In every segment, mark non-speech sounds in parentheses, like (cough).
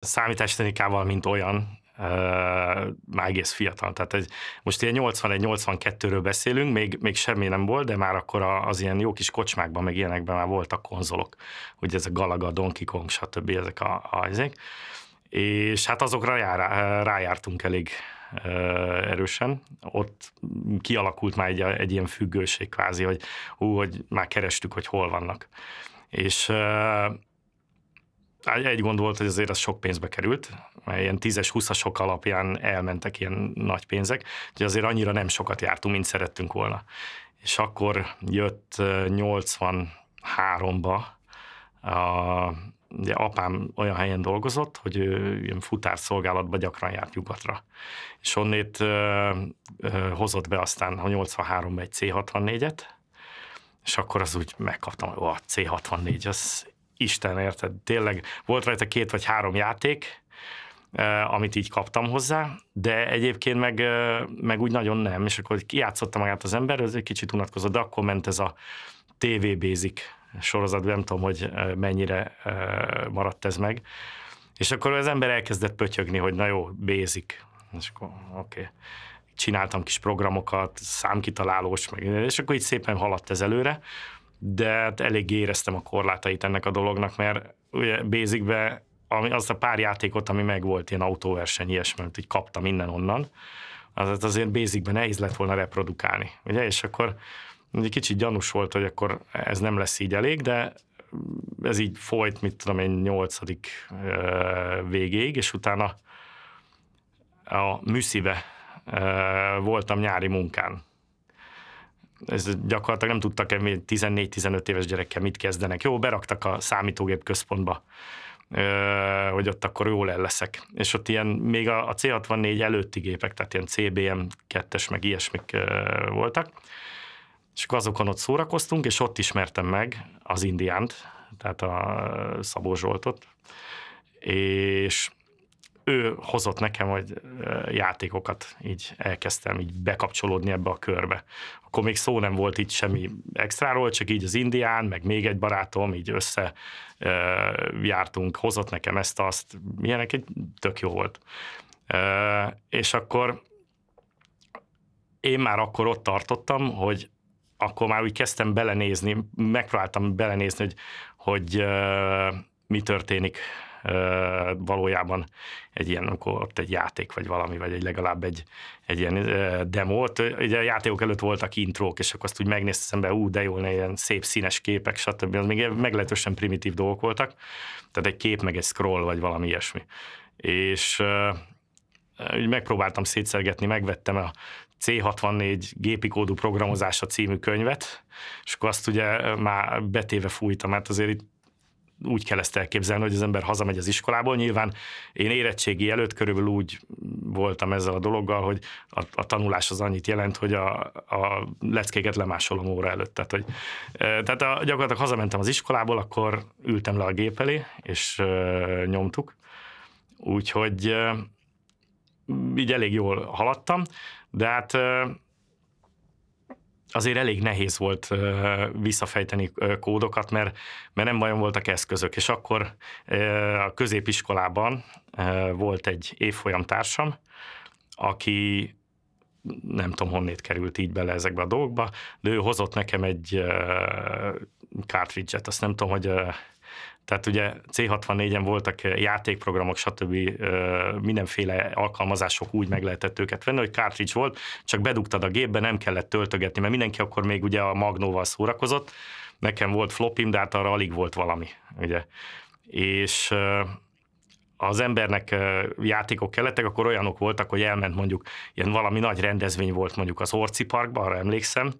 számítástechnikával, mint olyan, már egész fiatal. Tehát egy, most ilyen 81-82-ről beszélünk, még, még semmi nem volt, de már akkor az ilyen jó kis kocsmákban, meg ilyenekben már voltak konzolok. Ugye ez a Galaga, Donkey Kong, stb. ezek a, a ezek. És hát azokra jár, rájártunk elég erősen. Ott kialakult már egy, egy ilyen függőség kvázi, hogy hú, hogy már kerestük, hogy hol vannak. És egy gond volt, hogy azért az sok pénzbe került, mert ilyen 10-es, 20-asok alapján elmentek ilyen nagy pénzek, hogy azért annyira nem sokat jártunk, mint szerettünk volna. És akkor jött 83-ba a, ugye apám olyan helyen dolgozott, hogy ő ilyen futárszolgálatba gyakran járt nyugatra. És onnét ö, ö, hozott be aztán a 83-ban egy C64-et, és akkor az úgy megkaptam, hogy a C64, az Isten, érted? Tényleg volt rajta két vagy három játék, amit így kaptam hozzá, de egyébként meg, meg úgy nagyon nem, és akkor kijátszotta magát az ember, ez egy kicsit unatkozott, de akkor ment ez a TV Basic sorozat, nem tudom, hogy mennyire maradt ez meg, és akkor az ember elkezdett pötyögni, hogy na jó, Basic, és akkor oké. Okay. Csináltam kis programokat, számkitalálós, meg, és akkor így szépen haladt ez előre, de hát elég éreztem a korlátait ennek a dolognak, mert ugye Basicbe ami, az a pár játékot, ami megvolt, ilyen autóverseny, ilyesmi, így kaptam minden onnan, az azért Basicben nehéz lett volna reprodukálni, ugye, és akkor egy kicsit gyanús volt, hogy akkor ez nem lesz így elég, de ez így folyt, mit tudom én, nyolcadik végéig, és utána a műszibe voltam nyári munkán, ez gyakorlatilag nem tudtak 14-15 éves gyerekkel mit kezdenek. Jó, beraktak a számítógép központba, hogy ott akkor jól el leszek. És ott ilyen, még a C64 előtti gépek, tehát ilyen CBM 2-es, meg ilyesmik voltak, és azokon ott szórakoztunk, és ott ismertem meg az Indiánt, tehát a Szabó Zsoltot, és ő hozott nekem, hogy játékokat így elkezdtem így bekapcsolódni ebbe a körbe. Akkor még szó nem volt itt semmi extráról, csak így az indián, meg még egy barátom, így össze jártunk, hozott nekem ezt-azt, milyenek, egy tök jó volt. És akkor én már akkor ott tartottam, hogy akkor már úgy kezdtem belenézni, megpróbáltam belenézni, hogy, hogy mi történik valójában egy ilyen, akkor ott egy játék, vagy valami, vagy egy legalább egy, egy ilyen demót. Ugye a játékok előtt voltak intrók, és akkor azt úgy megnéztem be, ú, de jól, ilyen szép színes képek, stb. Az még meglehetősen primitív dolgok voltak. Tehát egy kép, meg egy scroll, vagy valami ilyesmi. És úgy megpróbáltam szétszergetni, megvettem a C64 gépi kódú programozása című könyvet, és akkor azt ugye már betéve fújtam, mert azért itt úgy kell ezt elképzelni, hogy az ember hazamegy az iskolából. Nyilván én érettségi előtt körülbelül úgy voltam ezzel a dologgal, hogy a, a tanulás az annyit jelent, hogy a, a leckéket lemásolom óra előtt. Tehát, hogy, tehát a, gyakorlatilag hazamentem az iskolából, akkor ültem le a gép elé, és uh, nyomtuk. Úgyhogy uh, így elég jól haladtam, de hát azért elég nehéz volt visszafejteni kódokat, mert, mert nem nagyon voltak eszközök, és akkor a középiskolában volt egy évfolyam társam, aki nem tudom, honnét került így bele ezekbe a dolgokba, de ő hozott nekem egy cartridge-et, azt nem tudom, hogy tehát ugye C64-en voltak eh, játékprogramok, stb. Eh, mindenféle alkalmazások úgy meg lehetett őket venni, hogy cartridge volt, csak bedugtad a gépbe, nem kellett töltögetni, mert mindenki akkor még ugye a magnóval szórakozott. Nekem volt flopim, de hát arra alig volt valami, ugye. És eh, az embernek játékok kellettek, akkor olyanok voltak, hogy elment mondjuk, ilyen valami nagy rendezvény volt mondjuk az Orci Parkban, arra emlékszem,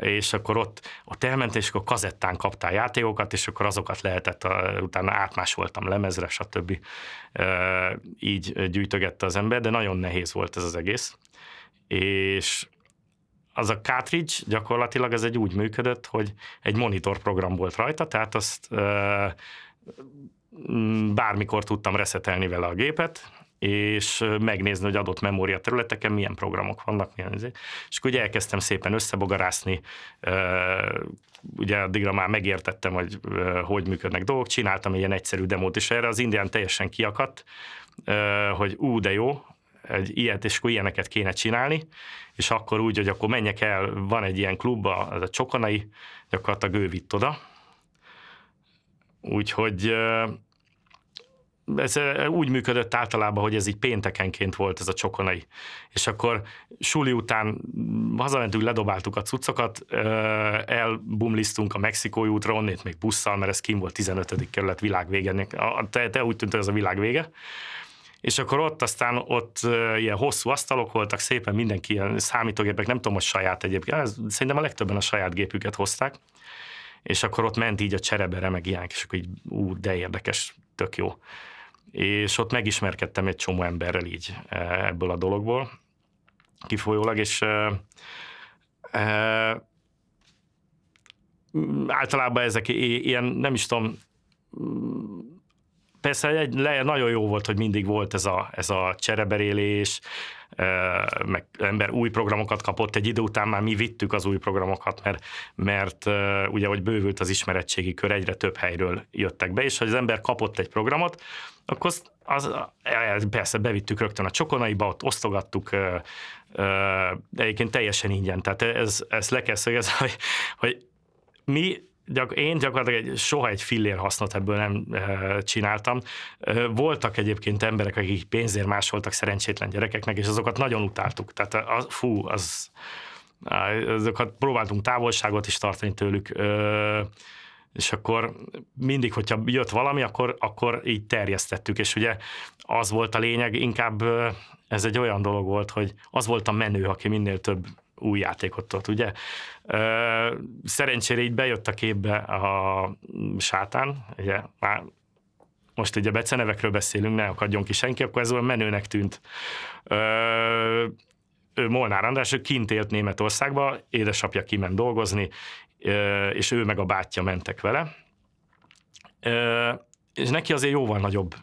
és akkor ott, ott elment, és akkor kazettán kaptál játékokat, és akkor azokat lehetett, a, utána átmásoltam lemezre, stb. Így gyűjtögette az ember, de nagyon nehéz volt ez az egész. És az a cartridge gyakorlatilag ez egy úgy működött, hogy egy monitor program volt rajta, tehát azt bármikor tudtam reszetelni vele a gépet, és megnézni, hogy adott memória területeken milyen programok vannak, milyen izé. és akkor ugye elkezdtem szépen összebogarászni, ugye addigra már megértettem, hogy hogy működnek dolgok, csináltam ilyen egyszerű demót, és erre az indián teljesen kiakadt, hogy ú, de jó, egy ilyet, és akkor ilyeneket kéne csinálni, és akkor úgy, hogy akkor menjek el, van egy ilyen klub, az a Csokonai, gyakorlatilag ő vitt oda. Úgyhogy ez úgy működött általában, hogy ez így péntekenként volt ez a csokonai. És akkor suli után hazamentünk, ledobáltuk a cuccokat, elbumlisztunk a Mexikói útra, onnét még busszal, mert ez kim volt 15. kerület világvége. Te, te úgy tűnt, hogy ez a világ vége. És akkor ott aztán ott ilyen hosszú asztalok voltak, szépen mindenki ilyen számítógépek, nem tudom, hogy saját egyébként, ez, szerintem a legtöbben a saját gépüket hozták, és akkor ott ment így a cserebere, meg ilyenek, és akkor így, ú, de érdekes, tök jó és ott megismerkedtem egy csomó emberrel így e, ebből a dologból kifolyólag, és e, e, általában ezek ilyen, nem is tudom, persze egy, le, nagyon jó volt, hogy mindig volt ez a, ez a csereberélés, meg ember új programokat kapott, egy idő után már mi vittük az új programokat, mert, mert ugye, hogy bővült az ismerettségi kör, egyre több helyről jöttek be, és ha az ember kapott egy programot, akkor az, az, persze bevittük rögtön a csokonaiba, ott osztogattuk, de egyébként teljesen ingyen. Tehát ez, ez le kell szögezni, hogy, hogy mi én gyakorlatilag egy, soha egy fillér hasznot ebből nem e, csináltam. E, voltak egyébként emberek, akik pénzért másoltak szerencsétlen gyerekeknek, és azokat nagyon utáltuk. Tehát az, fú, az, azokat próbáltunk távolságot is tartani tőlük. E, és akkor mindig, hogyha jött valami, akkor, akkor így terjesztettük, és ugye az volt a lényeg, inkább ez egy olyan dolog volt, hogy az volt a menő, aki minél több új játékot tudott, ugye? Szerencsére így bejött a képbe a sátán, ugye már most ugye becenevekről beszélünk, ne akadjon ki senki, akkor ez olyan menőnek tűnt. Ő Molnár András, ő kint élt Németországba, édesapja kiment dolgozni, és ő meg a bátyja mentek vele. És neki azért jóval nagyobb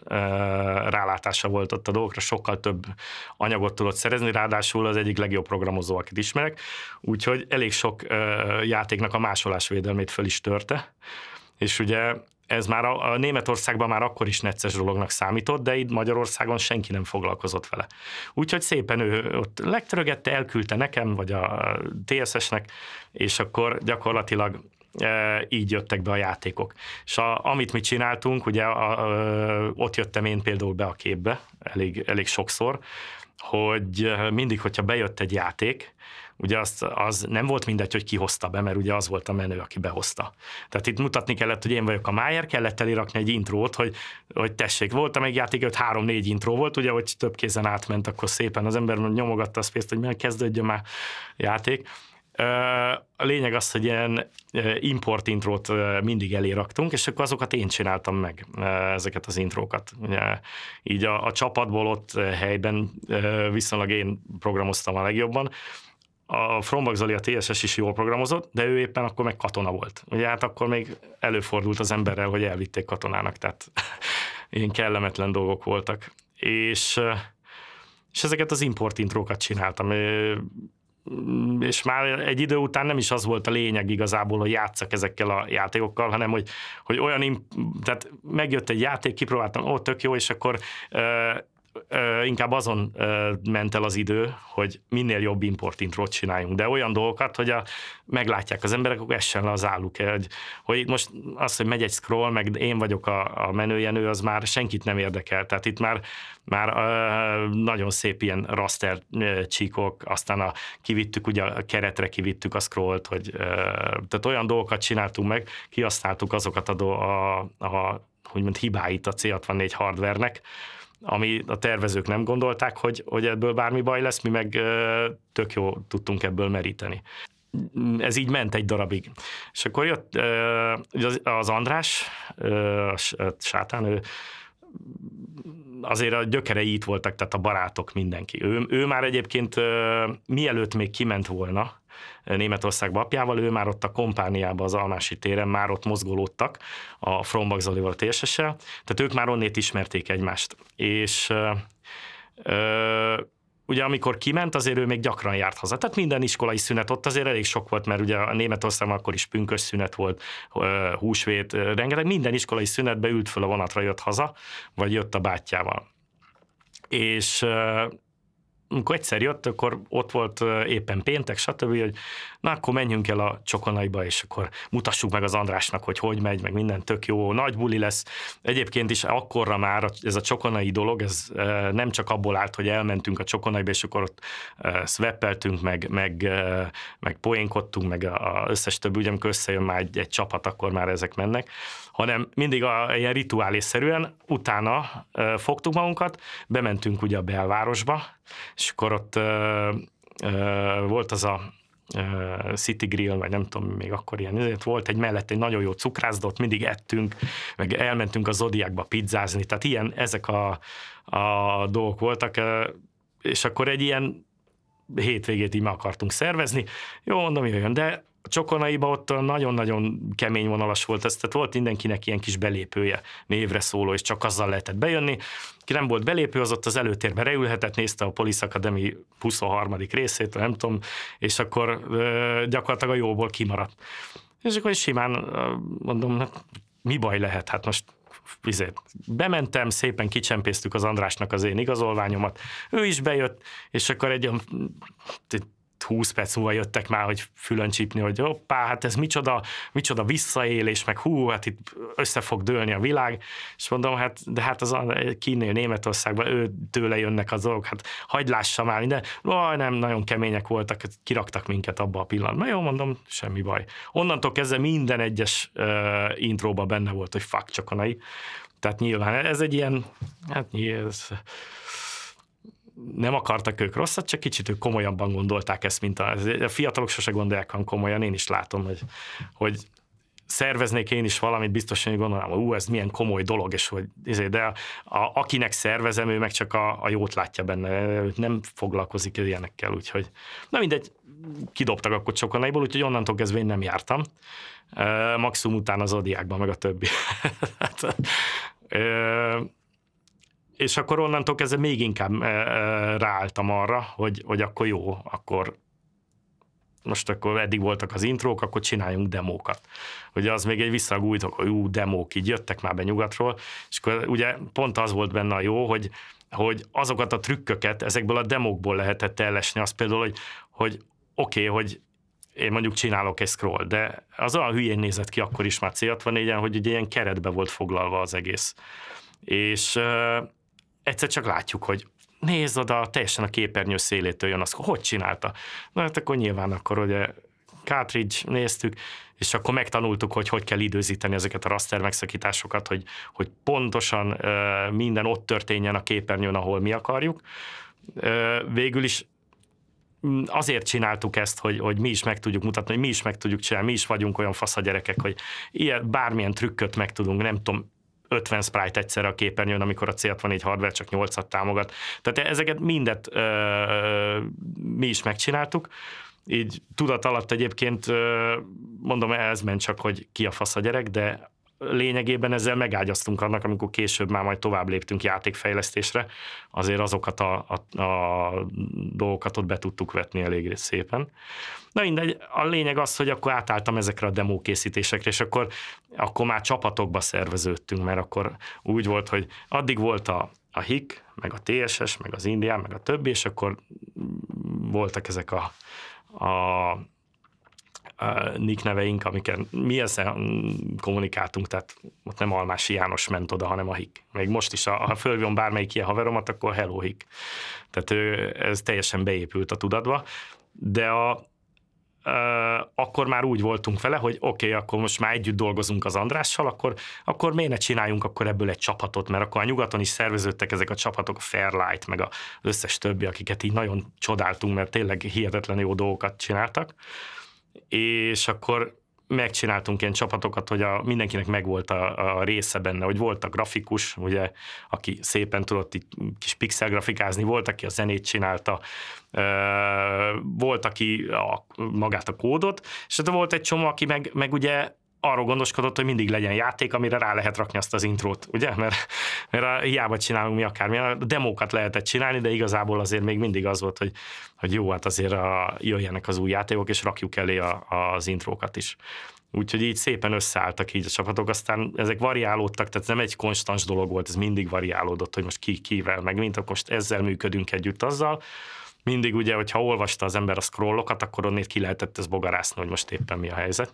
rálátása volt ott a dolgokra, sokkal több anyagot tudott szerezni, ráadásul az egyik legjobb programozó, akit ismerek, úgyhogy elég sok játéknak a másolásvédelmét föl is törte, és ugye ez már a, a Németországban már akkor is necces dolognak számított, de itt Magyarországon senki nem foglalkozott vele. Úgyhogy szépen ő ott legtörögette, elküldte nekem, vagy a TSS-nek, és akkor gyakorlatilag így jöttek be a játékok. És a, amit mi csináltunk, ugye a, a, ott jöttem én például be a képbe, elég, elég sokszor, hogy mindig, hogyha bejött egy játék, ugye az, az nem volt mindegy, hogy ki hozta be, mert ugye az volt a menő, aki behozta. Tehát itt mutatni kellett, hogy én vagyok a Májer, kellett elirakni egy intrót, hogy, hogy tessék, volt még játék, hogy három-négy intro volt, ugye, hogy több kézen átment, akkor szépen az ember nyomogatta a space hogy milyen kezdődjön már játék. A lényeg az, hogy ilyen import intrót mindig eléraktunk, és akkor azokat én csináltam meg, ezeket az intrókat. Ugye, így a, a csapatból ott helyben viszonylag én programoztam a legjobban, a Frombak Zoli, a TSS is jól programozott, de ő éppen akkor meg katona volt. Ugye hát akkor még előfordult az emberrel, hogy elvitték katonának, tehát (laughs) ilyen kellemetlen dolgok voltak. És, és ezeket az import intrókat csináltam és már egy idő után nem is az volt a lényeg igazából, hogy játszak ezekkel a játékokkal, hanem hogy, hogy olyan, tehát megjött egy játék, kipróbáltam, ó, tök jó, és akkor inkább azon ment el az idő, hogy minél jobb import intrót csináljunk, de olyan dolgokat, hogy a, meglátják az emberek, akkor essen le az álluk. Hogy, hogy most az, hogy megy egy scroll, meg én vagyok a, a menőjenő, az már senkit nem érdekel. Tehát itt már, már uh, nagyon szép ilyen raster csíkok, aztán a, kivittük, ugye a keretre kivittük a scrollt, hogy uh, tehát olyan dolgokat csináltunk meg, kihasználtuk azokat a, a, a úgymond hibáit a C64 hardvernek, ami a tervezők nem gondolták, hogy, hogy ebből bármi baj lesz, mi meg tök jó tudtunk ebből meríteni. Ez így ment egy darabig. És akkor jött az András, a sátán, ő azért a gyökerei itt voltak, tehát a barátok, mindenki. Ő, ő már egyébként mielőtt még kiment volna, Németországba apjával, ő már ott a kompániában az Almási téren már ott mozgolódtak a Frombak Zolival, a tehát ők már onnét ismerték egymást. És ugye amikor kiment, azért ő még gyakran járt haza. Tehát minden iskolai szünet ott azért elég sok volt, mert ugye a Németországban akkor is pünkös szünet volt, húsvét, rengeteg, minden iskolai szünetbe ült föl a vonatra, jött haza, vagy jött a bátyjával. És amikor egyszer jött, akkor ott volt éppen péntek, stb., hogy na akkor menjünk el a csokonaiba, és akkor mutassuk meg az Andrásnak, hogy hogy megy, meg minden tök jó, nagy buli lesz. Egyébként is akkorra már ez a csokonai dolog, ez nem csak abból állt, hogy elmentünk a csokonaiba, és akkor ott szveppeltünk, meg, meg, meg poénkodtunk, meg az összes többi, ugye amikor összejön már egy, egy csapat, akkor már ezek mennek, hanem mindig a, ilyen rituálésszerűen utána fogtuk magunkat, bementünk ugye a belvárosba, és akkor ott ö, ö, volt az a City Grill, vagy nem tudom, még akkor ilyen, ezért volt egy mellett egy nagyon jó cukrászda, mindig ettünk, meg elmentünk a Zodiákba pizzázni, tehát ilyen, ezek a, a dolgok voltak, és akkor egy ilyen hétvégét így meg akartunk szervezni. Jó, mondom, jöjjön, de a csokonaiba ott nagyon-nagyon kemény vonalas volt, ez, tehát volt mindenkinek ilyen kis belépője, névre szóló, és csak azzal lehetett bejönni. Ki nem volt belépő, az ott az előtérbe reülhetett, nézte a Police Academy 23. részét, nem tudom, és akkor ö, gyakorlatilag a jóból kimaradt. És akkor simán mondom, hát mi baj lehet, hát most vizet. Bementem, szépen kicsempésztük az Andrásnak az én igazolványomat, ő is bejött, és akkor egy 20 perc múlva jöttek már, hogy fülön csípni, hogy hoppá, hát ez micsoda, micsoda visszaélés, meg hú, hát itt össze fog dőlni a világ, és mondom, hát de hát az Kínél, Németországban ő tőle jönnek az dolgok, hát hagyd lássa már minden, Vaj, nem, nagyon kemények voltak, kiraktak minket abba a pillanatban. Jó, mondom, semmi baj. Onnantól kezdve minden egyes uh, intróba benne volt, hogy fuck csakanai. Tehát nyilván ez egy ilyen, hát nyilván, ez, nem akartak ők rosszat, csak kicsit ők komolyabban gondolták ezt, mint a, a fiatalok sose gondolják olyan komolyan, én is látom, hogy, hogy szerveznék én is valamit, biztos, hogy gondolom, hogy ú, ez milyen komoly dolog, és hogy izé, de a, a, akinek szervezem, ő meg csak a, a jót látja benne, ő nem foglalkozik ilyenekkel, úgyhogy na mindegy, kidobtak akkor csokonaiból, úgyhogy onnantól kezdve én nem jártam. Maximum után az odiákban, meg a többi. (laughs) és akkor onnantól kezdve még inkább ráálltam arra, hogy, hogy akkor jó, akkor most akkor eddig voltak az intrók, akkor csináljunk demókat. Ugye az még egy visszagújtok, hogy ú, demók így jöttek már be nyugatról, és akkor ugye pont az volt benne a jó, hogy, hogy azokat a trükköket ezekből a demókból lehetett ellesni, az például, hogy, hogy oké, okay, hogy én mondjuk csinálok egy scroll, de az olyan hülyén nézett ki akkor is már C64-en, hogy ugye ilyen keretbe volt foglalva az egész. És egyszer csak látjuk, hogy nézd oda, teljesen a képernyő szélétől jön, az hogy csinálta? Na hát akkor nyilván akkor ugye cartridge néztük, és akkor megtanultuk, hogy hogy kell időzíteni ezeket a raster megszakításokat, hogy, hogy pontosan minden ott történjen a képernyőn, ahol mi akarjuk. Végül is mm, azért csináltuk ezt, hogy, hogy mi is meg tudjuk mutatni, hogy mi is meg tudjuk csinálni, mi is vagyunk olyan fasz gyerekek, hogy ilyen bármilyen trükköt meg tudunk, nem tudom, 50 sprite egyszerre a képernyőn, amikor a C64 hardware csak 8-at támogat. Tehát ezeket mindet ö, mi is megcsináltuk, így tudat alatt egyébként mondom, ez ment csak, hogy ki a fasz a gyerek, de lényegében ezzel megágyaztunk annak, amikor később már majd tovább léptünk játékfejlesztésre, azért azokat a, a, a dolgokat ott be tudtuk vetni elég szépen. Na mindegy, a lényeg az, hogy akkor átálltam ezekre a demo készítésekre, és akkor, akkor már csapatokba szerveződtünk, mert akkor úgy volt, hogy addig volt a, a HIK, meg a TSS, meg az Indián, meg a többi, és akkor voltak ezek a, a nick neveink, amiket mi ezzel kommunikáltunk, tehát ott nem Almási János ment oda, hanem a Hik. Még most is, ha fölvön bármelyik ilyen haveromat, akkor Hello Hik. Tehát ő, ez teljesen beépült a tudatba, de a, akkor már úgy voltunk vele, hogy oké, okay, akkor most már együtt dolgozunk az Andrással, akkor, akkor miért ne csináljunk akkor ebből egy csapatot, mert akkor a nyugaton is szerveződtek ezek a csapatok, a Fairlight, meg az összes többi, akiket így nagyon csodáltunk, mert tényleg hihetetlen jó dolgokat csináltak és akkor megcsináltunk ilyen csapatokat, hogy a, mindenkinek megvolt a, a része benne, hogy volt a grafikus, ugye, aki szépen tudott itt kis pixel grafikázni, volt, aki a zenét csinálta, volt, aki a, magát a kódot, és hát volt egy csomó, aki meg, meg ugye arról gondoskodott, hogy mindig legyen játék, amire rá lehet rakni azt az intrót, ugye? Mert, mert a, hiába csinálunk mi akármilyen, a demókat lehetett csinálni, de igazából azért még mindig az volt, hogy, hogy jó, hát azért a, jöjjenek az új játékok, és rakjuk elé a, az intrókat is. Úgyhogy így szépen összeálltak így a csapatok, aztán ezek variálódtak, tehát nem egy konstans dolog volt, ez mindig variálódott, hogy most ki kivel, meg mint akkor most ezzel működünk együtt azzal. Mindig ugye, hogyha olvasta az ember a scrollokat, akkor onnét ki lehetett ez bogarászni, hogy most éppen mi a helyzet.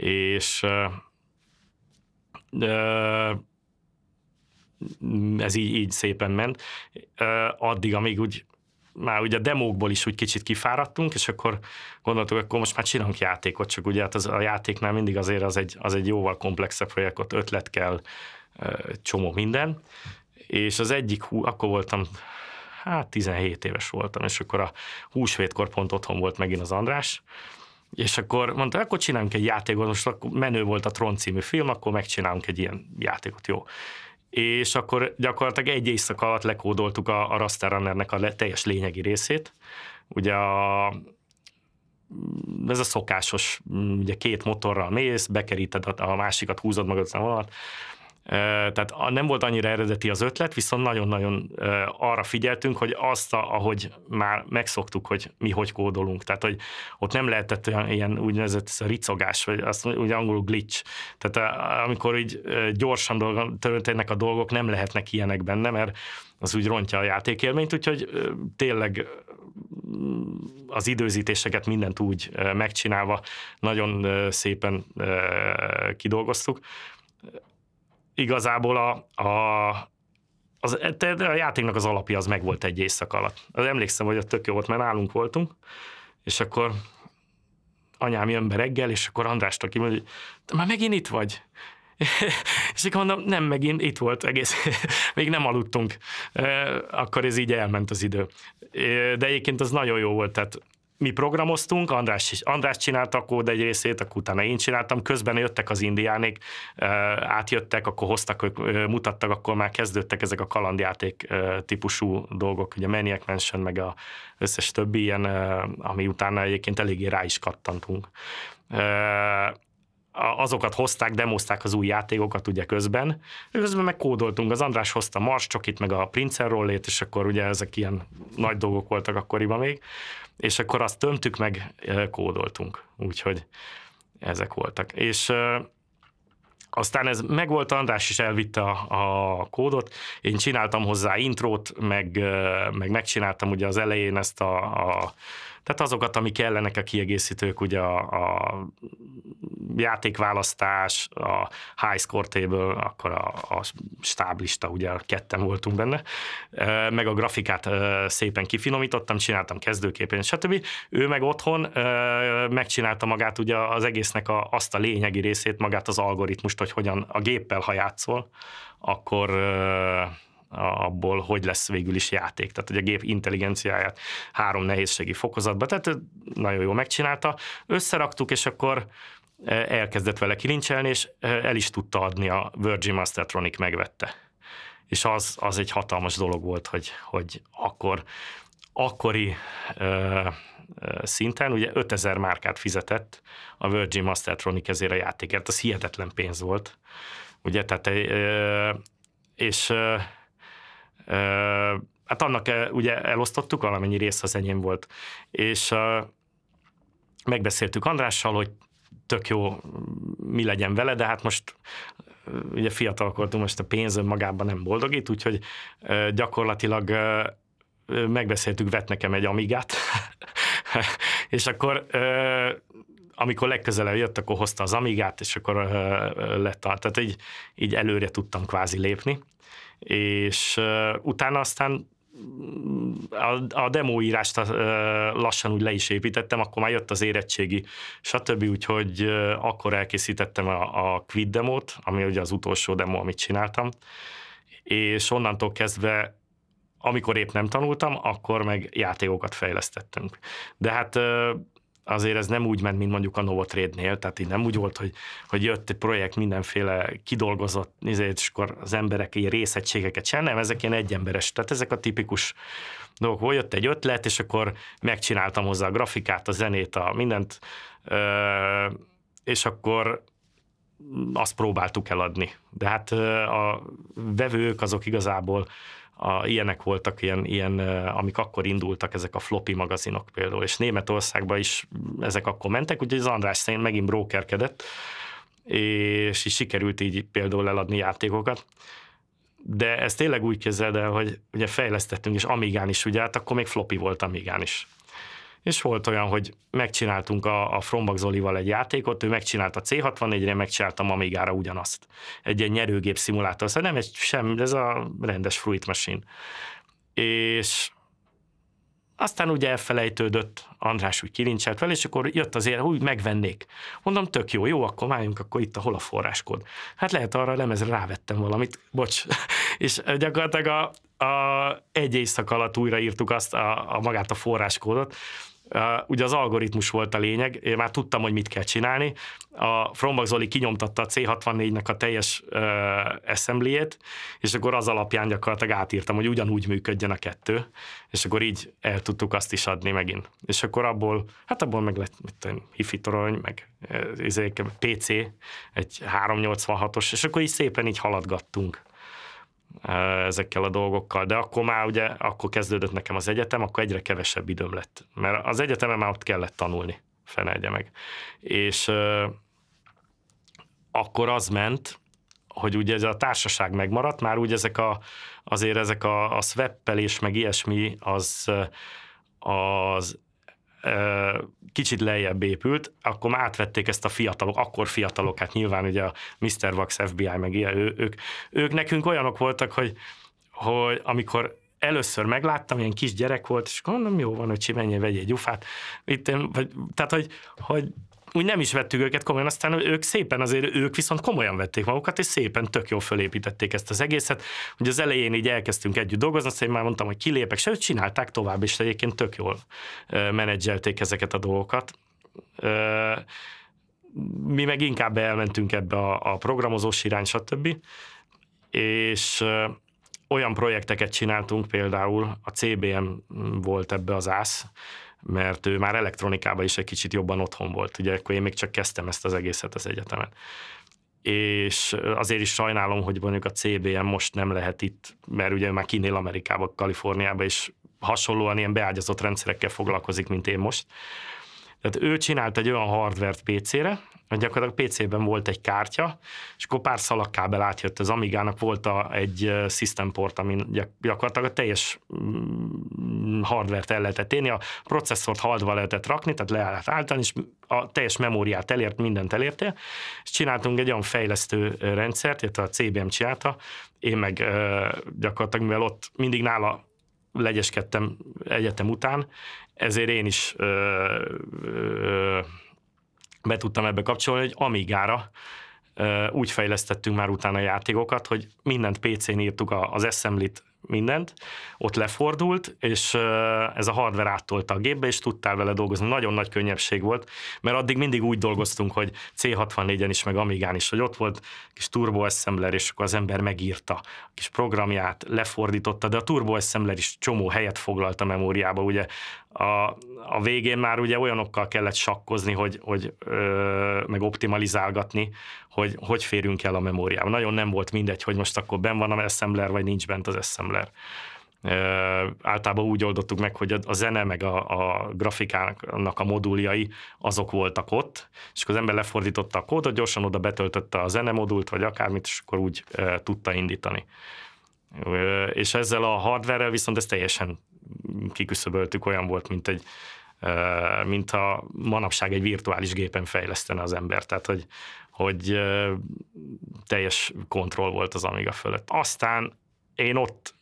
És ez így, így szépen ment. Addig, amíg úgy már ugye a demókból is úgy kicsit kifáradtunk, és akkor gondoltuk, akkor most már csinálunk játékot, csak ugye hát az, a játéknál mindig azért az egy, az egy jóval komplexebb projekt, ott ötlet kell, csomó minden, és az egyik, akkor voltam, hát 17 éves voltam, és akkor a húsvétkor pont otthon volt megint az András, és akkor mondta, akkor csinálunk egy játékot, most akkor menő volt a Tron című film, akkor megcsinálunk egy ilyen játékot, jó és akkor gyakorlatilag egy éjszaka alatt lekódoltuk a, a Raster Runnernek a le, teljes lényegi részét. Ugye a, ez a szokásos, ugye két motorral mész, bekeríted a, a másikat, húzod magad a vonalat, tehát nem volt annyira eredeti az ötlet, viszont nagyon-nagyon arra figyeltünk, hogy azt, ahogy már megszoktuk, hogy mi hogy kódolunk. Tehát, hogy ott nem lehetett olyan ilyen úgynevezett ricogás, vagy azt ugye angolul glitch. Tehát amikor így gyorsan történnek a dolgok, nem lehetnek ilyenek benne, mert az úgy rontja a játékélményt, úgyhogy tényleg az időzítéseket mindent úgy megcsinálva nagyon szépen kidolgoztuk igazából a, a, az, a játéknak az alapja az meg volt egy éjszak alatt. Az emlékszem, hogy a tök jó volt, mert nálunk voltunk, és akkor anyám jön be reggel, és akkor Andrásra kimondja, hogy már megint itt vagy. (laughs) és akkor mondom, nem, megint itt volt egész, (laughs) még nem aludtunk. Akkor ez így elment az idő. De egyébként az nagyon jó volt, tehát mi programoztunk, András, is, András csinálta a kód egy részét, akkor utána én csináltam, közben jöttek az indiánék, átjöttek, akkor hoztak, mutattak, akkor már kezdődtek ezek a kalandjáték típusú dolgok, ugye Maniac Mansion, meg a összes többi ilyen, ami utána egyébként eléggé rá is kattantunk azokat hozták, demozták az új játékokat ugye közben. Közben meg kódoltunk, az András hozta Mars Csokit, meg a Prince Rollét, és akkor ugye ezek ilyen nagy dolgok voltak akkoriban még, és akkor azt tömtük meg, kódoltunk. Úgyhogy ezek voltak. És aztán ez megvolt, András is elvitte a, a kódot, én csináltam hozzá intrót, meg, meg megcsináltam ugye az elején ezt a, a tehát azokat, ami kellenek a kiegészítők, ugye a, a játékválasztás, a high score table, akkor a, a stáblista, ugye ketten voltunk benne, meg a grafikát szépen kifinomítottam, csináltam kezdőképén, stb. Ő meg otthon megcsinálta magát ugye az egésznek a, azt a lényegi részét, magát az algoritmust, hogy hogyan a géppel, ha játszol, akkor abból, hogy lesz végül is játék. Tehát, hogy a gép intelligenciáját három nehézségi fokozatba, tehát nagyon jól megcsinálta. Összeraktuk, és akkor elkezdett vele kilincselni, és el is tudta adni a Virgin Mastertronic megvette. És az, az egy hatalmas dolog volt, hogy, hogy akkor akkori ö, szinten, ugye 5000 márkát fizetett a Virgin Mastertronic ezért a játékért, az hihetetlen pénz volt. Ugye, tehát, és hát annak ugye elosztottuk, valamennyi rész az enyém volt, és megbeszéltük Andrással, hogy tök jó, mi legyen vele, de hát most ugye fiatalkortunk, most a pénz magában nem boldogít, úgyhogy gyakorlatilag megbeszéltük, vett nekem egy amigát, (laughs) és akkor amikor legközelebb jött, akkor hozta az amigát, és akkor lett, tehát így, így előre tudtam kvázi lépni és utána aztán a, a demóírást lassan úgy le is építettem, akkor már jött az érettségi, stb. Úgyhogy akkor elkészítettem a, a Quid demót, ami ugye az utolsó demo, amit csináltam, és onnantól kezdve amikor épp nem tanultam, akkor meg játékokat fejlesztettünk. De hát azért ez nem úgy ment, mint mondjuk a Novotrade-nél, tehát így nem úgy volt, hogy, hogy jött egy projekt mindenféle kidolgozott, és akkor az emberek ilyen részegységeket sem, nem, ezek ilyen egyemberes, tehát ezek a tipikus dolgok, hogy jött egy ötlet, és akkor megcsináltam hozzá a grafikát, a zenét, a mindent, és akkor azt próbáltuk eladni. De hát a vevők azok igazából a, ilyenek voltak, ilyen, ilyen, amik akkor indultak, ezek a floppy magazinok például, és Németországban is ezek akkor mentek, úgyhogy az András szerint megint brokerkedett, és is sikerült így például eladni játékokat. De ez tényleg úgy kezeld el, hogy ugye fejlesztettünk, és Amigán is, ugye, hát akkor még floppy volt Amigán is és volt olyan, hogy megcsináltunk a, a Frombak Zolival egy játékot, ő megcsinálta C64-re, megcsináltam Amigára ugyanazt. Egy ilyen nyerőgép szimulátor, szóval nem egy sem, ez a rendes Fruit Machine. És aztán ugye elfelejtődött, András úgy kilincselt fel, és akkor jött azért, úgy megvennék. Mondom, tök jó, jó, akkor váljunk, akkor itt a hol a forráskód. Hát lehet arra a lemezre rávettem valamit, bocs. (laughs) és gyakorlatilag a, a egy éjszak alatt újraírtuk azt a, a magát a forráskódot, ugye az algoritmus volt a lényeg, én már tudtam, hogy mit kell csinálni. A Frombach Zoli kinyomtatta a C64-nek a teljes uh, assemblyét, és akkor az alapján gyakorlatilag átírtam, hogy ugyanúgy működjön a kettő, és akkor így el tudtuk azt is adni megint. És akkor abból, hát abból meg lett mit tudom, hifi torony, meg PC, egy 386-os, és akkor így szépen így haladgattunk ezekkel a dolgokkal, de akkor már ugye, akkor kezdődött nekem az egyetem, akkor egyre kevesebb időm lett, mert az egyetemen már ott kellett tanulni, fenelje meg. És akkor az ment, hogy ugye ez a társaság megmaradt, már úgy ezek a, azért ezek a, a swappelés, meg ilyesmi, az, az kicsit lejjebb épült, akkor már átvették ezt a fiatalok, akkor fiatalok, hát nyilván ugye a Mr. Vax FBI, meg ilyen, ő, ők, ők nekünk olyanok voltak, hogy, hogy amikor először megláttam, ilyen kis gyerek volt, és mondom, jó van, hogy menjél, vegyél egy ufát. Itt, vagy, tehát, hogy, hogy úgy nem is vettük őket komolyan, aztán ők szépen azért, ők viszont komolyan vették magukat, és szépen tök jól fölépítették ezt az egészet. Ugye az elején így elkezdtünk együtt dolgozni, azt én már mondtam, hogy kilépek, se ők csinálták tovább, és egyébként tök jól menedzselték ezeket a dolgokat. Mi meg inkább elmentünk ebbe a, a programozós irány, stb. És olyan projekteket csináltunk, például a CBM volt ebbe az ász, mert ő már elektronikában is egy kicsit jobban otthon volt. Ugye akkor én még csak kezdtem ezt az egészet az egyetemen. És azért is sajnálom, hogy mondjuk a CBM most nem lehet itt, mert ugye már kinél Amerikába, Kaliforniába, és hasonlóan ilyen beágyazott rendszerekkel foglalkozik, mint én most. Tehát ő csinált egy olyan hardvert PC-re, gyakorlatilag PC-ben volt egy kártya, és akkor pár szalagkábel átjött az Amigának, volt a, egy system port, amin gyakorlatilag a teljes mm, hardvert el lehetett érni, a processzort haldva lehetett rakni, tehát le lehet állítani, és a teljes memóriát elért, mindent elértél, és csináltunk egy olyan fejlesztő rendszert, illetve a CBM csinálta, én meg gyakorlatilag, mivel ott mindig nála legyeskedtem egyetem után, ezért én is ö, ö, be tudtam ebbe kapcsolni, hogy Amigára úgy fejlesztettünk már utána játékokat, hogy mindent PC-n írtuk az assembly-t mindent, ott lefordult, és ez a hardware áttolta a gépbe, és tudtál vele dolgozni. Nagyon nagy könnyebbség volt, mert addig mindig úgy dolgoztunk, hogy C64-en is, meg Amigán is, hogy ott volt kis turbo assembler, és akkor az ember megírta a kis programját, lefordította, de a turbo assembler is csomó helyet foglalt a memóriába, ugye a, a végén már ugye olyanokkal kellett sakkozni, hogy, hogy ö, meg optimalizálgatni, hogy hogy férünk el a memóriába. Nagyon nem volt mindegy, hogy most akkor ben van a assembler, vagy nincs bent az assembler. Ö, általában úgy oldottuk meg, hogy a zene meg a, a grafikának a moduljai azok voltak ott, és akkor az ember lefordította a kódot, gyorsan oda betöltötte a zene modult, vagy akármit, és akkor úgy ö, tudta indítani. Ö, és ezzel a hardware viszont ez teljesen kiküszöböltük, olyan volt, mint egy mint a manapság egy virtuális gépen fejlesztene az ember. Tehát, hogy, hogy teljes kontroll volt az Amiga fölött. Aztán én ott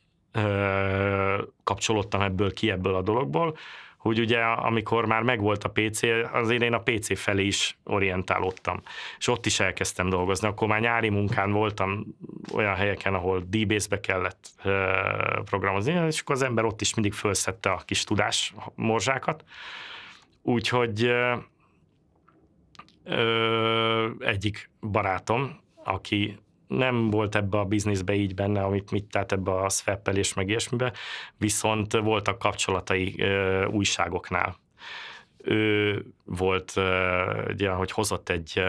kapcsolódtam ebből ki ebből a dologból, hogy ugye amikor már megvolt a PC, azért én a PC felé is orientálódtam, és ott is elkezdtem dolgozni. Akkor már nyári munkán voltam olyan helyeken, ahol DBase-be kellett programozni, és akkor az ember ott is mindig felszette a kis tudás morzsákat. Úgyhogy egyik barátom, aki nem volt ebbe a bizniszbe így benne, amit mit tett ebbe a szveppelés meg ilyesmibe, viszont voltak kapcsolatai ö, újságoknál. ő volt, ugye, hogy hozott egy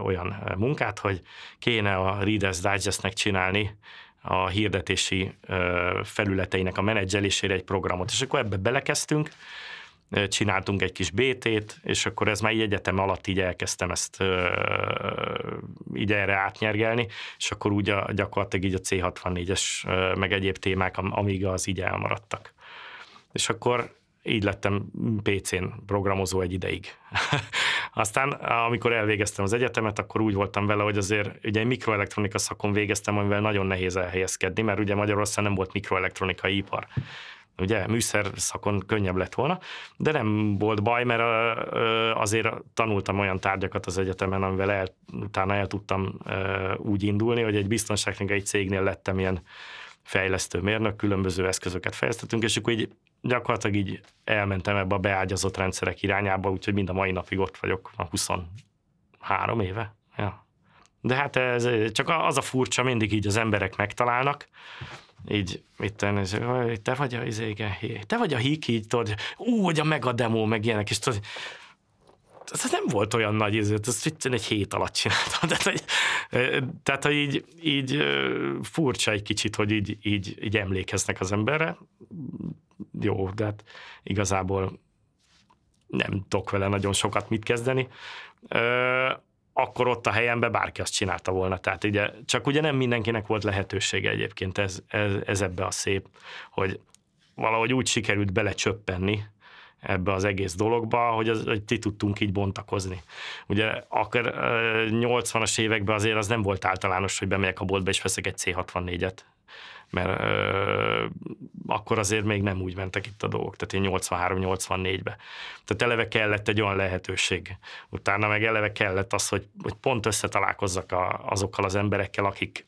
olyan munkát, hogy kéne a Reader's Digestnek csinálni a hirdetési felületeinek a menedzselésére egy programot. És akkor ebbe belekezdtünk, csináltunk egy kis BT-t, és akkor ez már így egyetem alatt így elkezdtem ezt így erre átnyergelni, és akkor úgy a, gyakorlatilag így a C64-es meg egyéb témák, amíg az így elmaradtak. És akkor így lettem PC-n programozó egy ideig. (laughs) Aztán, amikor elvégeztem az egyetemet, akkor úgy voltam vele, hogy azért ugye mikroelektronika szakon végeztem, amivel nagyon nehéz elhelyezkedni, mert ugye Magyarországon nem volt mikroelektronikai ipar. Ugye műszer szakon könnyebb lett volna, de nem volt baj, mert azért tanultam olyan tárgyakat az egyetemen, amivel el, utána el tudtam úgy indulni, hogy egy biztonságtechnikai cégnél lettem ilyen fejlesztő mérnök, különböző eszközöket fejlesztettünk, és akkor így gyakorlatilag így elmentem ebbe a beágyazott rendszerek irányába, úgyhogy mind a mai napig ott vagyok, a 23 éve. Ja. De hát ez csak az a furcsa, mindig így az emberek megtalálnak, így itt te vagy a, izé, te vagy a hík, így tudod, ú, hogy a mega demo, meg ilyenek, és tudod, ez nem volt olyan nagy izé, ez egy hét alatt csináltam. (laughs) Tehát, hogy, tehát, hogy így, így furcsa egy kicsit, hogy így, így, így emlékeznek az emberre. Jó, de hát igazából nem tudok vele nagyon sokat mit kezdeni. Akkor ott a helyemben bárki azt csinálta volna. Tehát ugye, csak ugye nem mindenkinek volt lehetősége egyébként, ez, ez, ez ebbe a szép, hogy valahogy úgy sikerült belecsöppenni, ebbe az egész dologba, hogy, az, hogy ti tudtunk így bontakozni. Ugye akkor 80-as években azért az nem volt általános, hogy bemegyek a boltba és veszek egy C64-et, mert ö, akkor azért még nem úgy mentek itt a dolgok, tehát én 83-84-be. Tehát eleve kellett egy olyan lehetőség. Utána meg eleve kellett az, hogy, hogy pont összetalálkozzak a, azokkal az emberekkel, akik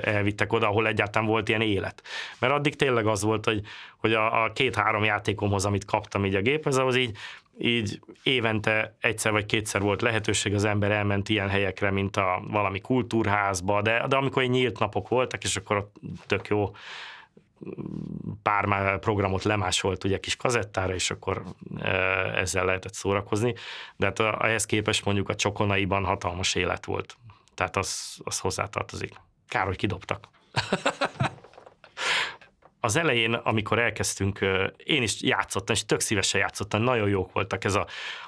elvittek oda, ahol egyáltalán volt ilyen élet. Mert addig tényleg az volt, hogy, hogy a, a két-három játékomhoz, amit kaptam így a géphez, az így, így évente egyszer vagy kétszer volt lehetőség, az ember elment ilyen helyekre, mint a valami kultúrházba, de, de amikor egy nyílt napok voltak, és akkor tök jó pár programot lemásolt ugye kis kazettára, és akkor ezzel lehetett szórakozni, de hát ehhez képest mondjuk a csokonaiban hatalmas élet volt. Tehát az, az hozzátartozik. Kár, hogy kidobtak. (laughs) az elején, amikor elkezdtünk, én is játszottam, és tök szívesen játszottam, nagyon jók voltak ez az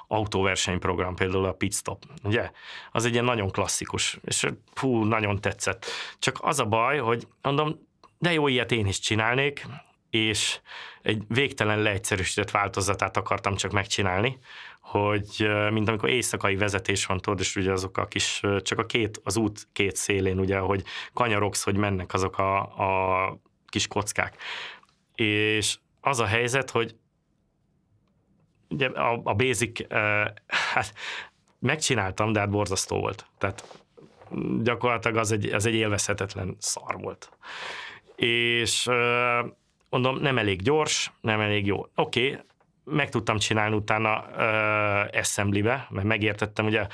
autóversenyprogram, például a Pit Stop, ugye? Az egy ilyen nagyon klasszikus, és hú, nagyon tetszett. Csak az a baj, hogy mondom, de jó, ilyet én is csinálnék, és egy végtelen leegyszerűsített változatát akartam csak megcsinálni, hogy mint amikor éjszakai vezetés van, tudod, és ugye azok a kis, csak a két, az út két szélén, ugye, hogy kanyarogsz, hogy mennek azok a, a kis kockák. És az a helyzet, hogy ugye a, a basic, hát megcsináltam, de hát borzasztó volt. Tehát gyakorlatilag az egy, az egy élvezhetetlen szar volt. És mondom, nem elég gyors, nem elég jó. Oké, okay, meg tudtam csinálni utána uh, assembly-be, mert megértettem, ugye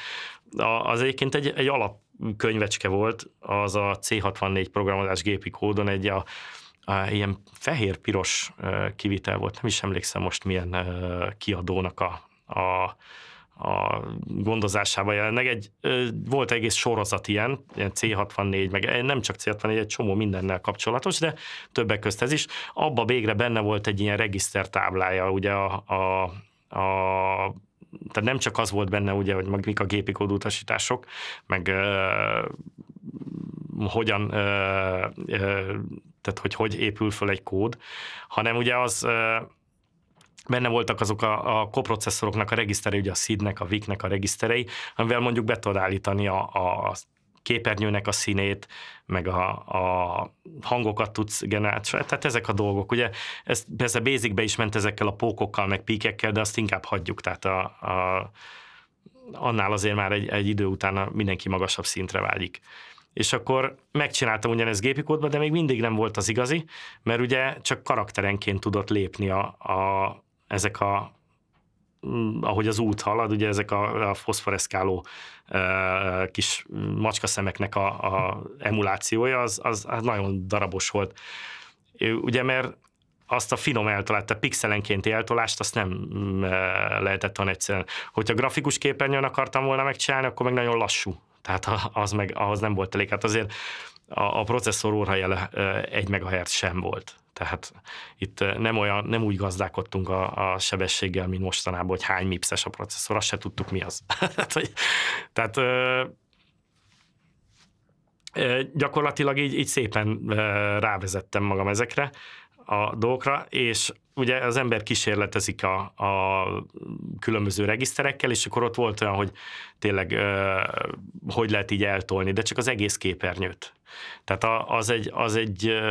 az egyébként egy, egy alapkönyvecske volt, az a C64 programozás gépi kódon egy a, ilyen fehér-piros kivitel volt, nem is emlékszem most milyen kiadónak a, a a gondozásában jelenleg. Egy, volt egész sorozat ilyen, ilyen C64, meg nem csak C64, egy csomó mindennel kapcsolatos, de többek közt ez is. Abba végre benne volt egy ilyen regiszter táblája, ugye a, a, a tehát nem csak az volt benne, ugye, hogy mik a gépi kódutasítások, meg uh, hogyan, uh, uh, tehát hogy hogy épül föl egy kód, hanem ugye az benne voltak azok a, a koprocesszoroknak a regiszterei, ugye a SID-nek, a VIC-nek a regiszterei, amivel mondjuk be tudod állítani a, a képernyőnek a színét, meg a, a hangokat tudsz generálni. Tehát ezek a dolgok. Ugye ez persze basicbe is ment ezekkel a pókokkal, meg píkekkel, de azt inkább hagyjuk. Tehát a, a, annál azért már egy, egy idő után mindenki magasabb szintre vágyik. És akkor megcsináltam ugyanezt gépi kódba, de még mindig nem volt az igazi, mert ugye csak karakterenként tudott lépni a, a, ezek a mm, ahogy az út halad, ugye ezek a, a foszforeszkáló e, kis macskaszemeknek a, a emulációja, az, az, az nagyon darabos volt. Ugye, mert azt a finom eltolást, a pixelenkénti eltolást, azt nem mm, lehetett olyan egyszerűen. Hogyha grafikus képernyőn akartam volna megcsinálni, akkor meg nagyon lassú. Tehát az meg, ahhoz nem volt elég. Hát azért a, a processzor órájele egy megahertz sem volt. Tehát itt nem, olyan, nem úgy gazdálkodtunk a, a sebességgel, mint mostanában, hogy hány mipszes a processzor, azt se tudtuk mi az. (laughs) tehát gyakorlatilag így, így szépen rávezettem magam ezekre a dolgokra, és ugye az ember kísérletezik a, a különböző regiszterekkel, és akkor ott volt olyan, hogy tényleg hogy lehet így eltolni, de csak az egész képernyőt. Tehát az egy, az egy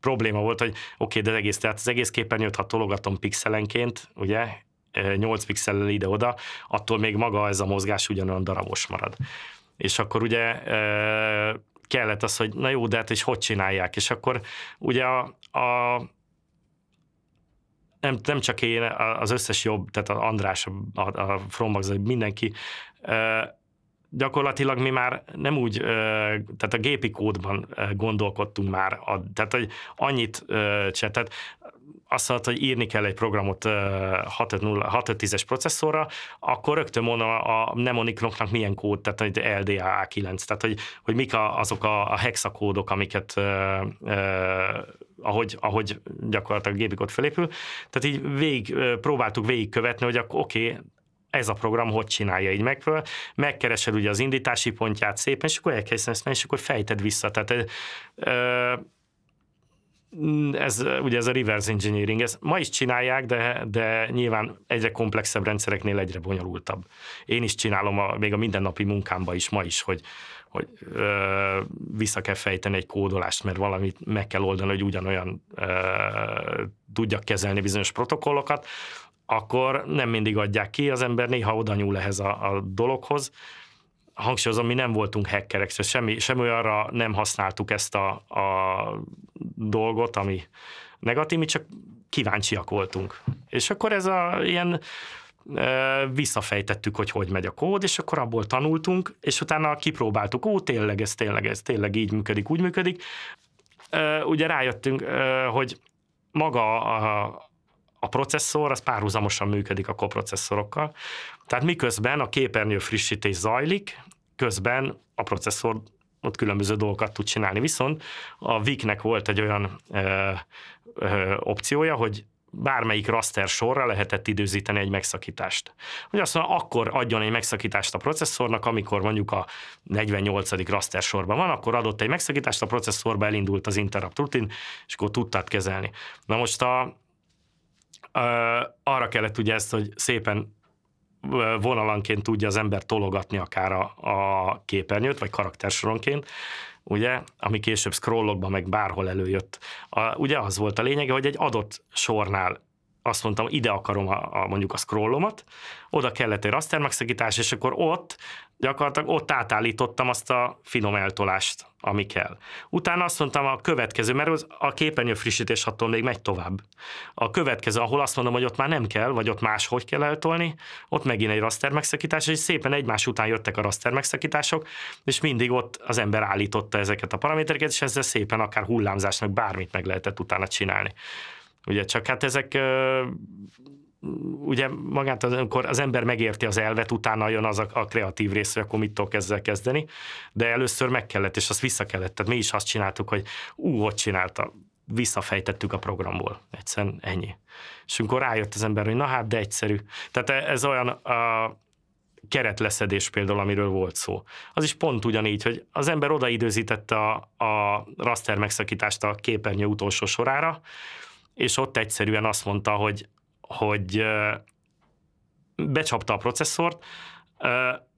probléma volt, hogy oké, de az egész, tehát az egész képernyőt, ha tologatom pixelenként, ugye, 8 pixellel ide-oda, attól még maga ez a mozgás ugyanolyan darabos marad. És akkor ugye kellett az, hogy na jó, de hát és hogy csinálják? És akkor ugye a, a nem, nem csak én, az összes jobb, tehát az András, a, a Frombax, mindenki, gyakorlatilag mi már nem úgy, tehát a gépi kódban gondolkodtunk már, tehát hogy annyit tehát azt mondta, hogy írni kell egy programot 6.10-es processzorra, akkor rögtön mondom a mnemoniknak milyen kód, tehát egy LDA 9, tehát hogy, hogy mik a, azok a, a hexakódok, amiket uh, uh, ahogy, ahogy gyakorlatilag a gépikot felépül. Tehát így végig, próbáltuk végigkövetni, hogy akkor oké, okay, ez a program hogy csinálja így meg, megkeresed ugye az indítási pontját szépen, és akkor elkezdesz és akkor fejted vissza. Tehát uh, ez ugye ez a reverse engineering, ezt ma is csinálják, de, de nyilván egyre komplexebb rendszereknél egyre bonyolultabb. Én is csinálom a, még a mindennapi munkámban is ma is, hogy, hogy ö, vissza kell fejteni egy kódolást, mert valamit meg kell oldani, hogy ugyanolyan ö, tudjak kezelni bizonyos protokollokat, akkor nem mindig adják ki, az ember néha oda nyúl ehhez a, a dologhoz, hangsúlyozom, mi nem voltunk hackerek, szóval semmi, semmi olyanra nem használtuk ezt a, a dolgot, ami negatív, mi csak kíváncsiak voltunk. És akkor ez a ilyen visszafejtettük, hogy hogy megy a kód, és akkor abból tanultunk, és utána kipróbáltuk, ó, tényleg ez, tényleg ez, tényleg így működik, úgy működik. Ugye rájöttünk, hogy maga a, a processzor az párhuzamosan működik a koprocesszorokkal. Tehát miközben a képernyő frissítés zajlik, közben a processzor ott különböző dolgokat tud csinálni. Viszont a VIC-nek volt egy olyan ö, ö, opciója, hogy bármelyik raster sorra lehetett időzíteni egy megszakítást. Hogy azt mondja, akkor adjon egy megszakítást a processzornak, amikor mondjuk a 48. raster sorban van, akkor adott egy megszakítást, a processzorba elindult az interrupt rutin, és akkor tudtad kezelni. Na most a, arra kellett ugye ezt, hogy szépen vonalanként tudja az ember tologatni akár a, a képernyőt, vagy karaktersoronként, ugye, ami később scrollokban meg bárhol előjött. A, ugye az volt a lényege, hogy egy adott sornál azt mondtam, ide akarom a, a, mondjuk a scrollomat, oda kellett egy raster megszakítás, és akkor ott gyakorlatilag ott átállítottam azt a finom eltolást, ami kell. Utána azt mondtam a következő, mert az a képernyő frissítés attól még megy tovább. A következő, ahol azt mondom, hogy ott már nem kell, vagy ott máshogy kell eltolni, ott megint egy raster megszakítás, és szépen egymás után jöttek a raster megszakítások, és mindig ott az ember állította ezeket a paramétereket, és ezzel szépen akár hullámzásnak bármit meg lehetett utána csinálni. Ugye csak hát ezek ugye magát, amikor az ember megérti az elvet, utána jön az a, a kreatív rész, hogy akkor mit tudok ezzel kezdeni, de először meg kellett, és azt vissza kellett. Tehát mi is azt csináltuk, hogy ú, hogy csinálta, visszafejtettük a programból. Egyszerűen ennyi. És amikor rájött az ember, hogy na hát, de egyszerű. Tehát ez olyan a keretleszedés például, amiről volt szó. Az is pont ugyanígy, hogy az ember odaidőzítette a, a raster megszakítást a képernyő utolsó sorára, és ott egyszerűen azt mondta, hogy, hogy becsapta a processzort,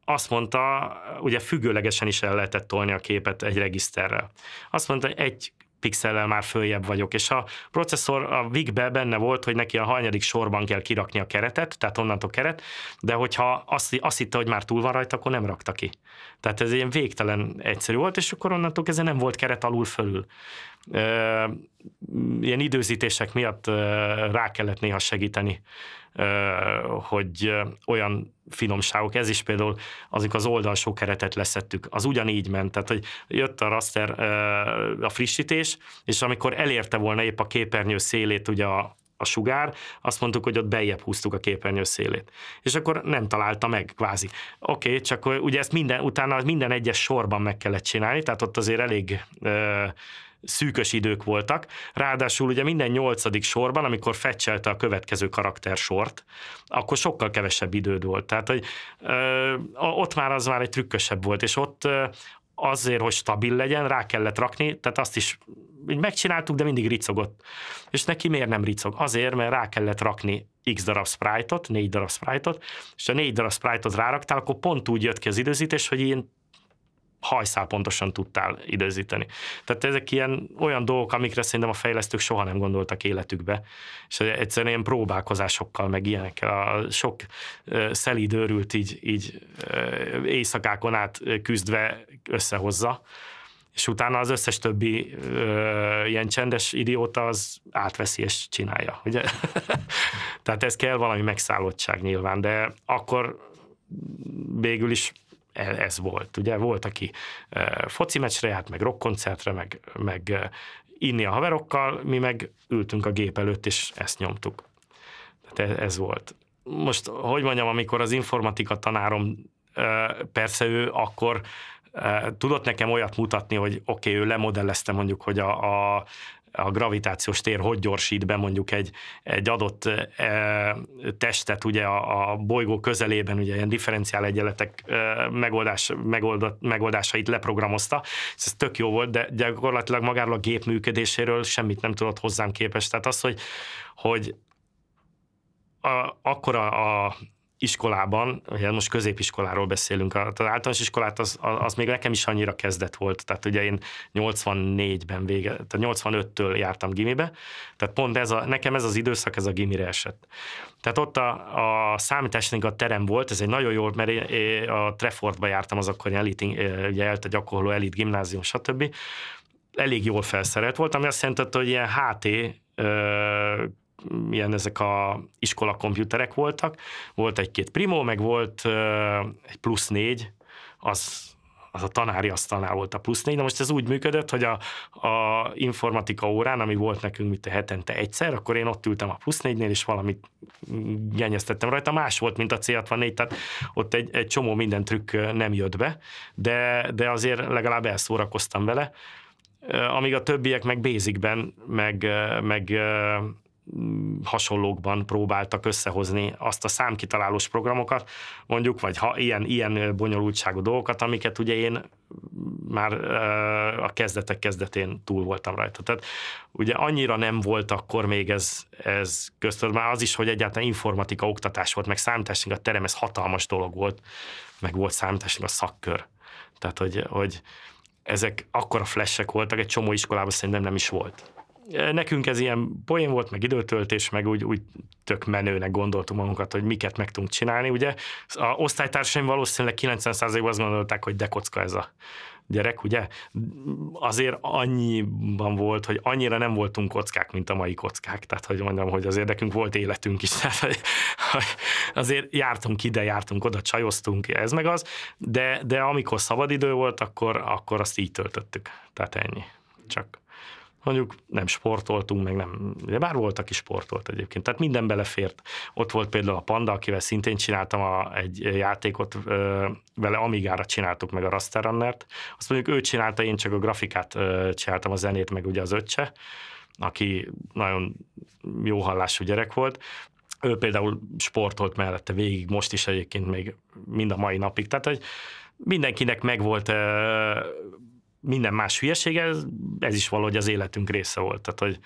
azt mondta, ugye függőlegesen is el lehetett tolni a képet egy regiszterrel. Azt mondta, hogy egy pixellel már följebb vagyok, és a processzor a VIG-be benne volt, hogy neki a hanyadik sorban kell kirakni a keretet, tehát onnantól keret, de hogyha azt, azt hitte, hogy már túl van rajta, akkor nem rakta ki. Tehát ez ilyen végtelen egyszerű volt, és akkor onnantól kezdve nem volt keret alul fölül. Ilyen időzítések miatt rá kellett néha segíteni hogy olyan finomságok, ez is például azok az oldalsó keretet leszettük, az ugyanígy ment, tehát hogy jött a raster a frissítés, és amikor elérte volna épp a képernyő szélét ugye a, a sugár, azt mondtuk, hogy ott bejebb húztuk a képernyő szélét. És akkor nem találta meg, kvázi. Oké, okay, csak ugye ezt minden, utána minden egyes sorban meg kellett csinálni, tehát ott azért elég ö, szűkös idők voltak. Ráadásul ugye minden nyolcadik sorban, amikor fecselte a következő karakter sort, akkor sokkal kevesebb időd volt. Tehát, hogy ö, ott már az már egy trükkösebb volt, és ott ö, azért, hogy stabil legyen, rá kellett rakni, tehát azt is így megcsináltuk, de mindig ricogott. És neki miért nem ricog? Azért, mert rá kellett rakni x darab sprite-ot, négy darab sprite-ot, és ha négy darab sprite-ot ráraktál, akkor pont úgy jött ki az időzítés, hogy ilyen hajszál pontosan tudtál időzíteni. Tehát ezek ilyen olyan dolgok, amikre szerintem a fejlesztők soha nem gondoltak életükbe, és egyszerűen ilyen próbálkozásokkal, meg ilyenekkel a sok szelíd őrült így, így éjszakákon át küzdve összehozza, és utána az összes többi ö, ilyen csendes idióta az átveszi és csinálja. Ugye? (laughs) Tehát ez kell valami megszállottság nyilván, de akkor végül is ez volt. Ugye volt, aki foci meccsre járt, meg rockkoncertre, meg, meg inni a haverokkal, mi meg ültünk a gép előtt, és ezt nyomtuk. Tehát ez volt. Most, hogy mondjam, amikor az informatika tanárom, persze ő akkor tudott nekem olyat mutatni, hogy oké, okay, ő lemodellezte mondjuk, hogy a, a a gravitációs tér hogy gyorsít be mondjuk egy, egy adott e, testet ugye a, a bolygó közelében, ugye ilyen differenciál egyenletek e, megoldás, megoldat, megoldásait leprogramozta, ez tök jó volt, de gyakorlatilag magáról a gép működéséről semmit nem tudott hozzám képes. Tehát az, hogy, hogy a, akkor a, a iskolában, ugye most középiskoláról beszélünk, az általános iskolát az, az még nekem is annyira kezdet volt, tehát ugye én 84-ben vége, tehát 85-től jártam gimibe, tehát pont ez a, nekem ez az időszak, ez a gimire esett. Tehát ott a, a a terem volt, ez egy nagyon jó, mert én a Trefordba jártam az akkor elit, ugye ELTE gyakorló elit gimnázium, stb. Elég jól felszerelt volt, ami azt jelentette, hogy ilyen HT milyen ezek a iskola komputerek voltak. Volt egy-két Primo, meg volt egy plusz négy, az az a tanári asztalnál volt a plusz négy. Na most ez úgy működött, hogy a, a informatika órán, ami volt nekünk mint a hetente egyszer, akkor én ott ültem a plusz négynél, és valamit genyeztettem rajta. Más volt, mint a C64, tehát ott egy, egy csomó minden trükk nem jött be, de, de azért legalább elszórakoztam vele. Amíg a többiek meg basicben, meg, meg hasonlókban próbáltak összehozni azt a számkitalálós programokat, mondjuk, vagy ha ilyen, ilyen bonyolultságú dolgokat, amiket ugye én már a kezdetek kezdetén túl voltam rajta. Tehát ugye annyira nem volt akkor még ez, ez köztött, már az is, hogy egyáltalán informatika oktatás volt, meg számításnak a terem, ez hatalmas dolog volt, meg volt számításnak a szakkör. Tehát, hogy, hogy ezek akkora flashek voltak, egy csomó iskolában szerintem nem is volt nekünk ez ilyen poén volt, meg időtöltés, meg úgy, úgy tök menőnek gondoltunk magunkat, hogy miket meg tudunk csinálni. Ugye a osztálytársaim valószínűleg 90%-ban azt gondolták, hogy de kocka ez a gyerek, ugye? Azért annyiban volt, hogy annyira nem voltunk kockák, mint a mai kockák. Tehát, hogy mondjam, hogy azért nekünk volt életünk is. (laughs) Tehát, hogy azért jártunk ide, jártunk oda, csajoztunk, ez meg az, de, de amikor szabadidő volt, akkor, akkor azt így töltöttük. Tehát ennyi. Csak mondjuk nem sportoltunk, meg nem, de bár volt, aki sportolt egyébként, tehát minden belefért. Ott volt például a Panda, akivel szintén csináltam a, egy játékot, ö, vele Amigára csináltuk meg a Raster Runnert. Azt mondjuk ő csinálta, én csak a grafikát ö, csináltam, a zenét, meg ugye az öccse, aki nagyon jó hallású gyerek volt. Ő például sportolt mellette végig, most is egyébként még mind a mai napig. Tehát, hogy mindenkinek megvolt minden más hülyesége, ez, ez is valahogy az életünk része volt. Tehát, hogy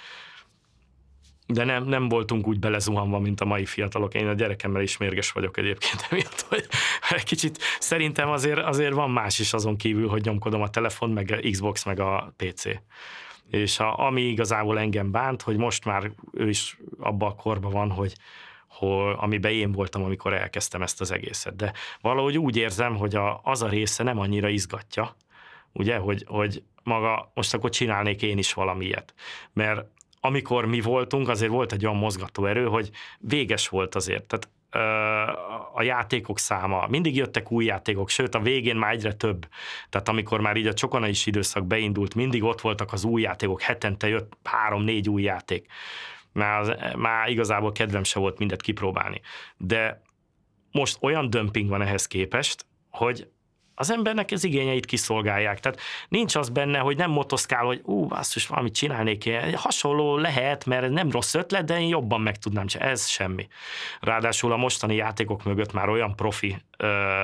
de nem, nem voltunk úgy belezuhanva, mint a mai fiatalok. Én a gyerekemmel is mérges vagyok egyébként (laughs) emiatt, hogy kicsit szerintem azért, azért van más is azon kívül, hogy nyomkodom a telefon, meg a Xbox, meg a PC. És a, ami igazából engem bánt, hogy most már ő is abban a korban van, hogy, hogy, amiben én voltam, amikor elkezdtem ezt az egészet. De valahogy úgy érzem, hogy a, az a része nem annyira izgatja, ugye, hogy, hogy maga most akkor csinálnék én is valamilyet. Mert amikor mi voltunk, azért volt egy olyan mozgató erő, hogy véges volt azért. Tehát a játékok száma, mindig jöttek új játékok, sőt a végén már egyre több. Tehát amikor már így a csokonai is időszak beindult, mindig ott voltak az új játékok, hetente jött három-négy új játék. Már, már igazából kedvem se volt mindet kipróbálni. De most olyan dömping van ehhez képest, hogy az embernek az igényeit kiszolgálják. Tehát nincs az benne, hogy nem motoszkál, hogy ú, basszus, valamit csinálnék ilyen. Hasonló lehet, mert nem rossz ötlet, de én jobban meg tudnám csinálni. Ez semmi. Ráadásul a mostani játékok mögött már olyan profi ö,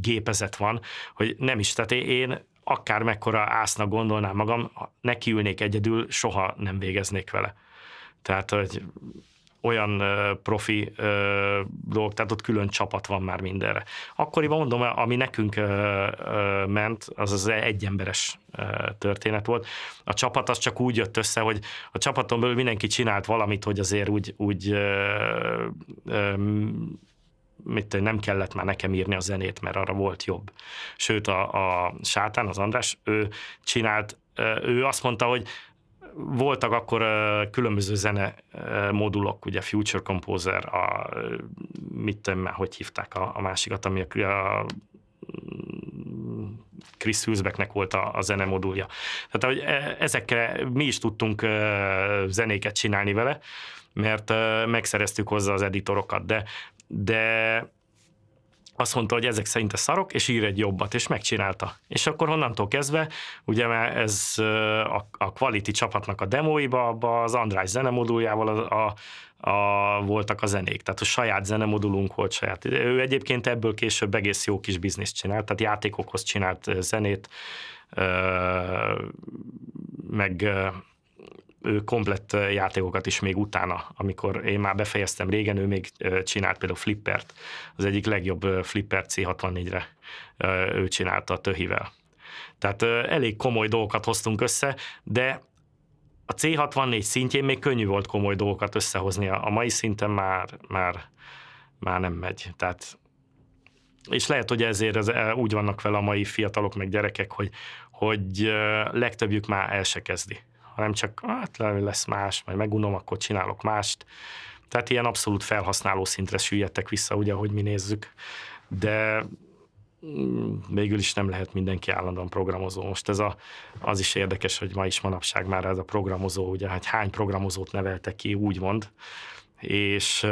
gépezet van, hogy nem is, tehát én akár mekkora ásznak gondolnám magam, nekiülnék egyedül, soha nem végeznék vele. Tehát, hogy olyan profi dolgok, tehát ott külön csapat van már mindenre. Akkoriban mondom, ami nekünk ment, az az egyemberes történet volt. A csapat az csak úgy jött össze, hogy a csapaton belül mindenki csinált valamit, hogy azért úgy, úgy mit, nem kellett már nekem írni a zenét, mert arra volt jobb. Sőt, a, a sátán, az András, ő csinált, ő azt mondta, hogy voltak akkor különböző zene modulok, ugye Future Composer, a, mit tudom, hogy hívták a, a másikat, ami a, a Chris Hülsbecknek volt a, a zene modulja. Tehát hogy e, ezekre mi is tudtunk zenéket csinálni vele, mert megszereztük hozzá az editorokat, de, de azt mondta, hogy ezek szerint a szarok, és ír egy jobbat, és megcsinálta. És akkor onnantól kezdve, ugye mert ez a, a Quality csapatnak a demóiba, abba az András zenemoduljával a, a, a, voltak a zenék, tehát a saját zenemodulunk volt saját. Ő egyébként ebből később egész jó kis bizniszt csinált, tehát játékokhoz csinált zenét, meg ő komplett játékokat is még utána, amikor én már befejeztem régen, ő még csinált például Flippert, az egyik legjobb Flipper C64-re ő csinálta a Töhivel. Tehát elég komoly dolgokat hoztunk össze, de a C64 szintjén még könnyű volt komoly dolgokat összehozni, a mai szinten már, már, már nem megy. Tehát és lehet, hogy ezért ez, úgy vannak vele a mai fiatalok, meg gyerekek, hogy, hogy legtöbbjük már el se kezdi hanem csak hát lesz más, majd megunom, akkor csinálok mást. Tehát ilyen abszolút felhasználó szintre süllyedtek vissza, ugye, hogy mi nézzük. De mm, végül is nem lehet mindenki állandóan programozó. Most ez a, az is érdekes, hogy ma is manapság már ez a programozó, ugye, hát hány programozót neveltek ki, úgymond, és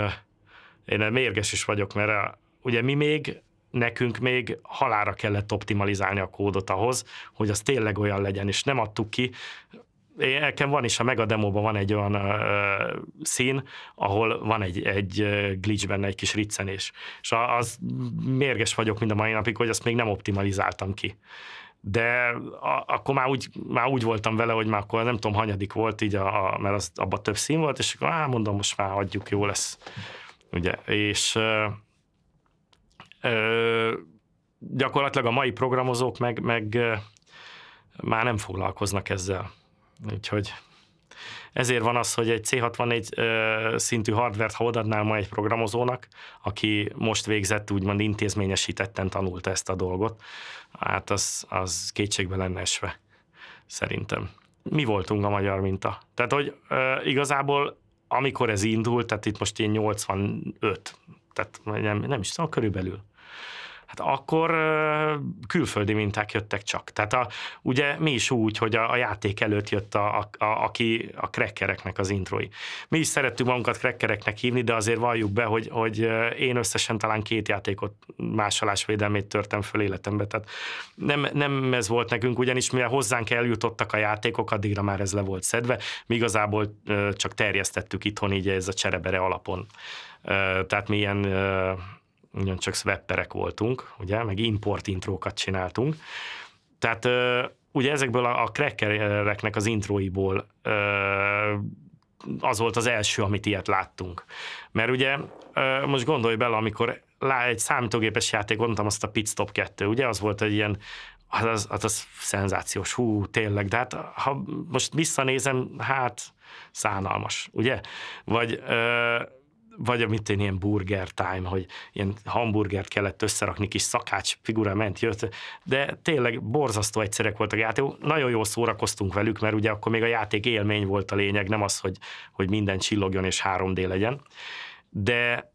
én mérges is vagyok, mert ugye mi még nekünk még halára kellett optimalizálni a kódot ahhoz, hogy az tényleg olyan legyen, és nem adtuk ki nekem van is, a Mega Demóban van egy olyan uh, szín, ahol van egy, egy glitch benne, egy kis riccenés. És az mérges vagyok mind a mai napig, hogy azt még nem optimalizáltam ki. De a, akkor már úgy, már úgy voltam vele, hogy már akkor nem tudom, hanyadik volt, így a, a, mert az, abban több szín volt, és akkor á, mondom, most már hagyjuk, jó lesz. Ugye, és ö, ö, gyakorlatilag a mai programozók meg, meg már nem foglalkoznak ezzel. Úgyhogy ezért van az, hogy egy C64 ö, szintű hardvert, ha odaadnál ma egy programozónak, aki most végzett, úgymond intézményesítetten tanulta ezt a dolgot, hát az, az kétségbe lenne esve, szerintem. Mi voltunk a magyar minta. Tehát, hogy igazából amikor ez indult, tehát itt most ilyen 85, tehát nem, nem is tudom, körülbelül hát akkor külföldi minták jöttek csak. Tehát a, ugye mi is úgy, hogy a, a játék előtt jött a, a, a, aki a krekkereknek az introi. Mi is szerettük magunkat krekkereknek hívni, de azért valljuk be, hogy, hogy én összesen talán két játékot másolásvédelmét törtem föl életembe. Tehát nem, nem ez volt nekünk, ugyanis mivel hozzánk eljutottak a játékok, addigra már ez le volt szedve, mi igazából csak terjesztettük itthon így ez a cserebere alapon. Tehát mi ugyancsak swapperek voltunk, ugye, meg import intrókat csináltunk. Tehát ugye ezekből a, a crackereknek az introiból az volt az első, amit ilyet láttunk. Mert ugye most gondolj bele, amikor lá, egy számítógépes játék, mondtam azt a Pitstop 2, ugye az volt egy ilyen az, az, az, az szenzációs, hú, tényleg, de hát ha most visszanézem, hát szánalmas, ugye? Vagy vagy amit én ilyen burger time, hogy ilyen hamburgert kellett összerakni, kis szakács figura ment, jött, de tényleg borzasztó egyszerek voltak a játék. Nagyon jól szórakoztunk velük, mert ugye akkor még a játék élmény volt a lényeg, nem az, hogy, hogy minden csillogjon és 3D legyen. De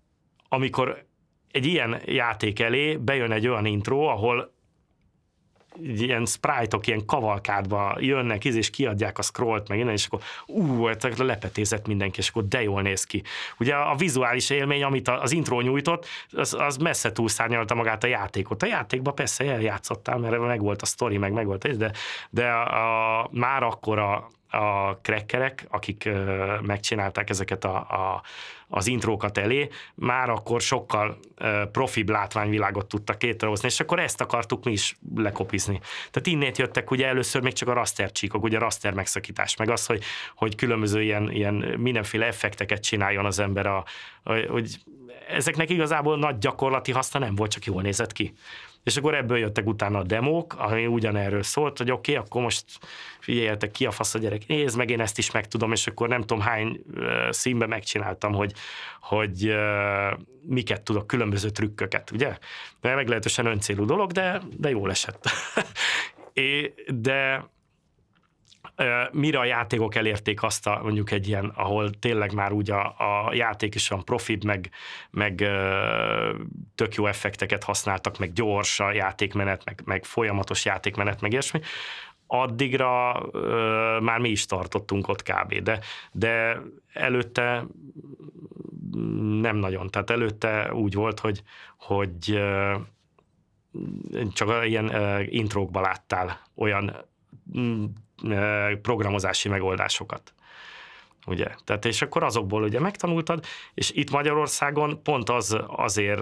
amikor egy ilyen játék elé bejön egy olyan intro, ahol ilyen sprite-ok ilyen kavalkádba jönnek, és kiadják a scrollt, meg innen, és akkor ú, lepetézett mindenki, és akkor de jól néz ki. Ugye a vizuális élmény, amit az intro nyújtott, az, az messze túlszárnyalta magát a játékot. A játékban persze eljátszottál, mert meg volt a sztori, meg meg volt, de, de a, a, már akkor a, a crackerek, akik megcsinálták ezeket a, a, az intrókat elé, már akkor sokkal profibb látványvilágot tudtak létrehozni, és akkor ezt akartuk mi is lekopizni. Tehát innét jöttek ugye először még csak a raster csíkok, ugye a raster megszakítás, meg az, hogy, hogy különböző ilyen, ilyen mindenféle effekteket csináljon az ember, a, hogy ezeknek igazából nagy gyakorlati haszna nem volt, csak jól nézett ki. És akkor ebből jöttek utána a demók, ami ugyanerről szólt, hogy oké, okay, akkor most figyeljetek ki a fasz a gyerek, nézd meg, én ezt is megtudom, és akkor nem tudom hány színbe megcsináltam, hogy, hogy miket tudok, különböző trükköket, ugye? De meglehetősen öncélú dolog, de, de jól esett. (laughs) é, de mire a játékok elérték azt a, mondjuk egy ilyen, ahol tényleg már úgy a, a játék is van profit, meg, meg tök jó effekteket használtak, meg gyors a játékmenet, meg, meg folyamatos játékmenet, meg ilyesmi, addigra ö, már mi is tartottunk ott kb. De, de előtte nem nagyon. Tehát előtte úgy volt, hogy, hogy ö, csak ilyen ö, intrókba láttál olyan programozási megoldásokat. Ugye? Tehát és akkor azokból ugye megtanultad, és itt Magyarországon pont az azért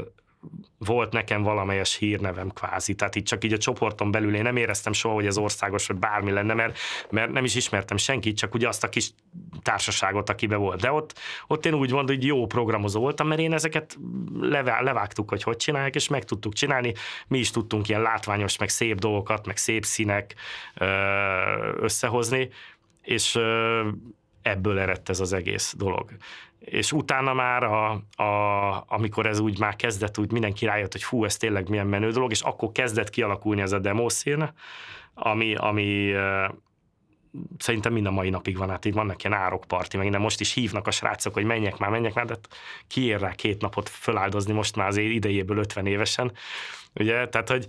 volt nekem valamelyes hírnevem kvázi, tehát itt csak így a csoporton belül én nem éreztem soha, hogy ez országos, vagy bármi lenne, mert, mert nem is ismertem senkit, csak ugye azt a kis társaságot, akibe volt. De ott, ott én úgy mondom, hogy jó programozó voltam, mert én ezeket levágtuk, hogy hogy csinálják, és meg tudtuk csinálni. Mi is tudtunk ilyen látványos, meg szép dolgokat, meg szép színek összehozni, és ebből eredt ez az egész dolog és utána már, a, a, amikor ez úgy már kezdett, úgy mindenki rájött, hogy fú, ez tényleg milyen menő dolog, és akkor kezdett kialakulni ez a demószín, ami, ami szerintem mind a mai napig van, hát itt vannak ilyen árokparti, meg most is hívnak a srácok, hogy menjek már, menjek már, de hát kiér rá két napot föláldozni most már az idejéből 50 évesen, ugye, tehát, hogy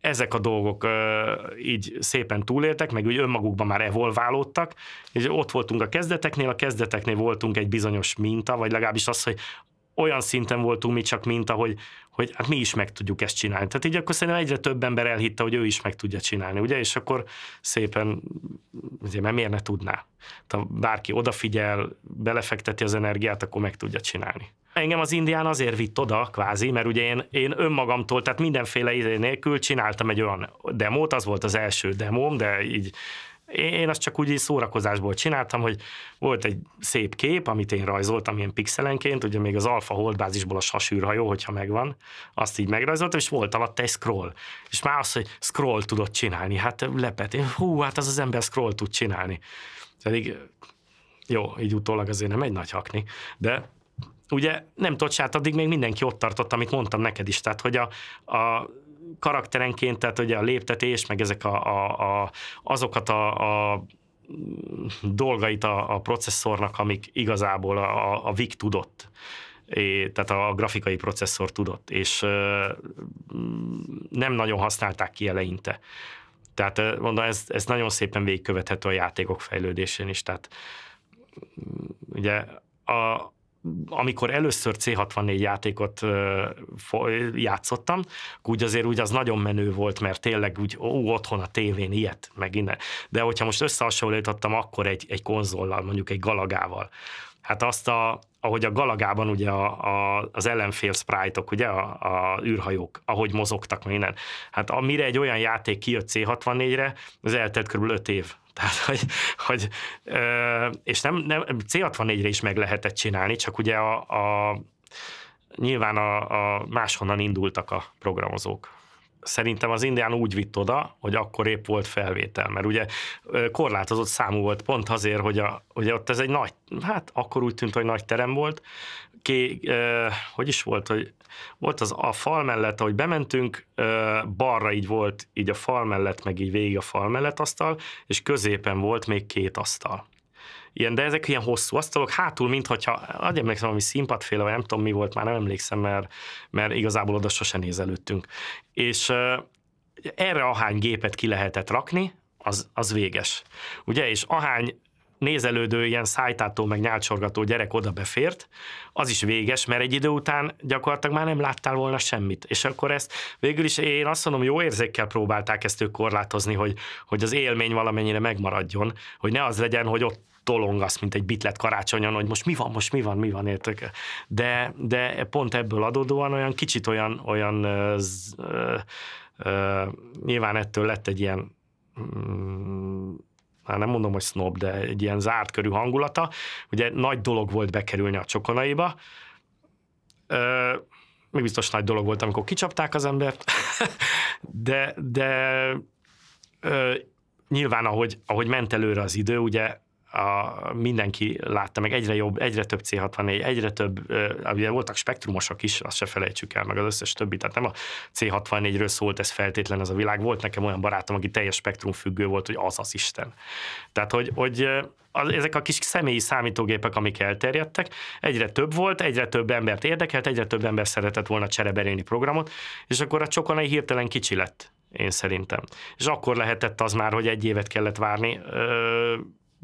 ezek a dolgok így szépen túléltek, meg úgy önmagukban már evolválódtak, és ott voltunk a kezdeteknél, a kezdeteknél voltunk egy bizonyos minta, vagy legalábbis az, hogy olyan szinten voltunk mi csak minta, hogy, hogy hát mi is meg tudjuk ezt csinálni. Tehát így akkor szerintem egyre több ember elhitte, hogy ő is meg tudja csinálni, ugye? És akkor szépen, ugye, mert miért ne tudná? Ha bárki odafigyel, belefekteti az energiát, akkor meg tudja csinálni. Engem az indián azért vitt oda, kvázi, mert ugye én, én önmagamtól, tehát mindenféle idő nélkül csináltam egy olyan demót, az volt az első demóm, de így én azt csak úgy szórakozásból csináltam, hogy volt egy szép kép, amit én rajzoltam ilyen pixelenként, ugye még az alfa holdbázisból a sasűrhajó, hogyha megvan, azt így megrajzoltam, és volt alatt egy scroll. És már az, hogy scroll tudott csinálni, hát lepet, hú, hát az az ember scroll tud csinálni. Pedig jó, így utólag azért nem egy nagy hakni, de ugye nem tudsz, hát addig még mindenki ott tartott, amit mondtam neked is, tehát hogy a, a karakterenként, tehát ugye a léptetés, meg ezek a, a, a azokat a, a dolgait a, a processzornak, amik igazából a, a VIC tudott. É, tehát a grafikai processzor tudott, és ö, nem nagyon használták ki eleinte. Tehát mondom, ez, ez nagyon szépen végigkövethető a játékok fejlődésén is. Tehát ugye a, amikor először C64 játékot játszottam, úgy azért úgy az nagyon menő volt, mert tényleg úgy ó, otthon a tévén ilyet, meg innen. De hogyha most összehasonlítottam, akkor egy, egy konzollal, mondjuk egy galagával, hát azt a, ahogy a galagában ugye a, a, az ellenfél sprite-ok, ugye a, a űrhajók, ahogy mozogtak minden, hát amire egy olyan játék kijött C64-re, az eltelt kb. 5 év. Tehát, hogy, hogy és nem, nem C64-re is meg lehetett csinálni, csak ugye a, a nyilván a, a máshonnan indultak a programozók. szerintem az indián úgy vitt oda, hogy akkor épp volt felvétel, mert ugye korlátozott számú volt pont azért, hogy a, ugye ott ez egy nagy, hát akkor úgy tűnt, hogy nagy terem volt, Ké, eh, hogy is volt, hogy volt az a fal mellett, ahogy bementünk, eh, balra így volt így a fal mellett, meg így végig a fal mellett asztal, és középen volt még két asztal ilyen, de ezek ilyen hosszú asztalok, hátul, mintha, adj emlékszem, ami színpadféle, vagy nem tudom mi volt, már nem emlékszem, mert, mert igazából oda sose nézelődtünk. És uh, erre ahány gépet ki lehetett rakni, az, az véges. Ugye, és ahány nézelődő, ilyen szájtátó, meg nyálcsorgató gyerek oda befért, az is véges, mert egy idő után gyakorlatilag már nem láttál volna semmit. És akkor ezt végül is én azt mondom, jó érzékkel próbálták ezt ők korlátozni, hogy, hogy az élmény valamennyire megmaradjon, hogy ne az legyen, hogy ott tolongasz, mint egy bitlet karácsonyon, hogy most mi van, most mi van, mi van, értek. De, de pont ebből adódóan olyan kicsit olyan, olyan z, ö, ö, nyilván ettől lett egy ilyen mm, már nem mondom, hogy snob, de egy ilyen zárt körű hangulata. Ugye nagy dolog volt bekerülni a csokonaiba, ö, még biztos nagy dolog volt, amikor kicsapták az embert, (laughs) de, de ö, nyilván, ahogy, ahogy ment előre az idő, ugye a, mindenki látta, meg egyre jobb, egyre több C64, egyre több, ugye voltak spektrumosok is, azt se felejtsük el, meg az összes többi, tehát nem a C64-ről szólt ez feltétlen ez a világ, volt nekem olyan barátom, aki teljes spektrum függő volt, hogy az az Isten. Tehát, hogy, hogy az, ezek a kis személyi számítógépek, amik elterjedtek, egyre több volt, egyre több embert érdekelt, egyre több ember szeretett volna csereberélni programot, és akkor a csokonai hirtelen kicsi lett, én szerintem. És akkor lehetett az már, hogy egy évet kellett várni,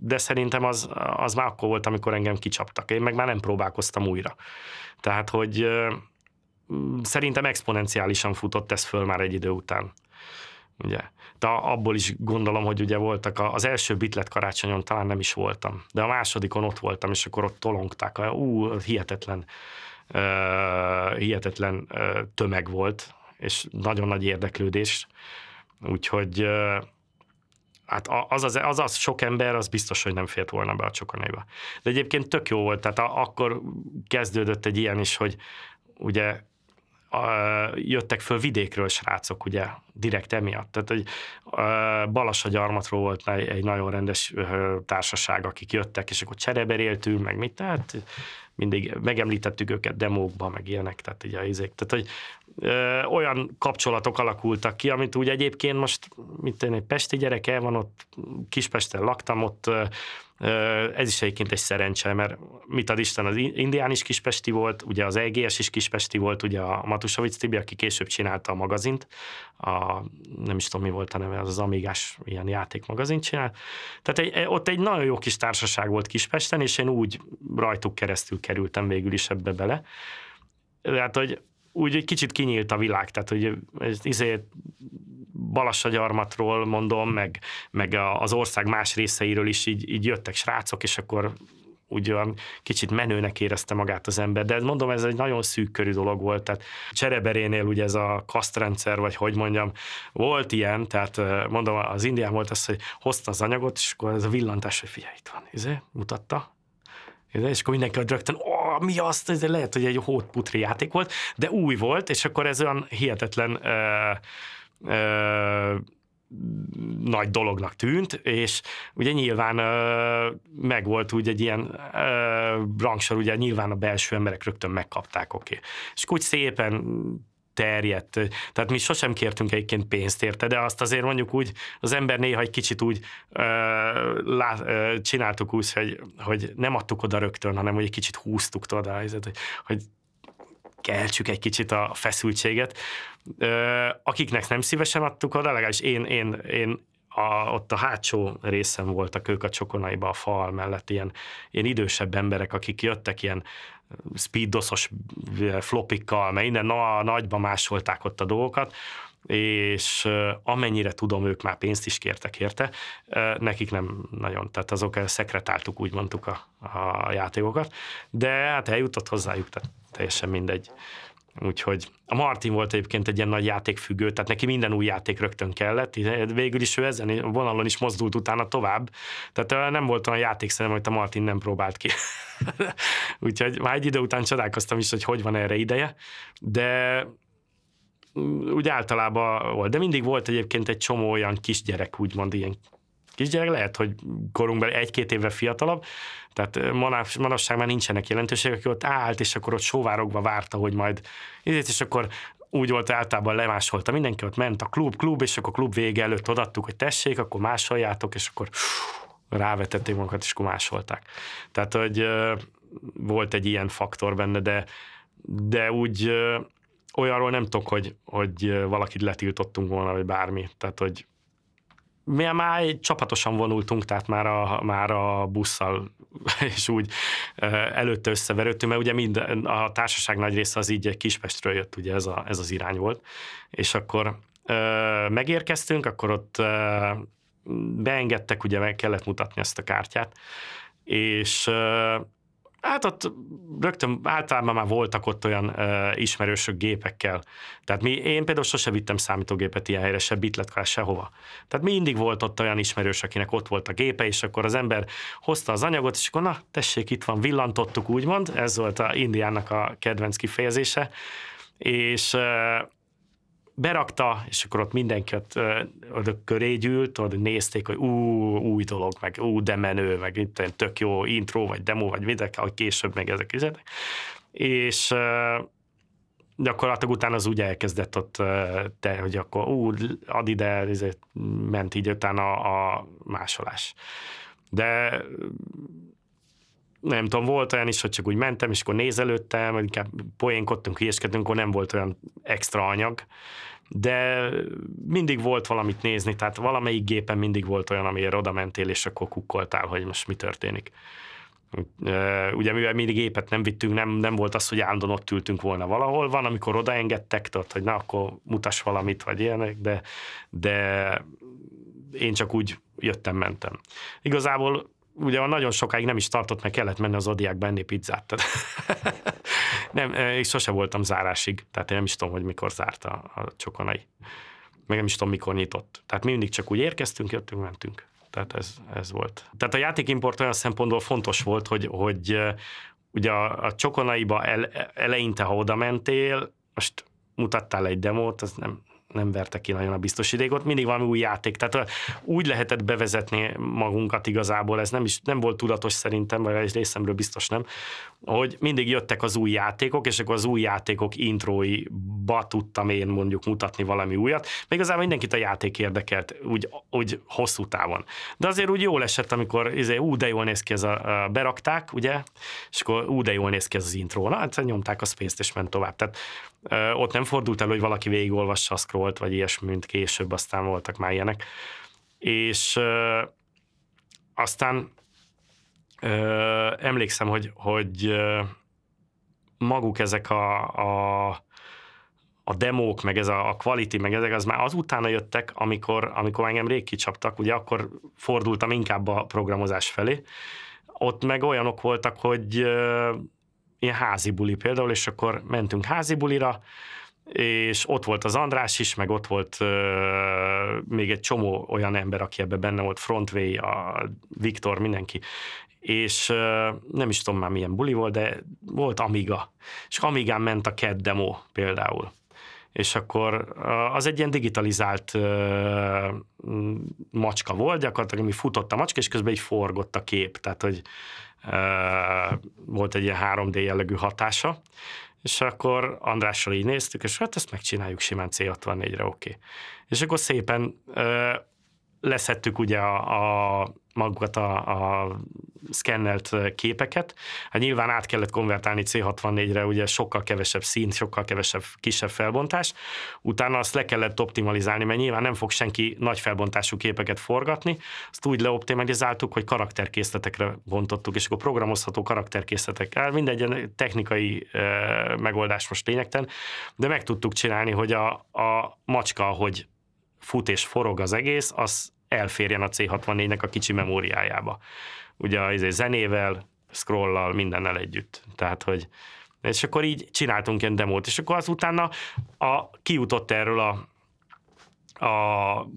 de szerintem az, az már akkor volt, amikor engem kicsaptak. Én meg már nem próbálkoztam újra. Tehát, hogy szerintem exponenciálisan futott ez föl már egy idő után. Ugye. De abból is gondolom, hogy ugye voltak, az első bitlet karácsonyon talán nem is voltam, de a másodikon ott voltam, és akkor ott tolongták. Ú, hihetetlen, uh, hihetetlen uh, tömeg volt, és nagyon nagy érdeklődés. Úgyhogy uh, hát az, az, az, az sok ember, az biztos, hogy nem fért volna be a csokonaiba. De egyébként tök jó volt, tehát a, akkor kezdődött egy ilyen is, hogy ugye a, jöttek föl vidékről srácok, ugye, direkt emiatt. Tehát, hogy Balassa gyarmatról volt egy nagyon rendes társaság, akik jöttek, és akkor csereberéltünk, meg mit, tehát mindig megemlítettük őket demókban, meg ilyenek, tehát ugye izék. Tehát, hogy ö, olyan kapcsolatok alakultak ki, amit úgy egyébként most, mint én egy pesti gyerek el van ott, Kispesten laktam, ott ö, ez is egyébként egy szerencse, mert mit ad Isten, az Indián is kispesti volt, ugye az EGS is kispesti volt, ugye a Matusovic Tibi, aki később csinálta a magazint, a, nem is tudom mi volt a neve, az az Amigás ilyen játékmagazint csinált. Tehát egy, ott egy nagyon jó kis társaság volt Kispesten, és én úgy rajtuk keresztül kerültem végül is ebbe bele. Tehát, hogy úgy egy kicsit kinyílt a világ, tehát hogy ez izé, Balassagyarmatról mondom, meg, meg az ország más részeiről is így, így jöttek srácok, és akkor úgy olyan kicsit menőnek érezte magát az ember, de mondom, ez egy nagyon szűk körű dolog volt, tehát Csereberénél ugye ez a kasztrendszer, vagy hogy mondjam, volt ilyen, tehát mondom, az indián volt az, hogy hozta az anyagot, és akkor ez a villantás, hogy figyelj, itt van, izé, mutatta, és akkor mindenki rögtön, ó, mi azt, ez lehet, hogy egy hótputri játék volt, de új volt, és akkor ez olyan hihetetlen ö, ö, nagy dolognak tűnt, és ugye nyilván ö, meg volt úgy egy ilyen ö, rangsor, ugye nyilván a belső emberek rögtön megkapták, oké. Okay. És úgy szépen terjedt. Tehát mi sosem kértünk egyébként pénzt érte, de azt azért mondjuk úgy, az ember néha egy kicsit úgy ö, lá, ö, csináltuk úgy, hogy, hogy nem adtuk oda rögtön, hanem hogy egy kicsit húztuk oda, hogy, hogy keltsük egy kicsit a feszültséget. Akiknek nem szívesen adtuk oda, legalábbis én, én, én a, ott a hátsó részen voltak ők a csokonaiba a fal mellett, ilyen, ilyen idősebb emberek, akik jöttek ilyen speedosos flopikkal, mert innen na, nagyba másolták ott a dolgokat, és amennyire tudom, ők már pénzt is kértek érte, nekik nem nagyon, tehát azok szekretáltuk, úgy mondtuk a, a játékokat, de hát eljutott hozzájuk, tehát teljesen mindegy. Úgyhogy a Martin volt egyébként egy ilyen nagy játékfüggő, tehát neki minden új játék rögtön kellett, végül is ő ezen a vonalon is mozdult utána tovább, tehát nem volt olyan játék szerintem, amit a Martin nem próbált ki. (laughs) Úgyhogy már egy idő után csodálkoztam is, hogy hogy van erre ideje, de úgy általában volt, de mindig volt egyébként egy csomó olyan kisgyerek, úgymond ilyen kisgyerek, lehet, hogy korunkban egy-két évvel fiatalabb, tehát manapság már nincsenek jelentőségek, aki ott állt, és akkor ott sóvárogva várta, hogy majd, és akkor úgy volt általában lemásolta mindenki, ott ment a klub, klub, és akkor klub vége előtt odattuk, hogy tessék, akkor másoljátok, és akkor rávetették magukat, és akkor másolták. Tehát, hogy volt egy ilyen faktor benne, de, de úgy olyanról nem tudok, hogy, hogy valakit letiltottunk volna, vagy bármi. Tehát, hogy mi már csapatosan vonultunk, tehát már a, már a busszal (laughs) és úgy előtte összeverődtünk, mert ugye mind, a társaság nagy része az így Kispestről jött, ugye ez, a, ez az irány volt. És akkor megérkeztünk, akkor ott beengedtek, ugye meg kellett mutatni ezt a kártyát, és Hát ott rögtön általában már voltak ott olyan uh, ismerősök gépekkel. Tehát mi, én például sose vittem számítógépet ilyen helyre, se bitletkár, sehova. Tehát mindig volt ott olyan ismerős, akinek ott volt a gépe, és akkor az ember hozta az anyagot, és akkor na, tessék, itt van, villantottuk, úgymond. Ez volt a Indiának a kedvenc kifejezése. És berakta, és akkor ott mindenki ott, ott köré gyűlt, ott nézték, hogy ú, új dolog, meg ú, de menő, meg itt tök jó intro, vagy demo, vagy videó, hogy később meg ezek is. És gyakorlatilag utána az úgy elkezdett ott, de, hogy akkor ú, ad ide, ezért ment így utána a másolás. De nem tudom, volt olyan is, hogy csak úgy mentem, és akkor nézelődtem, inkább poénkodtunk, hülyeskedtünk, akkor nem volt olyan extra anyag, de mindig volt valamit nézni, tehát valamelyik gépen mindig volt olyan, amire oda mentél, és akkor kukkoltál, hogy most mi történik. Ugye mivel mindig gépet nem vittünk, nem, nem volt az, hogy állandóan ott ültünk volna valahol. Van, amikor odaengedtek, tudod, hogy na, akkor mutass valamit, vagy ilyenek, de, de én csak úgy jöttem, mentem. Igazából ugye nagyon sokáig nem is tartott, mert kellett menni az Odiákba enni pizzát. Tehát (laughs) nem, én sose voltam zárásig, tehát én nem is tudom, hogy mikor zárt a, a csokonai. Meg nem is tudom, mikor nyitott. Tehát mi mindig csak úgy érkeztünk, jöttünk, mentünk. Tehát ez, ez volt. Tehát a játékimport olyan szempontból fontos volt, hogy, hogy ugye a, a csokonaiba ele, eleinte, ha oda mentél, most mutattál egy demót, az nem, nem verte ki nagyon a biztos idégot, mindig valami új játék. Tehát úgy lehetett bevezetni magunkat igazából, ez nem, is, nem volt tudatos szerintem, vagy egy részemről biztos nem, hogy mindig jöttek az új játékok, és akkor az új játékok intróiba tudtam én mondjuk mutatni valami újat. Még igazából mindenkit a játék érdekelt, úgy, úgy hosszú távon. De azért úgy jól esett, amikor izé, ú, de jól néz ki ez a, a berakták, ugye, és akkor ú, de jól néz ki ez az intro. Na, hát nyomták a space és ment tovább. Tehát ö, ott nem fordult el, hogy valaki végigolvassa a scrollt, vagy ilyesmi, mint később, aztán voltak már ilyenek. És ö, aztán Ö, emlékszem, hogy, hogy maguk ezek a, a, a demók, meg ez a, a quality, meg ezek az már azutána jöttek, amikor, amikor engem rég kicsaptak, ugye akkor fordultam inkább a programozás felé. Ott meg olyanok voltak, hogy ö, ilyen házi buli például, és akkor mentünk házi bulira, és ott volt az András is, meg ott volt uh, még egy csomó olyan ember, aki ebben benne volt, Frontway, a Viktor, mindenki, és nem is tudom már milyen buli volt, de volt Amiga, és Amigán ment a CAD demo például. És akkor az egy ilyen digitalizált macska volt, gyakorlatilag mi futott a macska, és közben így forgott a kép, tehát hogy volt egy ilyen 3D jellegű hatása, és akkor Andrással így néztük, és hát ezt megcsináljuk simán C64-re, oké. Okay. És akkor szépen leszettük ugye a, a magukat a, a szkennelt képeket. Hát nyilván át kellett konvertálni C64-re, ugye sokkal kevesebb szín, sokkal kevesebb, kisebb felbontás. Utána azt le kellett optimalizálni, mert nyilván nem fog senki nagy felbontású képeket forgatni. Azt úgy leoptimalizáltuk, hogy karakterkészletekre bontottuk, és akkor programozható karakterkészletekkel, mindegy technikai e, megoldás most lényegtelen, de meg tudtuk csinálni, hogy a, a macska, hogy fut és forog az egész, az elférjen a C64-nek a kicsi memóriájába. Ugye az zenével, scrollal, mindennel együtt. Tehát, hogy és akkor így csináltunk ilyen demót, és akkor utána a, kijutott erről a, a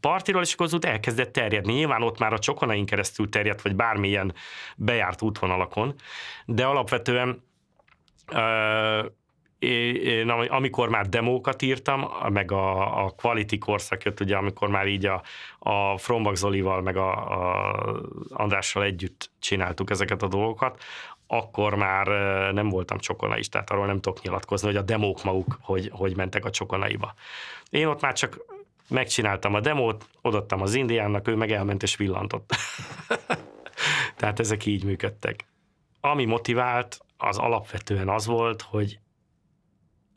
partiról, és akkor az út elkezdett terjedni. Nyilván ott már a csokonain keresztül terjedt, vagy bármilyen bejárt útvonalakon, de alapvetően én, amikor már demókat írtam, meg a, a Quality korszak jött, ugye, amikor már így a, a Frombak Zolival, meg a, a Andrással együtt csináltuk ezeket a dolgokat, akkor már nem voltam csokona is, tehát arról nem tudok nyilatkozni, hogy a demók maguk hogy, hogy mentek a csokonaiba. Én ott már csak megcsináltam a demót, odattam az indiánnak, ő meg elment és villantott. (laughs) tehát ezek így működtek. Ami motivált, az alapvetően az volt, hogy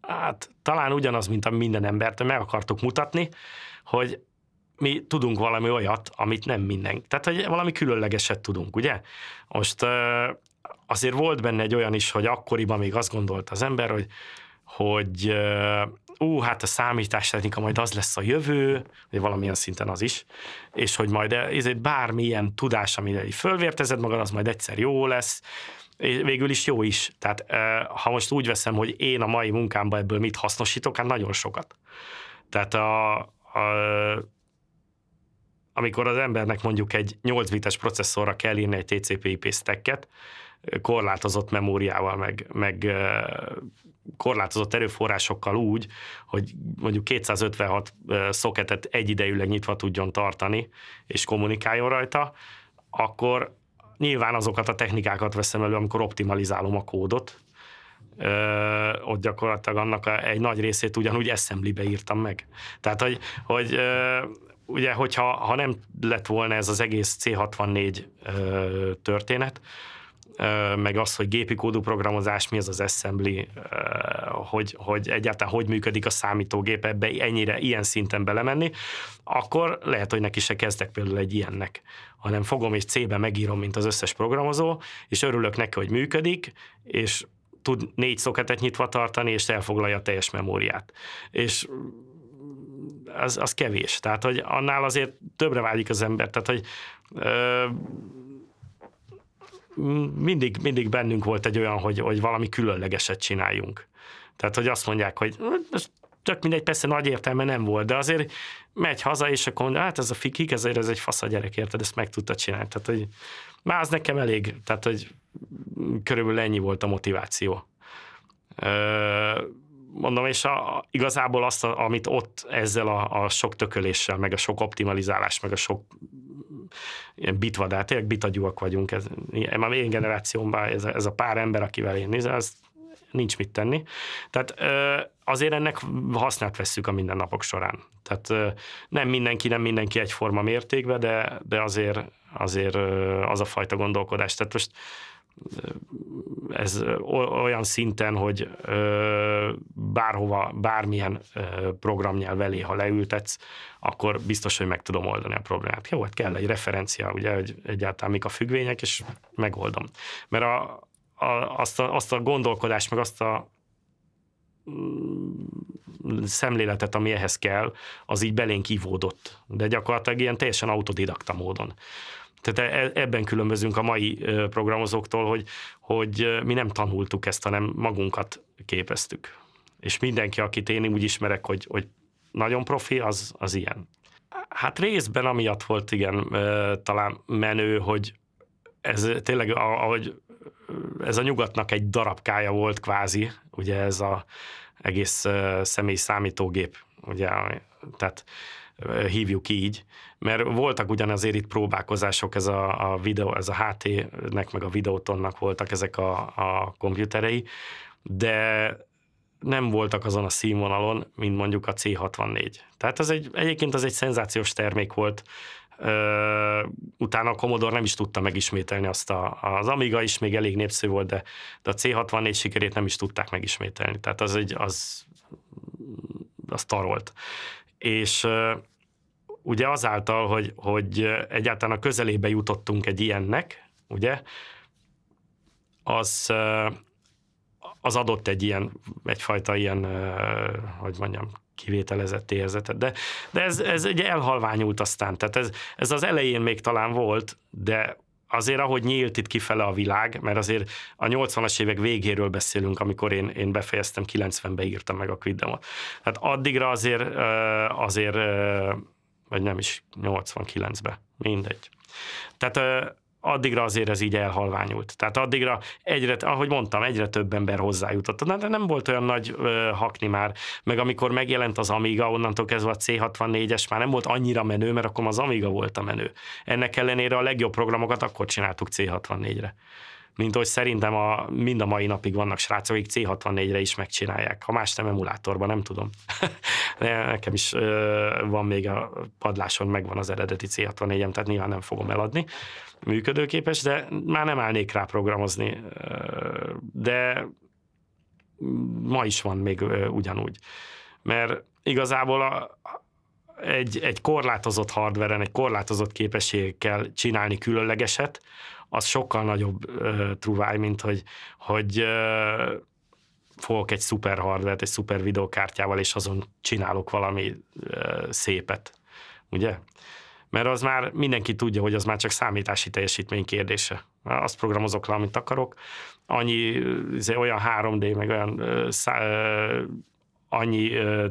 hát talán ugyanaz, mint a minden embert, meg akartuk mutatni, hogy mi tudunk valami olyat, amit nem minden. Tehát, hogy valami különlegeset tudunk, ugye? Most azért volt benne egy olyan is, hogy akkoriban még azt gondolta az ember, hogy hogy ú, hát a számítástechnika majd az lesz a jövő, vagy valamilyen szinten az is, és hogy majd ezért bármilyen tudás, amire fölvértezed magad, az majd egyszer jó lesz, végül is jó is. Tehát ha most úgy veszem, hogy én a mai munkámban ebből mit hasznosítok, hát nagyon sokat. Tehát a, a, amikor az embernek mondjuk egy 8 bites processzorra kell írni egy TCP/IP stacket, korlátozott memóriával, meg, meg korlátozott erőforrásokkal úgy, hogy mondjuk 256 szoketet egyidejűleg nyitva tudjon tartani, és kommunikáljon rajta, akkor nyilván azokat a technikákat veszem elő, amikor optimalizálom a kódot, Ö, ott gyakorlatilag annak egy nagy részét ugyanúgy assembly-be írtam meg. Tehát, hogy, hogy ö, ugye, hogyha ha nem lett volna ez az egész C64 ö, történet, meg az, hogy gépi kódú programozás, mi az az assembly, hogy, hogy egyáltalán hogy működik a számítógép ebbe ennyire, ilyen szinten belemenni, akkor lehet, hogy neki se kezdek például egy ilyennek, hanem fogom és C-ben megírom, mint az összes programozó, és örülök neki, hogy működik, és tud négy szoketet nyitva tartani, és elfoglalja a teljes memóriát. És az, az kevés. Tehát, hogy annál azért többre vágyik az ember. Tehát, hogy ö, mindig, mindig bennünk volt egy olyan, hogy, hogy valami különlegeset csináljunk. Tehát, hogy azt mondják, hogy ez tök mindegy, persze nagy értelme nem volt, de azért megy haza, és akkor mondja, hát ez a fikik, ezért ez egy fasz a gyerek, érted, ezt meg tudta csinálni. Tehát, hogy már az nekem elég, tehát, hogy körülbelül ennyi volt a motiváció. Mondom, és a, igazából azt, amit ott ezzel a, a sok tököléssel, meg a sok optimalizálás, meg a sok ilyen bitvadát, tényleg bitagyúak vagyunk. Ez, már én generációmban ez a, ez a pár ember, akivel én nézem, ez nincs mit tenni. Tehát azért ennek hasznát vesszük a mindennapok során. Tehát nem mindenki, nem mindenki egyforma mértékben, de, de azért, azért az a fajta gondolkodás. Tehát most ez olyan szinten, hogy bárhova, bármilyen programnyelv elé, ha leültetsz, akkor biztos, hogy meg tudom oldani a problémát. Jó, hát kell egy referencia, ugye, hogy egyáltalán mik a függvények, és megoldom. Mert a, a, azt, a, azt a gondolkodást, meg azt a mm, szemléletet, ami ehhez kell, az így belénk ivódott. De gyakorlatilag ilyen teljesen autodidakta módon. Tehát e, ebben különbözünk a mai programozóktól, hogy, hogy mi nem tanultuk ezt, hanem magunkat képeztük. És mindenki, akit én úgy ismerek, hogy, hogy nagyon profi, az, az ilyen. Hát részben amiatt volt igen talán menő, hogy ez tényleg, ahogy ez a nyugatnak egy darabkája volt kvázi, ugye ez a egész személy számítógép, ugye, tehát hívjuk így, mert voltak ugyanazért itt próbálkozások, ez a, a videó, ez a HT-nek, meg a videótonnak voltak ezek a, a komputerei, de nem voltak azon a színvonalon, mint mondjuk a C64. Tehát ez egy, egyébként az egy szenzációs termék volt, Uh, utána a Commodore nem is tudta megismételni azt a, az Amiga is még elég népszerű volt, de, de a C64 sikerét nem is tudták megismételni. Tehát az egy, az, az tarolt és ugye azáltal, hogy, hogy egyáltalán a közelébe jutottunk egy ilyennek, ugye, az, az adott egy ilyen, egyfajta ilyen, hogy mondjam, kivételezett érzetet. De, de ez, ez ugye elhalványult aztán. Tehát ez, ez az elején még talán volt, de azért, ahogy nyílt itt kifele a világ, mert azért a 80-as évek végéről beszélünk, amikor én, én befejeztem, 90-ben írtam meg a Quiddemot. Hát addigra azért, azért, vagy nem is, 89-ben, mindegy. Tehát addigra azért ez így elhalványult. Tehát addigra egyre, ahogy mondtam, egyre több ember hozzájutott. De nem volt olyan nagy ö, hakni már, meg amikor megjelent az Amiga, onnantól kezdve a C64-es már nem volt annyira menő, mert akkor az Amiga volt a menő. Ennek ellenére a legjobb programokat akkor csináltuk C64-re mint hogy szerintem a, mind a mai napig vannak srácok, akik C64-re is megcsinálják. Ha más nem emulátorban, nem tudom. (laughs) Nekem is ö, van még a padláson, megvan az eredeti C64-em, tehát nyilván nem fogom eladni. Működőképes, de már nem állnék rá programozni. De ma is van még ugyanúgy. Mert igazából a, egy, egy korlátozott hardveren, egy korlátozott képességekkel csinálni különlegeset, az sokkal nagyobb uh, truváj, mint hogy, hogy uh, fogok egy szuper hardvert, egy szuper videokártyával, és azon csinálok valami uh, szépet. Ugye? Mert az már mindenki tudja, hogy az már csak számítási teljesítmény kérdése. Azt programozok le, amit akarok. Annyi, olyan 3D, meg olyan uh, szá, uh, annyi uh,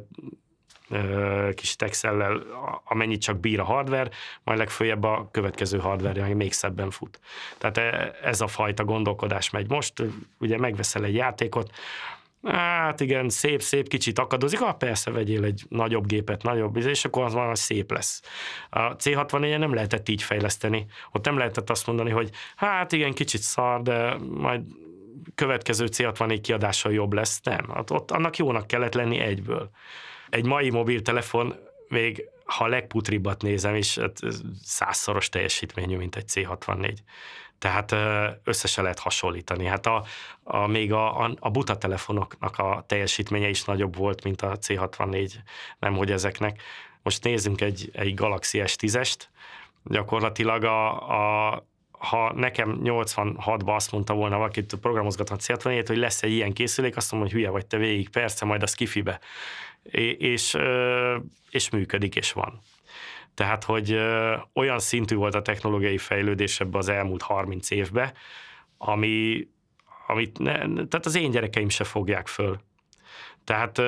kis texellel, amennyit csak bír a hardware, majd legfőjebb a következő hardware ami még szebben fut. Tehát e, ez a fajta gondolkodás megy most, ugye megveszel egy játékot, Hát igen, szép, szép, kicsit akadozik, ah persze vegyél egy nagyobb gépet, nagyobb, és akkor az van, szép lesz. A C64-en nem lehetett így fejleszteni. Ott nem lehetett azt mondani, hogy hát igen, kicsit szar, de majd következő C64 kiadással jobb lesz. Nem, ott annak jónak kellett lenni egyből egy mai mobiltelefon még ha a legputribbat nézem is, hát százszoros teljesítményű, mint egy C64. Tehát össze lehet hasonlítani. Hát a, a, még a, a, a buta telefonoknak a teljesítménye is nagyobb volt, mint a C64, nem hogy ezeknek. Most nézzünk egy, egy Galaxy S10-est, gyakorlatilag a, a ha nekem 86-ban azt mondta volna valaki, hogy programozgathat C64, hogy lesz egy ilyen készülék, azt mondom, hogy hülye vagy te végig, persze, majd az kifibe és, és működik, és van. Tehát, hogy olyan szintű volt a technológiai fejlődés ebbe az elmúlt 30 évben, ami, amit ne, tehát az én gyerekeim se fogják föl. Tehát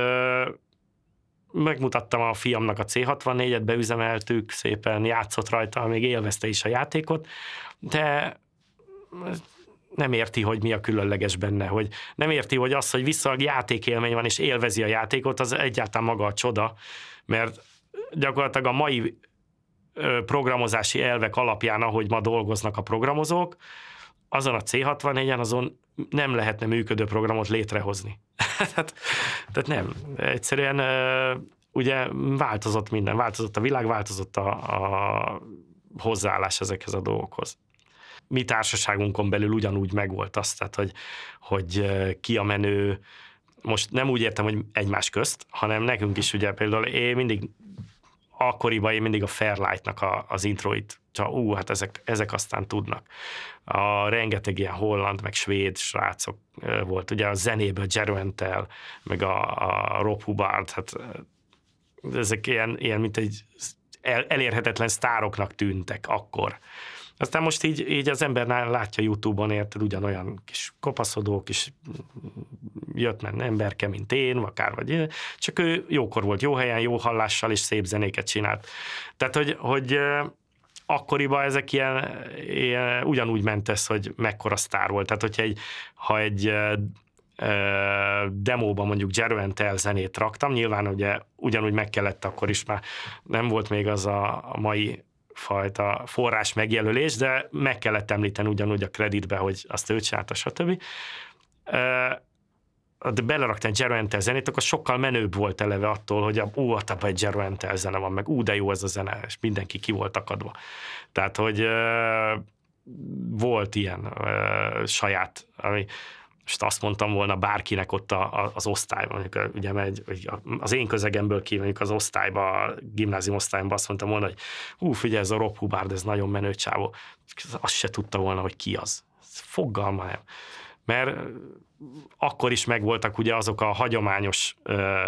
megmutattam a fiamnak a C64-et, beüzemeltük, szépen játszott rajta, még élvezte is a játékot, de nem érti, hogy mi a különleges benne, hogy nem érti, hogy az, hogy vissza a játékélmény van, és élvezi a játékot, az egyáltalán maga a csoda, mert gyakorlatilag a mai programozási elvek alapján, ahogy ma dolgoznak a programozók, azon a C64-en azon nem lehetne működő programot létrehozni. (laughs) tehát, tehát nem. Egyszerűen ugye változott minden, változott a világ, változott a, a hozzáállás ezekhez a dolgokhoz mi társaságunkon belül ugyanúgy megvolt az, tehát hogy, hogy ki a menő, most nem úgy értem, hogy egymás közt, hanem nekünk is ugye például én mindig akkoriban én mindig a Fairlight-nak a, az introit, csak ú, hát ezek, ezek aztán tudnak. A rengeteg ilyen holland, meg svéd srácok volt, ugye a zenéből Jeroentel, meg a, a Rob Hubbard, hát ezek ilyen, ilyen mint egy el, elérhetetlen sztároknak tűntek akkor. Aztán most így, így az ember látja YouTube-on, érted, ugyanolyan kis kopaszodó, kis jött men emberke, mint én, akár vagy csak ő jókor volt, jó helyen, jó hallással, és szép zenéket csinált. Tehát, hogy, hogy akkoriban ezek ilyen, ilyen, ugyanúgy ment ez, hogy mekkora sztár volt. Tehát, hogyha egy, ha egy demóban mondjuk Jeroen zenét raktam, nyilván ugye ugyanúgy meg kellett akkor is, már nem volt még az a, a mai fajta forrás megjelölés, de meg kellett említeni ugyanúgy a kreditbe, hogy azt ő csinálta, stb. De beleraktam egy Jero Entel zenét, akkor sokkal menőbb volt eleve attól, hogy a, ú, abban egy Jero zene van, meg ú, de jó ez a zene, és mindenki ki volt akadva. Tehát, hogy volt ilyen saját, ami, és azt mondtam volna bárkinek ott a, a, az osztályban, mondjuk, ugye megy, az én közegemből ki, mondjuk az osztályba, a gimnázium osztályban azt mondtam volna, hogy hú, figyelj, ez a Rob Hubbard, ez nagyon menő csávó. Azt se tudta volna, hogy ki az. Fogalma nem. Mert akkor is megvoltak ugye azok a hagyományos ö,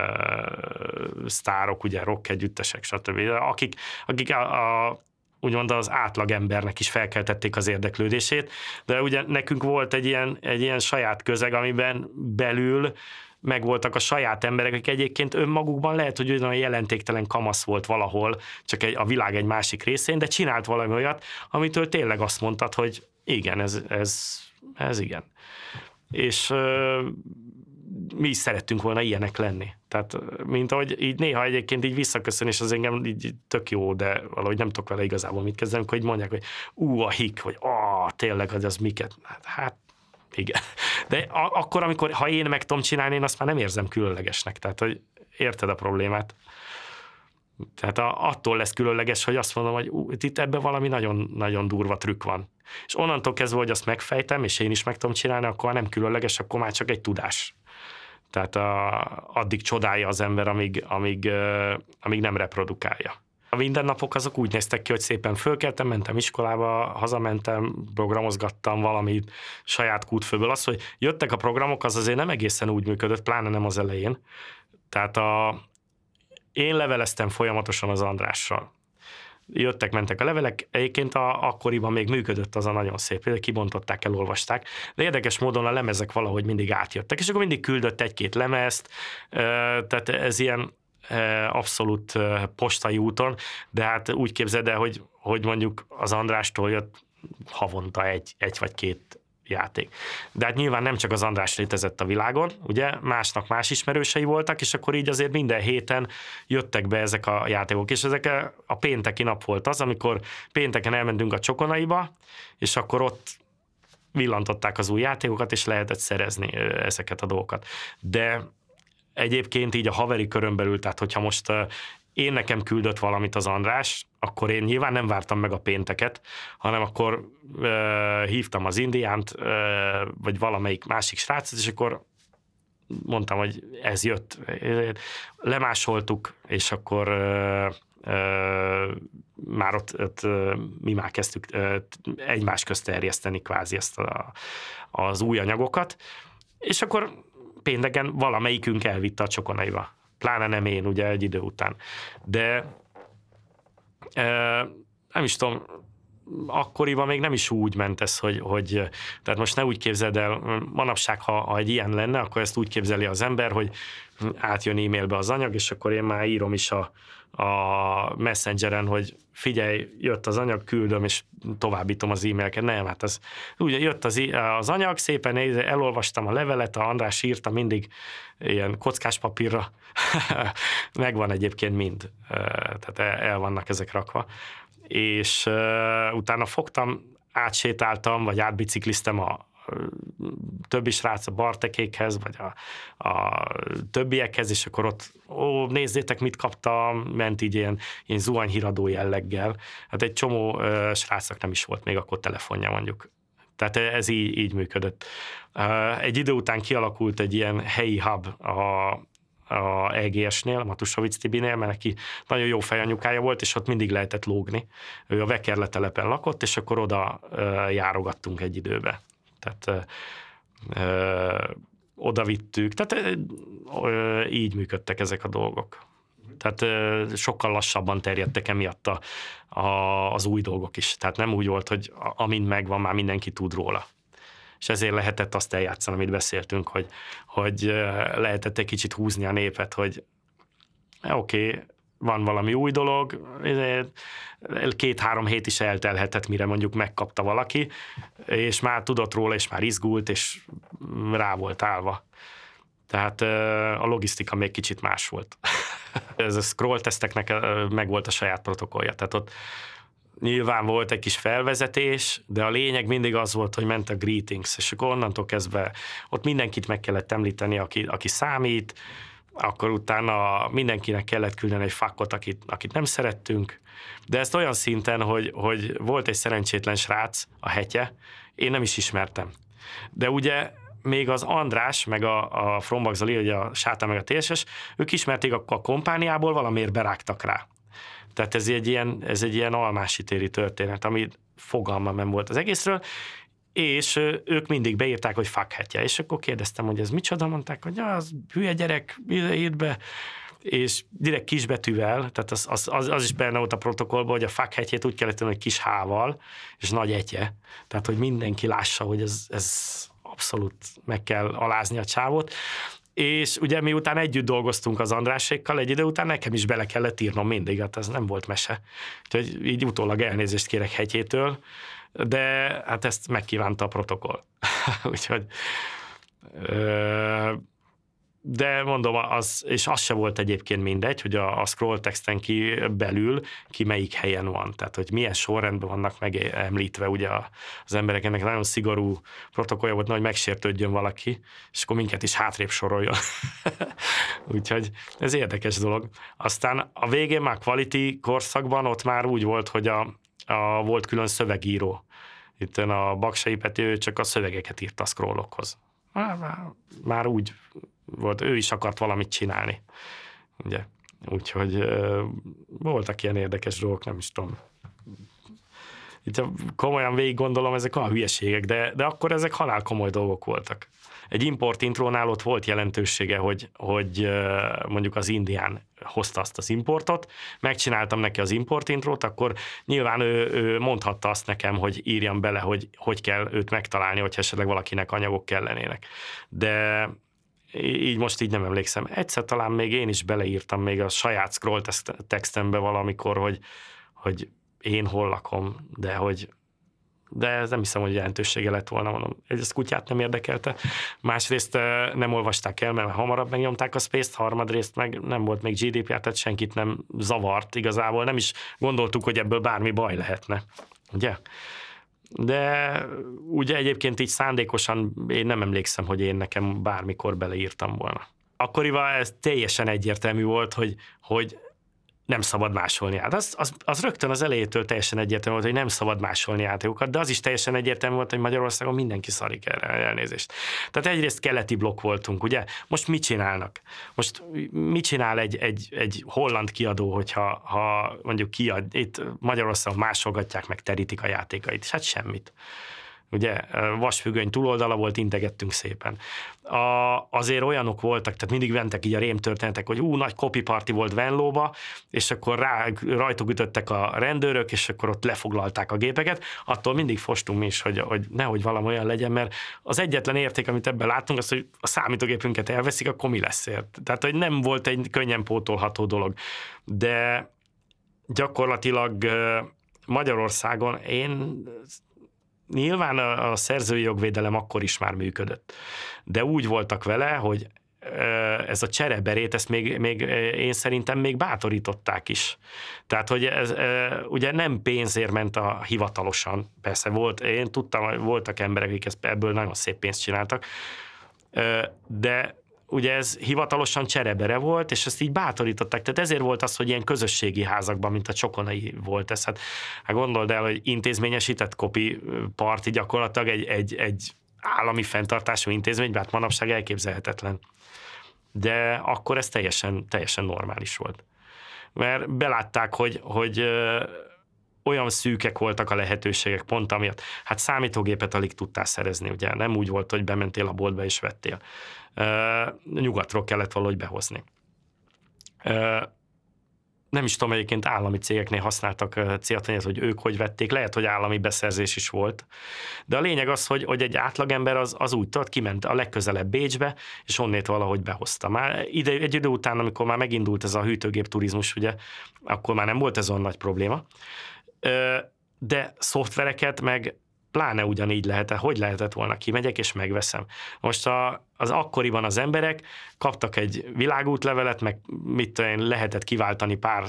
sztárok, ugye rock együttesek, stb., akik, akik a, a úgymond az átlagembernek is felkeltették az érdeklődését, de ugye nekünk volt egy ilyen, egy ilyen saját közeg, amiben belül megvoltak a saját emberek, akik egyébként önmagukban lehet, hogy olyan jelentéktelen kamasz volt valahol, csak egy, a világ egy másik részén, de csinált valami olyat, amitől tényleg azt mondtad, hogy igen, ez, ez, ez igen. És mi is szerettünk volna ilyenek lenni. Tehát, mint ahogy így néha egyébként így visszaköszön, és az engem így tök jó, de valahogy nem tudok vele igazából mit kezdeni, hogy mondják, hogy ú, a hik, vagy ah, tényleg, az, az miket. Hát, hát igen. De a- akkor, amikor, ha én meg tudom csinálni, én azt már nem érzem különlegesnek. Tehát, hogy érted a problémát. Tehát a, attól lesz különleges, hogy azt mondom, hogy ú, itt ebben valami nagyon, nagyon durva trükk van. És onnantól kezdve, hogy azt megfejtem, és én is meg tudom csinálni, akkor nem különleges, akkor már csak egy tudás. Tehát a, addig csodálja az ember, amíg, amíg, amíg nem reprodukálja. A mindennapok azok úgy néztek ki, hogy szépen fölkeltem, mentem iskolába, hazamentem, programozgattam valamit saját kútfőből. Az, hogy jöttek a programok, az azért nem egészen úgy működött, pláne nem az elején. Tehát a, én leveleztem folyamatosan az Andrással jöttek, mentek a levelek. Egyébként a, akkoriban még működött az a nagyon szép, kibontották, elolvasták, de érdekes módon a lemezek valahogy mindig átjöttek, és akkor mindig küldött egy-két lemezt, tehát ez ilyen abszolút postai úton, de hát úgy képzeld el, hogy, hogy mondjuk az Andrástól jött havonta egy, egy vagy két játék. De hát nyilván nem csak az András létezett a világon, ugye, másnak más ismerősei voltak, és akkor így azért minden héten jöttek be ezek a játékok, és ezek a pénteki nap volt az, amikor pénteken elmentünk a Csokonaiba, és akkor ott villantották az új játékokat, és lehetett szerezni ezeket a dolgokat. De egyébként így a haveri körön belül, tehát hogyha most én nekem küldött valamit az András, akkor én nyilván nem vártam meg a pénteket, hanem akkor ö, hívtam az indiánt, ö, vagy valamelyik másik srácot, és akkor mondtam, hogy ez jött. Lemásoltuk, és akkor ö, ö, már ott, ott mi már kezdtük ö, egymás közt terjeszteni kvázi ezt a, az új anyagokat, és akkor pénteken valamelyikünk elvitte a csokonaiba pláne nem én, ugye egy idő után. De nem is tudom, akkoriban még nem is úgy ment ez, hogy, hogy tehát most ne úgy képzeld el, manapság, ha, ha egy ilyen lenne, akkor ezt úgy képzeli az ember, hogy átjön e-mailbe az anyag, és akkor én már írom is a, a messengeren, hogy figyelj, jött az anyag, küldöm, és továbbítom az e-maileket. Nem, hát az, ugye jött az, az anyag, szépen elolvastam a levelet, a András írta mindig ilyen kockás papírra, (laughs) megvan egyébként mind, tehát el vannak ezek rakva. És utána fogtam, átsétáltam, vagy átbicikliztem a, többi srác a Bartekékhez, vagy a, a többiekhez, és akkor ott, ó, nézzétek, mit kaptam, ment így ilyen, ilyen zuhanyhíradó jelleggel. Hát egy csomó ö, srácnak nem is volt még akkor telefonja mondjuk. Tehát ez így, így működött. Egy idő után kialakult egy ilyen helyi hub a, a EGS-nél, Matusovic Tibinél, mert neki nagyon jó fejanyukája volt, és ott mindig lehetett lógni. Ő a Vekerletelepen lakott, és akkor oda járogattunk egy időbe tehát oda vittük, tehát ö, így működtek ezek a dolgok. Tehát ö, sokkal lassabban terjedtek emiatt a, a, az új dolgok is. Tehát nem úgy volt, hogy amint megvan, már mindenki tud róla. És ezért lehetett azt eljátszani, amit beszéltünk, hogy, hogy lehetett egy kicsit húzni a népet, hogy oké, okay, van valami új dolog, két-három hét is eltelhetett, mire mondjuk megkapta valaki, és már tudott róla, és már izgult, és rá volt állva. Tehát a logisztika még kicsit más volt. (laughs) Ez a scroll teszteknek meg volt a saját protokollja. Tehát ott nyilván volt egy kis felvezetés, de a lényeg mindig az volt, hogy ment a greetings, és akkor onnantól kezdve ott mindenkit meg kellett említeni, aki, aki számít, akkor utána mindenkinek kellett küldeni egy fakot, akit, akit nem szerettünk, de ezt olyan szinten, hogy, hogy volt egy szerencsétlen srác, a hetje, én nem is ismertem. De ugye még az András, meg a, a Frombak Zali, ugye a Sáta, meg a TSS, ők ismerték a, a kompániából, valamiért berágtak rá. Tehát ez egy ilyen, ez egy ilyen almási téri történet, ami fogalmam nem volt az egészről, és ők mindig beírták, hogy fakhetje. És akkor kérdeztem, hogy ez micsoda, mondták, hogy az hülye gyerek, írt be, és direkt kisbetűvel, tehát az, az, az, az is benne volt a protokollban, hogy a fakhegyét úgy kellett tenni, hogy kis hával, és nagy etje. Tehát, hogy mindenki lássa, hogy ez, ez abszolút meg kell alázni a csávot. és ugye miután együtt dolgoztunk az Andrásékkal, egy idő után nekem is bele kellett írnom mindig, hát ez nem volt mese. Úgyhogy így utólag elnézést kérek hegyétől, de hát ezt megkívánta a protokoll. (laughs) Úgyhogy de mondom, az, és az se volt egyébként mindegy, hogy a, a scroll texten ki belül ki melyik helyen van, tehát hogy milyen sorrendben vannak megemlítve ugye az emberek, ennek nagyon szigorú protokollja volt, hogy megsértődjön valaki, és akkor minket is hátrébb soroljon. (laughs) Úgyhogy ez érdekes dolog. Aztán a végén már quality korszakban ott már úgy volt, hogy a, a volt külön szövegíró. Itt a Baksai Peti, ő csak a szövegeket írt a scrollokhoz. Már, már, úgy volt, ő is akart valamit csinálni. Ugye? Úgyhogy voltak ilyen érdekes dolgok, nem is tudom. Itt komolyan végig gondolom, ezek a hülyeségek, de, de akkor ezek halál komoly dolgok voltak. Egy import intrónál ott volt jelentősége, hogy, hogy mondjuk az indián hozta azt az importot, megcsináltam neki az import intrót, akkor nyilván ő, ő mondhatta azt nekem, hogy írjam bele, hogy hogy kell őt megtalálni, hogy esetleg valakinek anyagok kellenének. De így most így nem emlékszem. Egyszer talán még én is beleírtam még a saját scroll textembe valamikor, hogy, hogy én hol lakom, de hogy de ez nem hiszem, hogy jelentősége lett volna, mondom, ez kutyát nem érdekelte. Másrészt nem olvasták el, mert hamarabb megnyomták a Space-t, harmadrészt meg nem volt még GDPR, tehát senkit nem zavart igazából, nem is gondoltuk, hogy ebből bármi baj lehetne. Ugye? De ugye egyébként így szándékosan én nem emlékszem, hogy én nekem bármikor beleírtam volna. Akkoriban ez teljesen egyértelmű volt, hogy, hogy nem szabad másolni át. Az, az, az rögtön az elejétől teljesen egyértelmű volt, hogy nem szabad másolni játékokat, de az is teljesen egyértelmű volt, hogy Magyarországon mindenki szarik erre elnézést. Tehát egyrészt keleti blokk voltunk, ugye? Most mit csinálnak? Most mit csinál egy, egy, egy holland kiadó, hogyha ha mondjuk kiad, itt Magyarországon másolgatják meg, terítik a játékait? Hát semmit ugye vasfüggöny túloldala volt, integettünk szépen. A, azért olyanok voltak, tehát mindig mentek így a rém történetek, hogy ú, nagy copy party volt Venlóba, és akkor rá, rajtuk ütöttek a rendőrök, és akkor ott lefoglalták a gépeket. Attól mindig fostunk mi is, hogy, hogy nehogy valami olyan legyen, mert az egyetlen érték, amit ebben látunk, az, hogy a számítógépünket elveszik, akkor mi lesz ért. Tehát, hogy nem volt egy könnyen pótolható dolog. De gyakorlatilag Magyarországon én nyilván a, a szerzői jogvédelem akkor is már működött, de úgy voltak vele, hogy ez a csereberét, ezt még, még én szerintem még bátorították is. Tehát, hogy ez ugye nem pénzért ment a hivatalosan, persze volt, én tudtam, voltak emberek, akik ebből nagyon szép pénzt csináltak, de ugye ez hivatalosan cserebere volt, és ezt így bátorították. Tehát ezért volt az, hogy ilyen közösségi házakban, mint a csokonai volt ez. Hát, hát gondold el, hogy intézményesített kopi parti gyakorlatilag egy, egy, egy állami fenntartású intézmény, hát manapság elképzelhetetlen. De akkor ez teljesen, teljesen normális volt. Mert belátták, hogy, hogy olyan szűkek voltak a lehetőségek pont amiatt. Hát számítógépet alig tudtál szerezni, ugye nem úgy volt, hogy bementél a boltba és vettél nyugatról kellett valahogy behozni. Nem is tudom, egyébként állami cégeknél használtak céltanyát, hogy ők hogy vették, lehet, hogy állami beszerzés is volt. De a lényeg az, hogy, hogy egy átlagember az, az úgy tudott, kiment a legközelebb Bécsbe, és onnét valahogy behozta. Már ide, egy idő után, amikor már megindult ez a hűtőgép turizmus, ugye, akkor már nem volt ez olyan nagy probléma. De szoftvereket meg pláne ugyanígy lehet, hogy lehetett volna, kimegyek és megveszem. Most a, az akkoriban az emberek kaptak egy világútlevelet, meg mit tudom én, lehetett kiváltani pár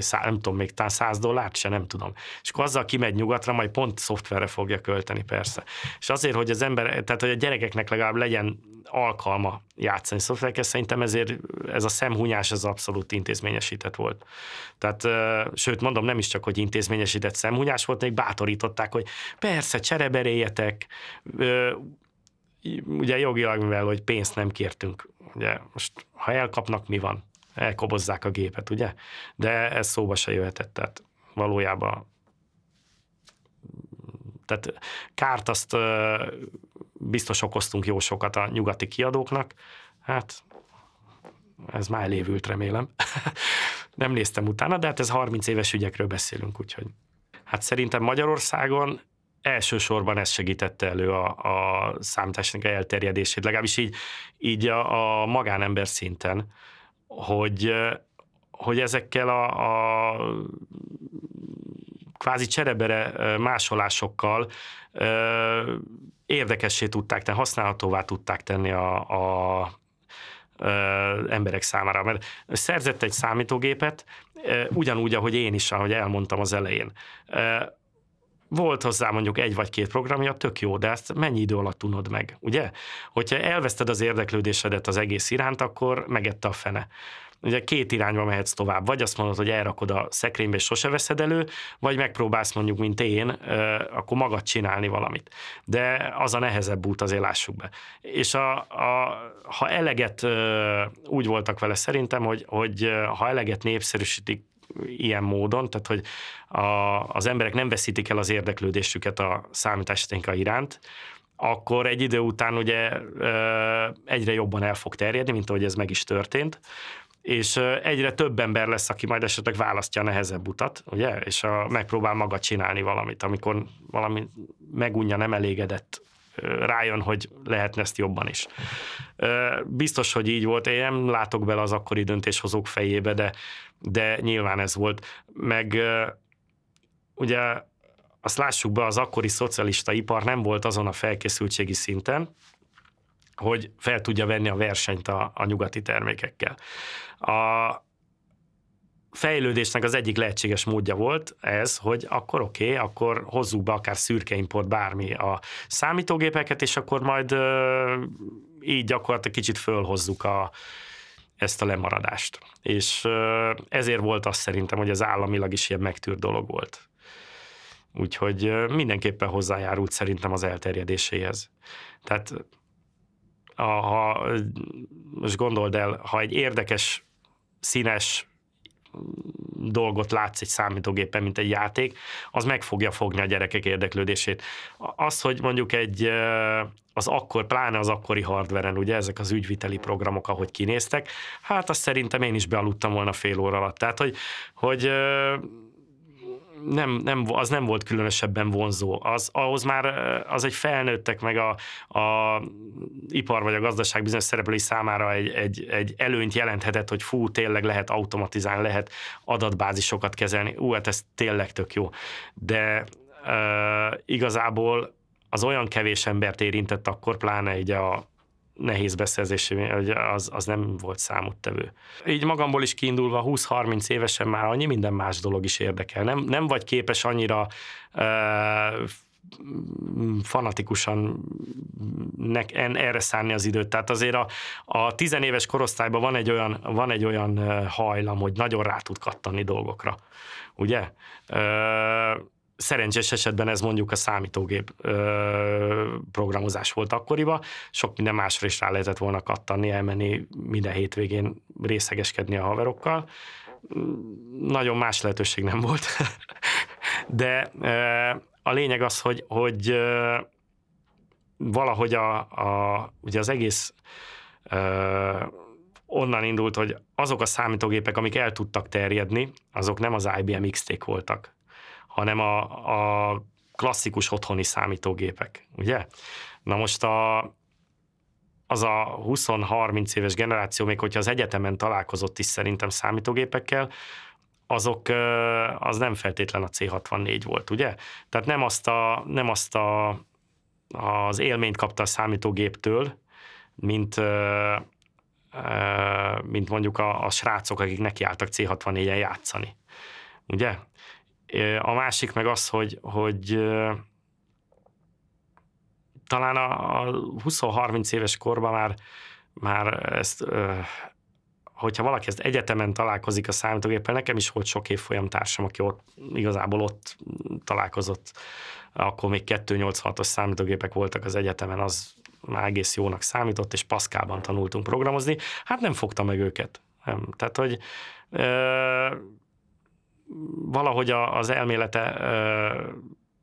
szá, nem tudom, még talán 100 dollárt se, nem tudom. És akkor azzal kimegy nyugatra, majd pont szoftverre fogja költeni, persze. És azért, hogy az ember, tehát hogy a gyerekeknek legalább legyen alkalma játszani szoftvereket, szerintem ezért ez a szemhunyás az abszolút intézményesített volt. Tehát, sőt, mondom, nem is csak, hogy intézményesített szemhunyás volt, még bátorították, hogy persze, csereberéljetek, ugye jogilag, mivel hogy pénzt nem kértünk, ugye most ha elkapnak, mi van? Elkobozzák a gépet, ugye? De ez szóba se jöhetett, tehát valójában tehát kárt azt biztos okoztunk jó sokat a nyugati kiadóknak, hát ez már elévült, remélem. (laughs) Nem néztem utána, de hát ez 30 éves ügyekről beszélünk, úgyhogy. Hát szerintem Magyarországon elsősorban ez segítette elő a, a számítástechnika elterjedését, legalábbis így, így a, a magánember szinten, hogy, hogy ezekkel a, a kvázi cserebere másolásokkal érdekessé tudták tenni, használhatóvá tudták tenni a, a emberek számára. Mert szerzett egy számítógépet, ugyanúgy, ahogy én is, ahogy elmondtam az elején volt hozzá mondjuk egy vagy két programja, tök jó, de ezt mennyi idő alatt tudod meg, ugye? Hogyha elveszted az érdeklődésedet az egész iránt, akkor megette a fene. Ugye két irányba mehetsz tovább. Vagy azt mondod, hogy elrakod a szekrénybe és sose veszed elő, vagy megpróbálsz mondjuk, mint én, akkor magad csinálni valamit. De az a nehezebb út, azért lássuk be. És a, a, ha eleget úgy voltak vele szerintem, hogy, hogy ha eleget népszerűsítik ilyen módon, tehát hogy a, az emberek nem veszítik el az érdeklődésüket a számítástechnika iránt, akkor egy idő után ugye egyre jobban el fog terjedni, mint ahogy ez meg is történt, és egyre több ember lesz, aki majd esetleg választja a nehezebb utat, ugye, és a, megpróbál maga csinálni valamit, amikor valami megunja, nem elégedett, rájön, hogy lehetne ezt jobban is. Biztos, hogy így volt, én nem látok bele az akkori döntéshozók fejébe, de, de nyilván ez volt. Meg ugye azt lássuk be, az akkori szocialista ipar nem volt azon a felkészültségi szinten, hogy fel tudja venni a versenyt a, a nyugati termékekkel. A fejlődésnek az egyik lehetséges módja volt ez, hogy akkor oké, okay, akkor hozzuk be akár szürke import bármi a számítógépeket, és akkor majd így gyakorlatilag kicsit fölhozzuk a, ezt a lemaradást. És ezért volt azt szerintem, hogy az államilag is ilyen megtűrt dolog volt. Úgyhogy mindenképpen hozzájárult szerintem az elterjedéséhez. Tehát ha most gondold el, ha egy érdekes, színes dolgot látsz egy számítógépen, mint egy játék, az meg fogja fogni a gyerekek érdeklődését. Az, hogy mondjuk egy az akkor, pláne az akkori hardveren, ugye ezek az ügyviteli programok, ahogy kinéztek, hát azt szerintem én is bealudtam volna fél óra alatt. Tehát, hogy, hogy nem, nem, az nem volt különösebben vonzó. Az, ahhoz már az egy felnőttek meg a, a ipar vagy a gazdaság bizonyos szereplői számára egy, egy, egy előnyt jelenthetett, hogy fú, tényleg lehet automatizálni, lehet adatbázisokat kezelni. Ú, hát ez tényleg tök jó. De uh, igazából az olyan kevés embert érintett akkor, pláne egy a nehéz beszerzési, az, az nem volt számottevő. Így magamból is kiindulva 20-30 évesen már annyi minden más dolog is érdekel. Nem, nem vagy képes annyira uh, fanatikusan ne, erre szánni az időt. Tehát azért a, a tizenéves korosztályban van egy olyan, van egy olyan hajlam, hogy nagyon rá tud kattani dolgokra. Ugye? Uh, szerencsés esetben ez mondjuk a számítógép ö, programozás volt akkoriban, sok minden másra is rá lehetett volna kattani, elmenni minden hétvégén részegeskedni a haverokkal. Nagyon más lehetőség nem volt. (laughs) De ö, a lényeg az, hogy, hogy ö, valahogy a, a, ugye az egész ö, onnan indult, hogy azok a számítógépek, amik el tudtak terjedni, azok nem az IBM x voltak, hanem a, a klasszikus otthoni számítógépek, ugye? Na most a, az a 20-30 éves generáció, még hogyha az egyetemen találkozott is szerintem számítógépekkel, azok az nem feltétlen a C64 volt, ugye? Tehát nem azt, a, nem azt a, az élményt kapta a számítógéptől, mint, mint mondjuk a, a srácok, akik nekiálltak C64-en játszani. Ugye? A másik meg az, hogy, hogy talán a 20-30 éves korban már, már ezt, hogyha valaki ezt egyetemen találkozik a számítógéppel, nekem is volt sok évfolyam társam, aki ott, igazából ott találkozott, akkor még 286-os számítógépek voltak az egyetemen, az már egész jónak számított, és Pascalban tanultunk programozni. Hát nem fogta meg őket. Nem. Tehát, hogy valahogy az elmélete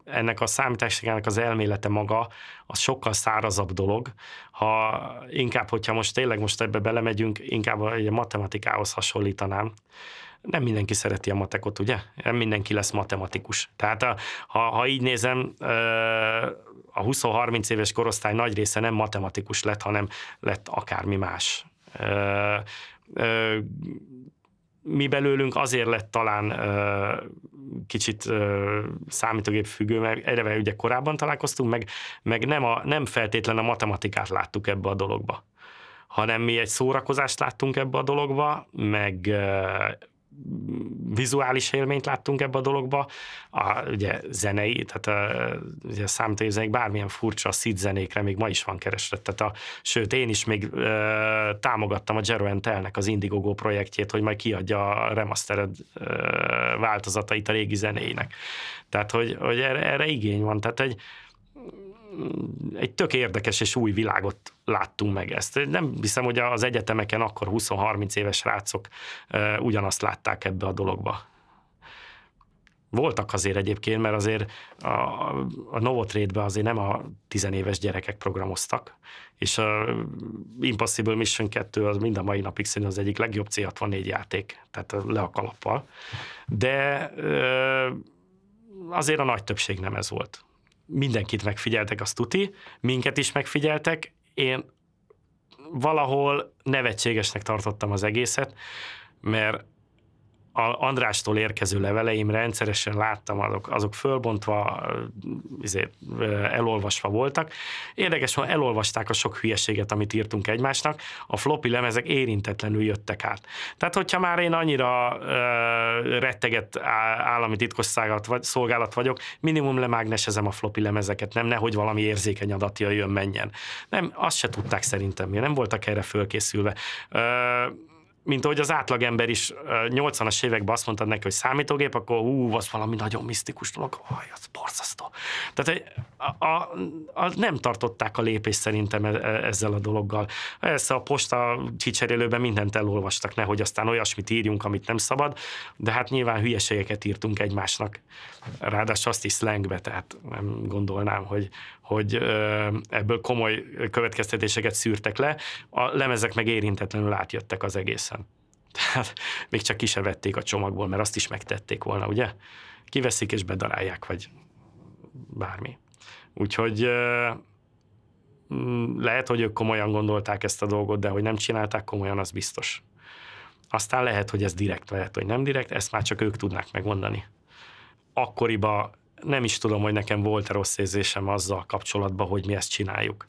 ennek a számítástechnikának az elmélete maga, az sokkal szárazabb dolog. Ha inkább, hogyha most tényleg most ebbe belemegyünk, inkább a matematikához hasonlítanám nem mindenki szereti a matekot, ugye? Nem mindenki lesz matematikus. Tehát a, ha, ha így nézem, a 20-30 éves korosztály nagy része nem matematikus lett, hanem lett akármi más mi belőlünk azért lett talán ö, kicsit ö, számítógép függő, mert erre ugye korábban találkoztunk, meg, meg nem, a, nem feltétlen a matematikát láttuk ebbe a dologba, hanem mi egy szórakozást láttunk ebbe a dologba, meg vizuális élményt láttunk ebbe a dologba, a, ugye zenei, tehát a, ugye a bármilyen furcsa szid zenékre még ma is van kereslet. Tehát a, sőt, én is még ö, támogattam a Jero Telnek az Indiegogo projektjét, hogy majd kiadja a remastered ö, változatait a régi zenéinek. Tehát, hogy, hogy erre, erre igény van. Tehát egy, egy tök érdekes és új világot láttunk meg ezt. Nem hiszem, hogy az egyetemeken akkor 20-30 éves rácok ugyanazt látták ebbe a dologba. Voltak azért egyébként, mert azért a, a Novotrade-be azért nem a tizenéves gyerekek programoztak, és a Impossible Mission 2 az mind a mai napig szerintem az egyik legjobb C64 játék, tehát le a kalappal. De azért a nagy többség nem ez volt mindenkit megfigyeltek, azt tuti, minket is megfigyeltek, én valahol nevetségesnek tartottam az egészet, mert Andrástól érkező leveleim rendszeresen láttam, azok, azok fölbontva, ezért, elolvasva voltak. Érdekes, hogy elolvasták a sok hülyeséget, amit írtunk egymásnak, a floppy lemezek érintetlenül jöttek át. Tehát, hogyha már én annyira uh, retteget állami titkosszolgálat vagy, szolgálat vagyok, minimum lemágnesezem a floppy lemezeket, nem nehogy valami érzékeny adat jön, menjen. Nem, azt se tudták szerintem, mi nem voltak erre fölkészülve. Uh, mint ahogy az átlagember is 80-as években azt mondtad neki, hogy számítógép, akkor hú, az valami nagyon misztikus dolog, aj, az borzasztó. Tehát a, a, a, nem tartották a lépést szerintem e, e, ezzel a dologgal. Ezt a posta csicserélőben mindent elolvastak, nehogy aztán olyasmit írjunk, amit nem szabad, de hát nyilván hülyeségeket írtunk egymásnak. Ráadásul azt is slangbe, tehát nem gondolnám, hogy, hogy ebből komoly következtetéseket szűrtek le, a lemezek meg érintetlenül átjöttek az egészen. Tehát még csak ki a csomagból, mert azt is megtették volna, ugye? Kiveszik és bedarálják, vagy bármi. Úgyhogy mm, lehet, hogy ők komolyan gondolták ezt a dolgot, de hogy nem csinálták komolyan, az biztos. Aztán lehet, hogy ez direkt, lehet, hogy nem direkt, ezt már csak ők tudnák megmondani. Akkoriban nem is tudom, hogy nekem volt-e rossz érzésem azzal kapcsolatban, hogy mi ezt csináljuk.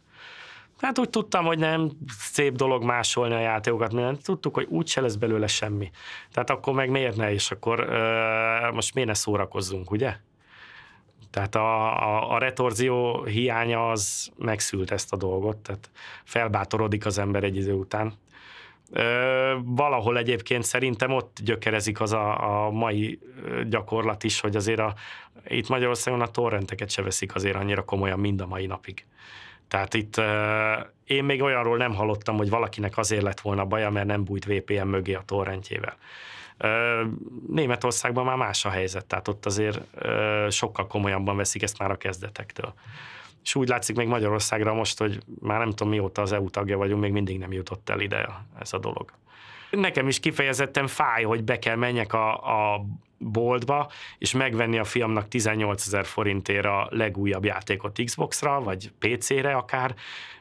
Hát úgy tudtam, hogy nem szép dolog másolni a játékokat, mert tudtuk, hogy úgyse lesz belőle semmi. Tehát akkor meg miért ne, és akkor ö, most miért ne szórakozzunk, ugye? Tehát a, a, a retorzió hiánya az megszült ezt a dolgot, tehát felbátorodik az ember egy idő után. Ö, valahol egyébként szerintem ott gyökerezik az a, a mai gyakorlat is, hogy azért a, itt Magyarországon a torrenteket se veszik azért annyira komolyan mind a mai napig. Tehát itt ö, én még olyanról nem hallottam, hogy valakinek azért lett volna baja, mert nem bújt VPN mögé a torrentjével. Németországban már más a helyzet, tehát ott azért sokkal komolyabban veszik ezt már a kezdetektől és úgy látszik még Magyarországra most, hogy már nem tudom mióta az EU tagja vagyunk, még mindig nem jutott el ide ez a dolog. Nekem is kifejezetten fáj, hogy be kell menjek a, a boltba, és megvenni a fiamnak 18 ezer forintért a legújabb játékot Xbox-ra, vagy PC-re akár,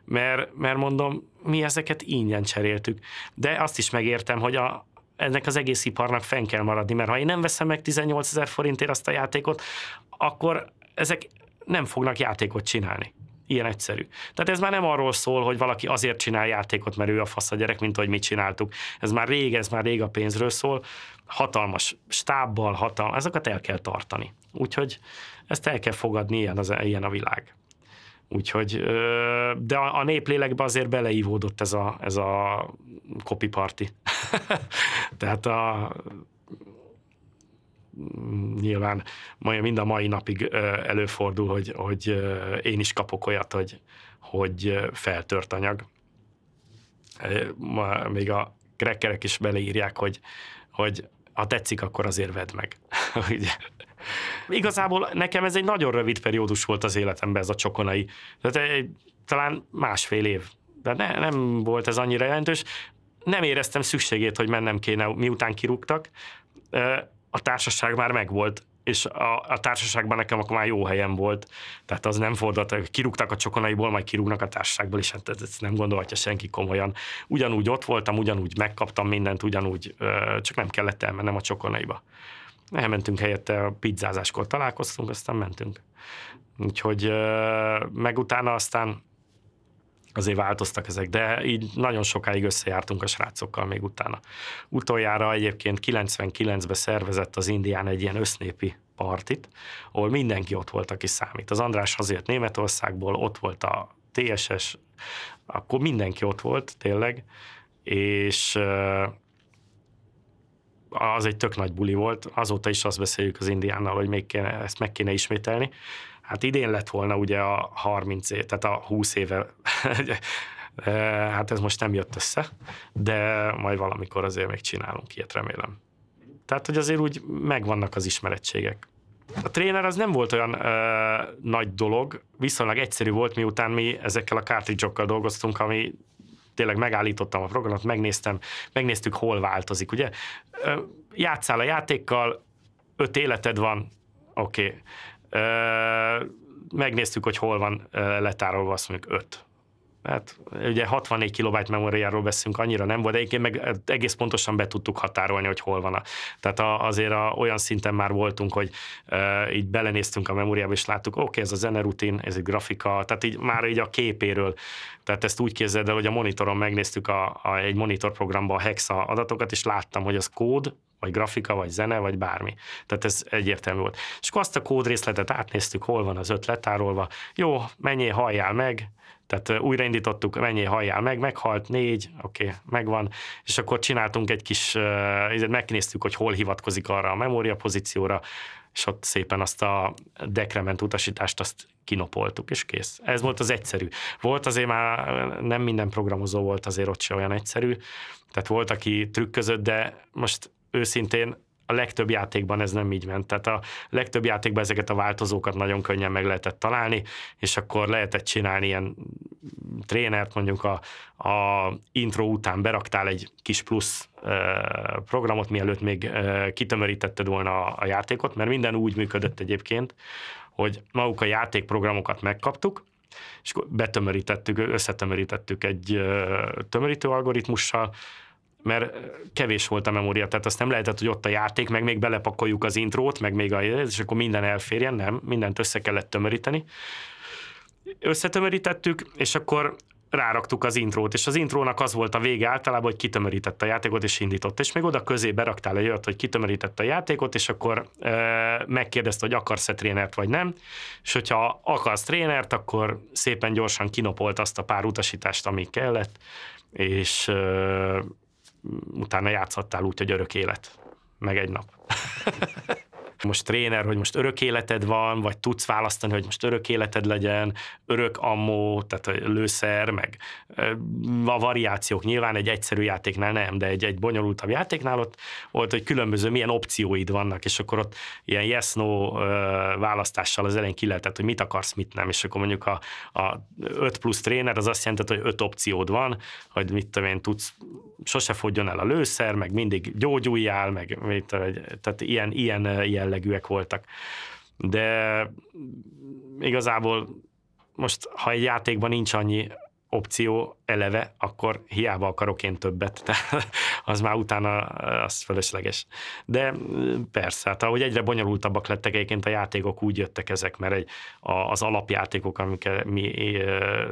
mert, mert mondom, mi ezeket ingyen cseréltük. De azt is megértem, hogy a, ennek az egész iparnak fenn kell maradni, mert ha én nem veszem meg 18 ezer forintért azt a játékot, akkor ezek nem fognak játékot csinálni. Ilyen egyszerű. Tehát ez már nem arról szól, hogy valaki azért csinál játékot, mert ő a fasz a gyerek, mint hogy mit csináltuk. Ez már rég, ez már rég a pénzről szól. Hatalmas stábbal, hatalmas, ezeket el kell tartani. Úgyhogy ezt el kell fogadni, ilyen, az, ilyen a világ. Úgyhogy, de a néplélekbe azért beleívódott ez a, ez a copy party. (laughs) Tehát a, nyilván mind a mai napig előfordul, hogy, hogy én is kapok olyat, hogy, hogy feltört anyag. Még a krekkerek is beleírják, hogy, hogy ha tetszik, akkor azért vedd meg. (laughs) Igazából nekem ez egy nagyon rövid periódus volt az életemben ez a csokonai. Tehát egy, talán másfél év. De ne, nem volt ez annyira jelentős. Nem éreztem szükségét, hogy mennem kéne, miután kirúgtak. A társaság már megvolt és a, a társaságban nekem akkor már jó helyem volt, tehát az nem fordult, kirúgtak a csokonaiból, majd kirúgnak a társaságból, és hát ezt nem gondolhatja senki komolyan. Ugyanúgy ott voltam, ugyanúgy megkaptam mindent, ugyanúgy, csak nem kellett elmennem a csokonaiba. Elmentünk helyette, a pizzázáskor találkoztunk, aztán mentünk. Úgyhogy meg utána aztán azért változtak ezek, de így nagyon sokáig összejártunk a srácokkal még utána. Utoljára egyébként 99-ben szervezett az Indián egy ilyen össznépi partit, ahol mindenki ott volt, aki számít. Az András azért Németországból, ott volt a TSS, akkor mindenki ott volt tényleg, és az egy tök nagy buli volt. Azóta is azt beszéljük az Indiánnal, hogy még kéne, ezt meg kéne ismételni. Hát idén lett volna ugye a 30 év, tehát a 20 éve, (laughs) hát ez most nem jött össze, de majd valamikor azért még csinálunk ilyet, remélem. Tehát, hogy azért úgy megvannak az ismerettségek. A tréner az nem volt olyan ö, nagy dolog, viszonylag egyszerű volt, miután mi ezekkel a cartridge dolgoztunk, ami tényleg megállítottam a programot, megnéztem, megnéztük, hol változik, ugye? Játszál a játékkal, öt életed van, oké. Okay megnéztük, hogy hol van letárolva, azt mondjuk 5. Hát ugye 64 kilobájt memóriáról beszélünk, annyira nem volt, de egyébként meg egész pontosan be tudtuk határolni, hogy hol van. A, tehát a, azért a, olyan szinten már voltunk, hogy e, így belenéztünk a memóriába, és láttuk, oké, okay, ez a zenerutin, ez egy grafika, tehát így már így a képéről, tehát ezt úgy képzeld el, hogy a monitoron megnéztük a, a, egy monitorprogramban a hexa adatokat, és láttam, hogy az kód, vagy grafika, vagy zene, vagy bármi. Tehát ez egyértelmű volt. És akkor azt a kódrészletet átnéztük, hol van az öt letárolva. Jó, menjél, halljál meg, tehát újraindítottuk, menjél, halljál meg, meghalt, négy, oké, okay, megvan, és akkor csináltunk egy kis, megnéztük, hogy hol hivatkozik arra a memória pozícióra, és ott szépen azt a dekrement utasítást azt kinopoltuk, és kész. Ez volt az egyszerű. Volt azért már nem minden programozó volt azért ott se olyan egyszerű, tehát volt, aki trükközött, de most őszintén a legtöbb játékban ez nem így ment. Tehát a legtöbb játékban ezeket a változókat nagyon könnyen meg lehetett találni, és akkor lehetett csinálni ilyen trénert, mondjuk a, a intro után beraktál egy kis plusz programot, mielőtt még kitömörítetted volna a, játékot, mert minden úgy működött egyébként, hogy maguk a játékprogramokat megkaptuk, és betömörítettük, összetömörítettük egy tömörítő algoritmussal, mert kevés volt a memória, tehát azt nem lehetett, hogy ott a játék, meg még belepakoljuk az intrót, meg még a, és akkor minden elférjen, nem, mindent össze kellett tömöríteni. Összetömörítettük, és akkor ráraktuk az intrót, és az intrónak az volt a vége általában, hogy kitömörítette a játékot, és indított. És még oda közé beraktál egy olyat, hogy kitömörítette a játékot, és akkor e, megkérdezte, hogy akarsz-e trénert, vagy nem. És hogyha akarsz trénert, akkor szépen gyorsan kinopolt azt a pár utasítást, ami kellett, és e, utána játszhattál úgy, hogy örök élet, meg egy nap. (laughs) most tréner, hogy most örök életed van, vagy tudsz választani, hogy most örök életed legyen, örök ammó, tehát a lőszer, meg a variációk. Nyilván egy egyszerű játéknál nem, de egy, egy bonyolultabb játéknál ott volt, hogy különböző milyen opcióid vannak, és akkor ott ilyen yes-no választással az elején ki lehetett, hogy mit akarsz, mit nem, és akkor mondjuk a, a 5 plusz tréner az azt jelenti, hogy 5 opciód van, hogy mit tudom én, tudsz, sose fogjon el a lőszer, meg mindig gyógyuljál, meg mit, tehát ilyen, ilyen, ilyen jellegűek voltak. De igazából most, ha egy játékban nincs annyi opció eleve, akkor hiába akarok én többet, tehát (laughs) az már utána az fölösleges. De persze, hát ahogy egyre bonyolultabbak lettek egyébként a játékok, úgy jöttek ezek, mert egy, az alapjátékok, amik mi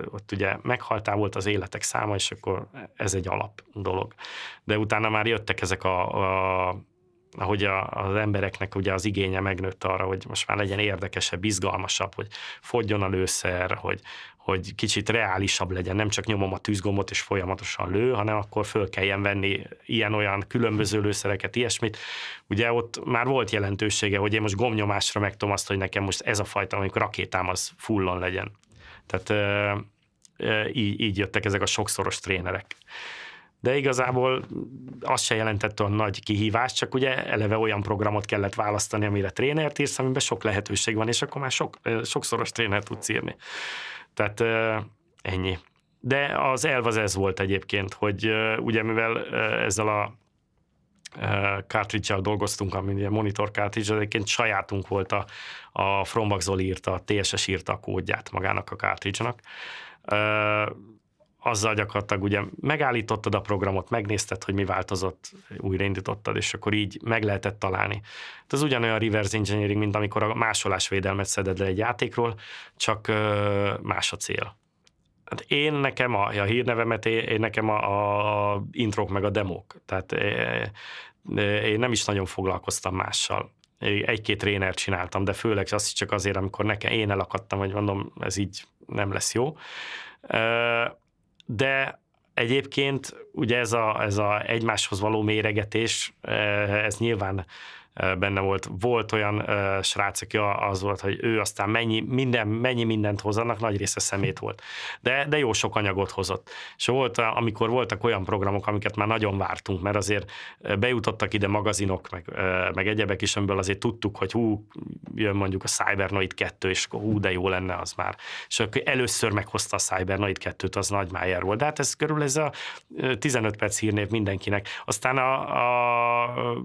ott ugye meghaltál volt az életek száma, és akkor ez egy alap dolog. De utána már jöttek ezek a, a ahogy a, az embereknek ugye az igénye megnőtt arra, hogy most már legyen érdekesebb, izgalmasabb, hogy fogjon a lőszer, hogy, hogy kicsit reálisabb legyen, nem csak nyomom a tűzgombot és folyamatosan lő, hanem akkor föl kelljen venni ilyen-olyan különböző lőszereket, ilyesmit. Ugye ott már volt jelentősége, hogy én most gomnyomásra megtom azt, hogy nekem most ez a fajta, amikor rakétám az fullon legyen. Tehát így, így jöttek ezek a sokszoros trénerek. De igazából az se jelentett olyan nagy kihívást, csak ugye eleve olyan programot kellett választani, amire trénert írsz, amiben sok lehetőség van, és akkor már sok, sokszoros tréner tudsz írni. Tehát ennyi. De az elv az ez volt egyébként, hogy ugye mivel ezzel a cartridge dolgoztunk, ami ugye monitor cartridge, egyébként sajátunk volt a, a Frombach Zoli írta, a TSS írta a kódját magának a cartridge-nak azzal gyakorlatilag ugye megállítottad a programot, megnézted, hogy mi változott, újraindítottad, és akkor így meg lehetett találni. Ez ugyanolyan reverse engineering, mint amikor a másolásvédelmet szeded le egy játékról, csak más a cél. Hát én nekem a, a hírnevemet, én nekem a, a introk meg a demók. Tehát én nem is nagyon foglalkoztam mással. Egy-két trénert csináltam, de főleg azt csak azért, amikor nekem én elakadtam, hogy mondom, ez így nem lesz jó de egyébként ugye ez a, ez a egymáshoz való méregetés, eh, ez nyilván benne volt. Volt olyan uh, srác, aki az volt, hogy ő aztán mennyi, minden, mennyi mindent hozzanak, nagy része szemét volt. De, de jó sok anyagot hozott. És volt, amikor voltak olyan programok, amiket már nagyon vártunk, mert azért bejutottak ide magazinok, meg, meg egyebek is, amiből azért tudtuk, hogy hú, jön mondjuk a Cybernoid 2, és hú, de jó lenne az már. És akkor először meghozta a Cybernoid 2-t, az nagy májer volt. De hát ez körül ez a 15 perc hírnév mindenkinek. Aztán a, a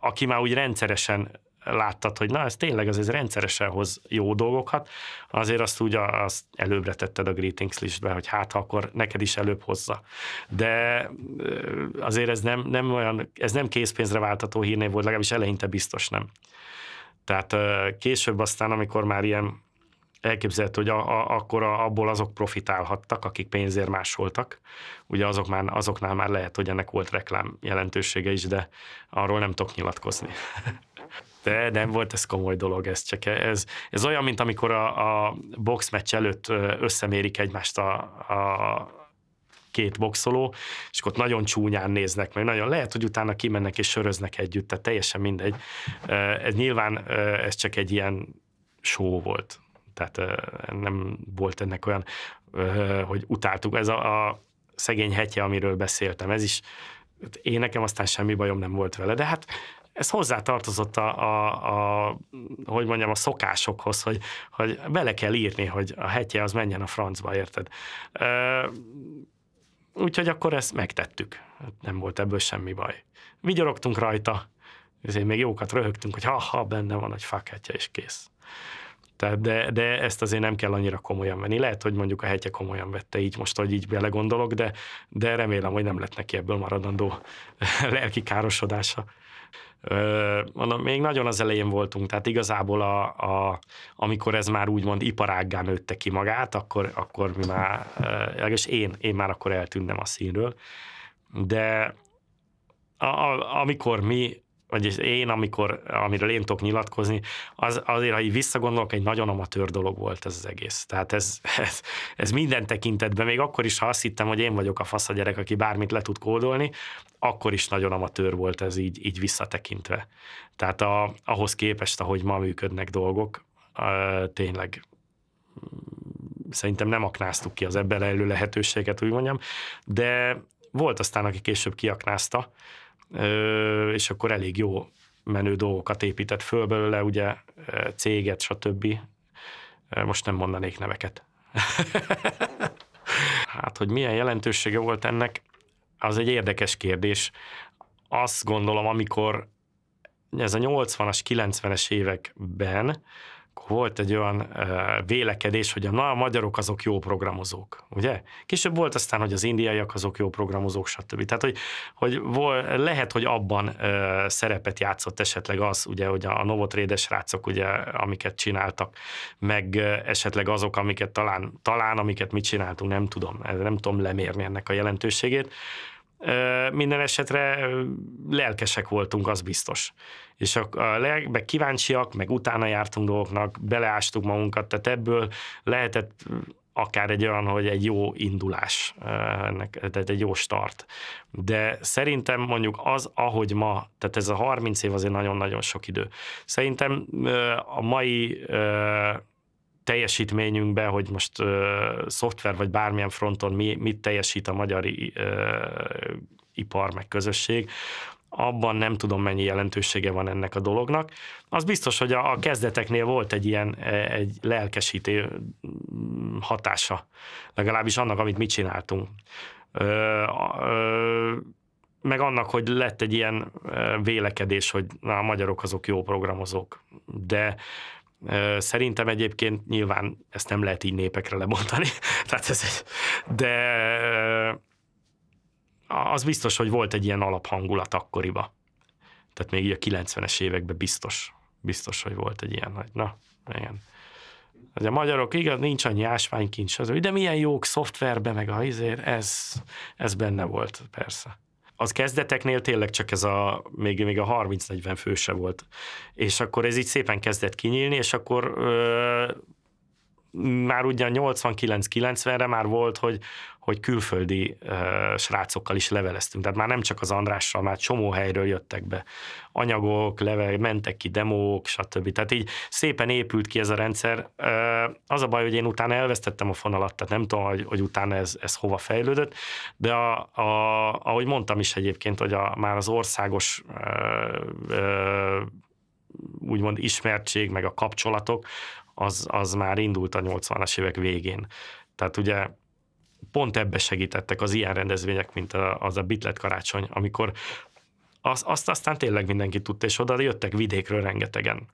aki már úgy rendszeresen láttad, hogy na, ez tényleg az ez rendszeresen hoz jó dolgokat, azért azt úgy azt előbbre tetted a greetings listbe, hogy hát akkor neked is előbb hozza. De azért ez nem, nem olyan, ez nem készpénzre váltató hírnév volt, legalábbis eleinte biztos nem. Tehát később aztán, amikor már ilyen elképzelhető, hogy a, a, akkor a, abból azok profitálhattak, akik pénzért másoltak. Ugye azok már, azoknál már lehet, hogy ennek volt reklám jelentősége is, de arról nem tudok nyilatkozni. (laughs) De nem volt ez komoly dolog, ez csak ez, ez olyan, mint amikor a, a boxmeccs előtt összemérik egymást a, a két boxoló, és ott nagyon csúnyán néznek, meg nagyon lehet, hogy utána kimennek és söröznek együtt, tehát teljesen mindegy. Ez nyilván ez csak egy ilyen show volt tehát nem volt ennek olyan, hogy utáltuk. Ez a, a szegény hetje, amiről beszéltem, ez is, én nekem aztán semmi bajom nem volt vele, de hát ez hozzá tartozott a, a, a, hogy mondjam, a szokásokhoz, hogy, hogy bele kell írni, hogy a hetje az menjen a francba, érted? Úgyhogy akkor ezt megtettük. Nem volt ebből semmi baj. Vigyorogtunk rajta, ezért még jókat röhögtünk, hogy ha-ha, benne van, hogy faketje, és kész. Tehát de, de ezt azért nem kell annyira komolyan venni. Lehet, hogy mondjuk a hetje komolyan vette így most, hogy így belegondolok, de, de remélem, hogy nem lett neki ebből maradandó (laughs) lelki károsodása. Mondom, még nagyon az elején voltunk, tehát igazából a, a, amikor ez már úgymond iparággá nőtte ki magát, akkor, akkor mi már, legalábbis én, én már akkor eltűnnem a színről. De a, a, amikor mi vagyis én, amikor, amiről én tudok nyilatkozni, az, azért, ha így visszagondolok, egy nagyon amatőr dolog volt ez az egész. Tehát ez, ez, ez minden tekintetben, még akkor is, ha azt hittem, hogy én vagyok a fasz a gyerek, aki bármit le tud kódolni, akkor is nagyon amatőr volt ez így, így visszatekintve. Tehát a, ahhoz képest, ahogy ma működnek dolgok, tényleg szerintem nem aknáztuk ki az ebben elő lehetőséget, úgy mondjam, de volt aztán, aki később kiaknázta, és akkor elég jó menő dolgokat épített föl belőle, ugye céget, stb. Most nem mondanék neveket. (laughs) hát, hogy milyen jelentősége volt ennek, az egy érdekes kérdés. Azt gondolom, amikor ez a 80-as, 90-es években volt egy olyan vélekedés, hogy a, na, a magyarok azok jó programozók, ugye? Később volt aztán, hogy az indiaiak azok jó programozók, stb. Tehát, hogy, hogy vol, lehet, hogy abban uh, szerepet játszott esetleg az, ugye, hogy a, a novotrédes rácok, ugye, amiket csináltak, meg esetleg azok, amiket talán, talán, amiket mi csináltunk, nem tudom, nem tudom lemérni ennek a jelentőségét, minden esetre lelkesek voltunk, az biztos. És a, a meg kíváncsiak, meg utána jártunk dolgoknak, beleástuk magunkat, tehát ebből lehetett akár egy olyan, hogy egy jó indulás, ennek, tehát egy jó start. De szerintem mondjuk az, ahogy ma, tehát ez a 30 év azért nagyon-nagyon sok idő. Szerintem a mai teljesítményünkbe, hogy most ö, szoftver vagy bármilyen fronton mi, mit teljesít a magyar ö, ipar meg közösség, abban nem tudom, mennyi jelentősége van ennek a dolognak. Az biztos, hogy a, a kezdeteknél volt egy ilyen e, egy lelkesítő hatása, legalábbis annak, amit mi csináltunk. Ö, ö, meg annak, hogy lett egy ilyen vélekedés, hogy na, a magyarok azok jó programozók, de Szerintem egyébként nyilván ezt nem lehet így népekre lebontani, (laughs) Tehát ez, de az biztos, hogy volt egy ilyen alaphangulat akkoriba. Tehát még így a 90-es években biztos, biztos, hogy volt egy ilyen, hogy na, igen. Az a magyarok, igaz, nincs annyi ásványkincs, az, de milyen jók szoftverbe, meg a izért, ez, ez benne volt, persze. Az kezdeteknél tényleg csak ez a, még, még a 30-40 főse volt. És akkor ez így szépen kezdett kinyílni, és akkor ö, már ugye 89-90-re már volt, hogy, hogy külföldi uh, srácokkal is leveleztünk. Tehát már nem csak az Andrással, már csomó helyről jöttek be anyagok, level, mentek ki demók, stb. Tehát így szépen épült ki ez a rendszer. Uh, az a baj, hogy én utána elvesztettem a fonalat, tehát nem tudom, hogy, hogy utána ez, ez hova fejlődött, de a, a, ahogy mondtam is egyébként, hogy a, már az országos uh, uh, úgymond ismertség, meg a kapcsolatok, az, az már indult a 80-as évek végén. Tehát ugye pont ebbe segítettek az ilyen rendezvények, mint az a Bitlet karácsony, amikor azt, azt aztán tényleg mindenki tudta, és oda jöttek vidékről rengetegen.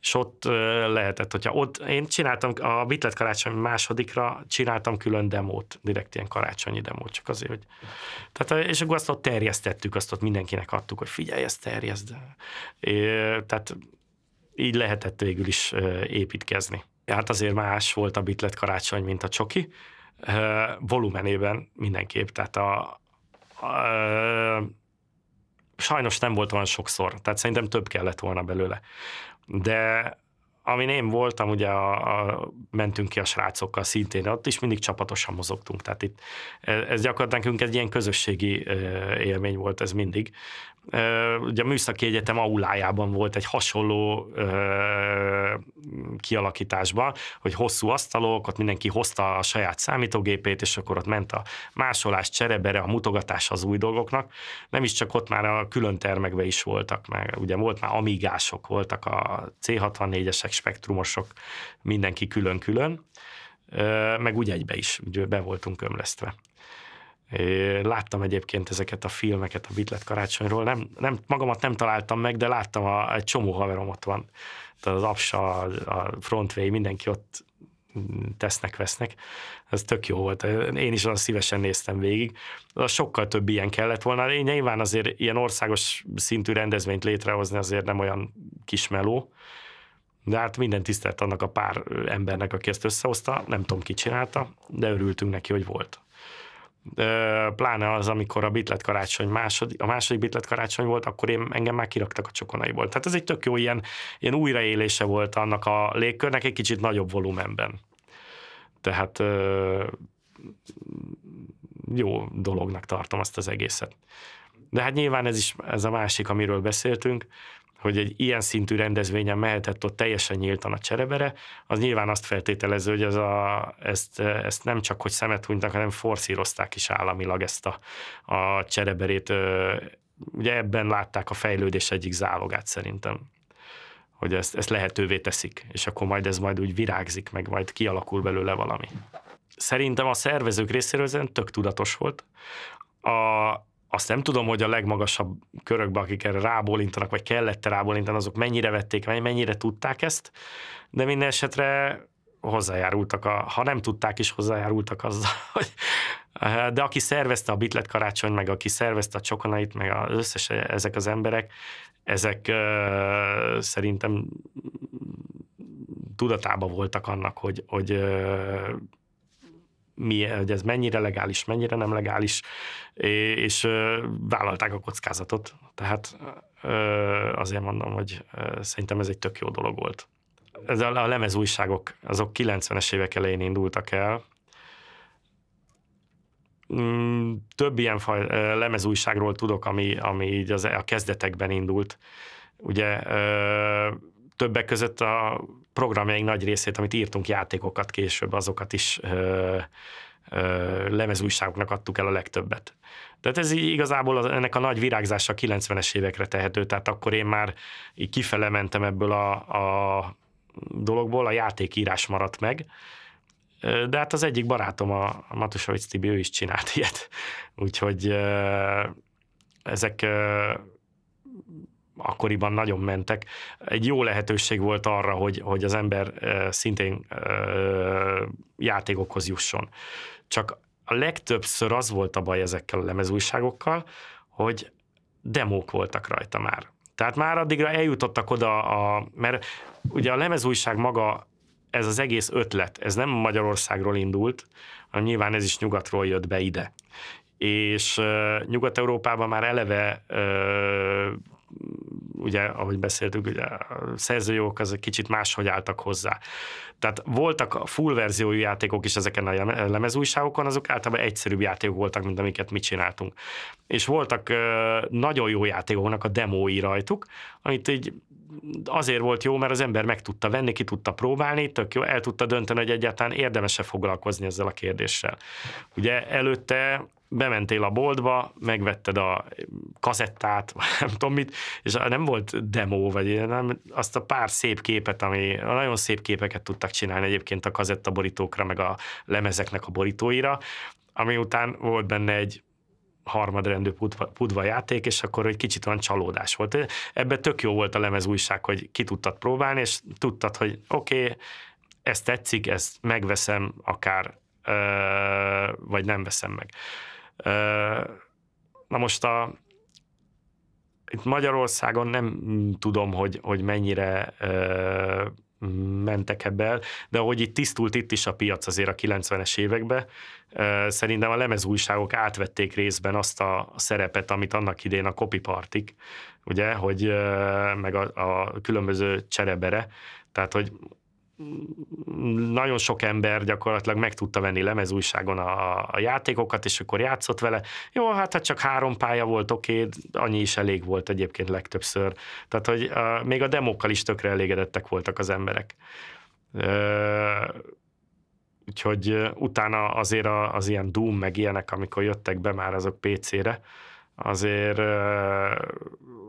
És ott lehetett, hogyha ott, én csináltam a Bitlet karácsony másodikra, csináltam külön demót, direkt ilyen karácsonyi demót, csak azért, hogy... Tehát, és akkor azt ott terjesztettük, azt ott mindenkinek adtuk, hogy figyelj, ezt terjeszd. É, tehát így lehetett végül is építkezni. Hát azért más volt a Bitlet karácsony, mint a csoki, volumenében mindenképp, tehát a, a, a sajnos nem volt olyan sokszor, tehát szerintem több kellett volna belőle. De amin én voltam, ugye a, a, mentünk ki a srácokkal szintén, ott is mindig csapatosan mozogtunk, tehát itt ez gyakorlatilag nekünk egy ilyen közösségi élmény volt ez mindig, ugye a Műszaki Egyetem aulájában volt egy hasonló kialakításban, hogy hosszú asztalok, ott mindenki hozta a saját számítógépét, és akkor ott ment a másolás, cserebere, a mutogatás az új dolgoknak. Nem is csak ott már a külön termekben is voltak, meg ugye volt már amigások, voltak a C64-esek, spektrumosok, mindenki külön-külön, meg úgy egybe is, ugye be voltunk ömlesztve. Láttam egyébként ezeket a filmeket a Bitlet karácsonyról, nem, nem, magamat nem találtam meg, de láttam, a, egy csomó haverom ott van. Tehát az Apsa, a Frontway, mindenki ott tesznek, vesznek. Ez tök jó volt. Én is olyan szívesen néztem végig. Sokkal több ilyen kellett volna. Én nyilván azért ilyen országos szintű rendezvényt létrehozni azért nem olyan kis meló. De hát minden tisztelt annak a pár embernek, aki ezt összehozta. Nem tudom, ki csinálta, de örültünk neki, hogy volt pláne az, amikor a Bitlet karácsony második, a második Bitlet karácsony volt, akkor én, engem már kiraktak a csokonaiból. Tehát ez egy tök jó ilyen, ilyen újraélése volt annak a légkörnek egy kicsit nagyobb volumenben. Tehát jó dolognak tartom azt az egészet. De hát nyilván ez is ez a másik, amiről beszéltünk, hogy egy ilyen szintű rendezvényen mehetett ott teljesen nyíltan a cserebere, az nyilván azt feltételező, hogy ez a, ezt, ezt nem csak hogy szemet hunytak, hanem forszírozták is államilag ezt a, a csereberét. Ugye ebben látták a fejlődés egyik zálogát szerintem hogy ezt, ezt lehetővé teszik, és akkor majd ez majd úgy virágzik, meg majd kialakul belőle valami. Szerintem a szervezők részéről ez tök tudatos volt. A, azt nem tudom, hogy a legmagasabb körökben, akik erre rábólintanak, vagy kellett rábólintani, azok mennyire vették, mennyire tudták ezt, de minden esetre hozzájárultak, a, ha nem tudták is, hozzájárultak azzal, (laughs) hogy de aki szervezte a Bitlet karácsony, meg aki szervezte a csokonait, meg az összes ezek az emberek, ezek uh, szerintem tudatában voltak annak, hogy, hogy uh, mi, hogy ez mennyire legális, mennyire nem legális, és vállalták a kockázatot. Tehát azért mondom, hogy szerintem ez egy tök jó dolog volt. Ez a, lemezújságok, azok 90-es évek elején indultak el, mm, több ilyen faj, lemezújságról tudok, ami, ami így az, a kezdetekben indult. Ugye többek között a programjaink nagy részét, amit írtunk játékokat később, azokat is ö, lemezújságoknak adtuk el a legtöbbet. Tehát ez igazából az, ennek a nagy virágzása 90-es évekre tehető, tehát akkor én már így kifele mentem ebből a, a dologból, a játékírás maradt meg, de hát az egyik barátom, a, a Matusovic Tibi, ő is csinált ilyet. Úgyhogy ezek akkoriban nagyon mentek. Egy jó lehetőség volt arra, hogy, hogy az ember szintén játékokhoz jusson. Csak a legtöbbször az volt a baj ezekkel a lemezújságokkal, hogy demók voltak rajta már. Tehát már addigra eljutottak oda, a, mert ugye a lemezújság maga, ez az egész ötlet, ez nem Magyarországról indult, hanem nyilván ez is nyugatról jött be ide. És uh, Nyugat-Európában már eleve uh, ugye, ahogy beszéltük, ugye a szerzőjogok egy kicsit máshogy álltak hozzá. Tehát voltak a full verziójú játékok is ezeken a lemezújságokon, azok általában egyszerűbb játékok voltak, mint amiket mi csináltunk. És voltak nagyon jó játékoknak a demói rajtuk, amit így azért volt jó, mert az ember meg tudta venni, ki tudta próbálni, tök jó, el tudta dönteni, hogy egyáltalán érdemese foglalkozni ezzel a kérdéssel. Ugye előtte bementél a boltba, megvetted a kazettát, vagy nem tudom mit, és nem volt demo, vagy nem, azt a pár szép képet, ami nagyon szép képeket tudtak csinálni egyébként a kazettaborítókra, meg a lemezeknek a borítóira, ami után volt benne egy harmadrendű pudva, pudva játék, és akkor egy kicsit olyan csalódás volt. Ebben tök jó volt a lemez újság, hogy ki tudtad próbálni, és tudtad, hogy oké, okay, ezt tetszik, ezt megveszem akár, vagy nem veszem meg. Na most a, itt Magyarországon nem tudom, hogy, hogy mennyire mentek ebbe de ahogy itt tisztult itt is a piac azért a 90-es években, szerintem a lemezújságok átvették részben azt a szerepet, amit annak idén a copypartik, ugye, hogy meg a, a különböző cserebere, tehát hogy nagyon sok ember gyakorlatilag meg tudta venni lemezújságon a, a játékokat, és akkor játszott vele. Jó, hát, hát csak három pálya volt, oké, annyi is elég volt egyébként legtöbbször. Tehát, hogy a, még a demokkal is tökre elégedettek voltak az emberek. Ö, úgyhogy utána azért az ilyen Doom meg ilyenek, amikor jöttek be már azok PC-re, azért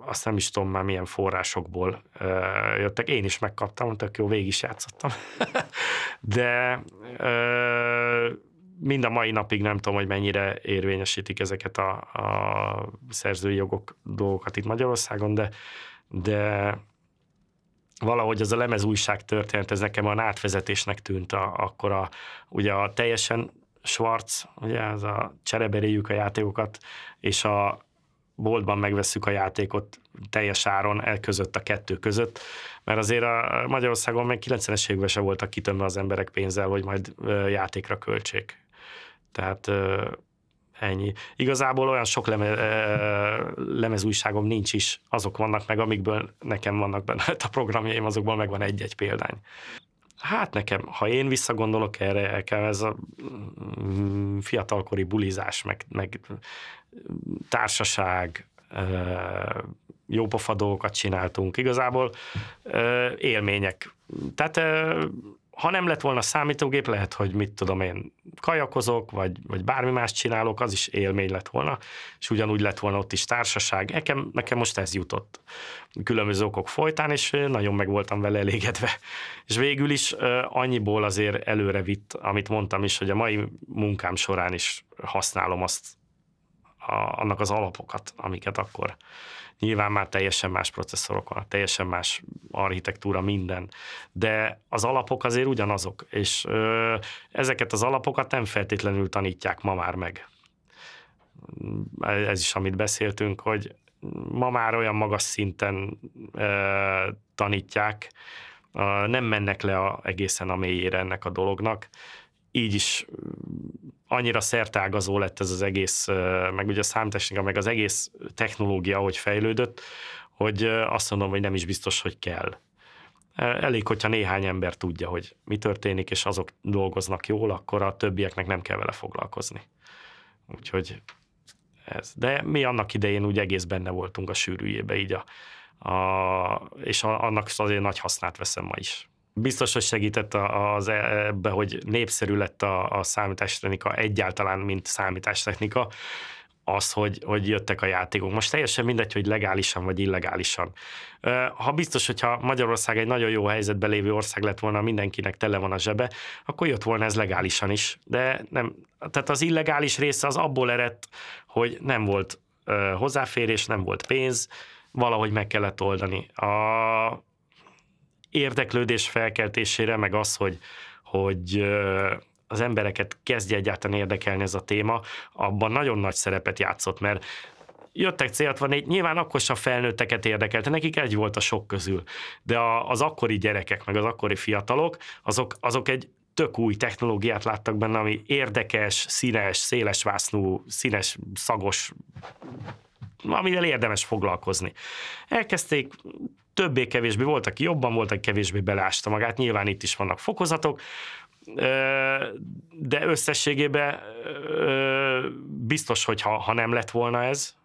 azt nem is tudom már milyen forrásokból jöttek. Én is megkaptam, tök jó, végig is játszottam. (laughs) De mind a mai napig nem tudom, hogy mennyire érvényesítik ezeket a, a szerzői jogok dolgokat itt Magyarországon, de, de valahogy az a lemez újság történet, ez nekem a átvezetésnek tűnt a, akkor a, ugye a teljesen Schwarz, ugye ez a csereberéjük a játékokat, és a boltban megveszük a játékot teljes áron el között a kettő között, mert azért a Magyarországon meg 90-es években se voltak kitömve az emberek pénzzel, hogy majd játékra költsék. Tehát ennyi. Igazából olyan sok leme, lemezújságom nincs is, azok vannak meg, amikből nekem vannak benne a programjaim, azokból megvan egy-egy példány. Hát nekem, ha én visszagondolok erre, nekem ez a mm, fiatalkori bulizás, meg, meg társaság, jópofa dolgokat csináltunk. Igazából élmények. Tehát ha nem lett volna számítógép, lehet, hogy mit tudom én, kajakozok, vagy, vagy bármi más csinálok, az is élmény lett volna, és ugyanúgy lett volna ott is társaság. Nekem, nekem most ez jutott különböző okok folytán, és nagyon meg voltam vele elégedve. És végül is annyiból azért előre vitt, amit mondtam is, hogy a mai munkám során is használom azt, a, annak az alapokat, amiket akkor Nyilván már teljesen más processzorok van, teljesen más architektúra, minden, de az alapok azért ugyanazok, és ö, ezeket az alapokat nem feltétlenül tanítják ma már meg. Ez is, amit beszéltünk, hogy ma már olyan magas szinten ö, tanítják, ö, nem mennek le a, egészen a mélyére ennek a dolognak, így is annyira szertágazó lett ez az egész, meg ugye a számtechnika, meg az egész technológia, hogy fejlődött, hogy azt mondom, hogy nem is biztos, hogy kell. Elég, hogyha néhány ember tudja, hogy mi történik, és azok dolgoznak jól, akkor a többieknek nem kell vele foglalkozni. Úgyhogy ez. De mi annak idején úgy egész benne voltunk a sűrűjébe, így a, a, és a, annak azért nagy hasznát veszem ma is. Biztos, hogy segített az e, ebbe, hogy népszerű lett a, a számítástechnika egyáltalán, mint számítástechnika, az, hogy, hogy jöttek a játékok. Most teljesen mindegy, hogy legálisan vagy illegálisan. Ha biztos, hogyha Magyarország egy nagyon jó helyzetben lévő ország lett volna, mindenkinek tele van a zsebe, akkor jött volna ez legálisan is. De nem, tehát az illegális része az abból eredt, hogy nem volt hozzáférés, nem volt pénz, valahogy meg kellett oldani. A érdeklődés felkeltésére, meg az, hogy, hogy az embereket kezdje egyáltalán érdekelni ez a téma, abban nagyon nagy szerepet játszott, mert jöttek C64, nyilván akkor sem felnőtteket érdekelte, nekik egy volt a sok közül, de a, az akkori gyerekek, meg az akkori fiatalok, azok, azok egy tök új technológiát láttak benne, ami érdekes, színes, széles vásznú, színes, szagos, amivel érdemes foglalkozni. Elkezdték többé-kevésbé, volt, aki jobban, volt, aki kevésbé belásta magát, nyilván itt is vannak fokozatok, de összességében biztos, hogy ha, ha nem lett volna ez,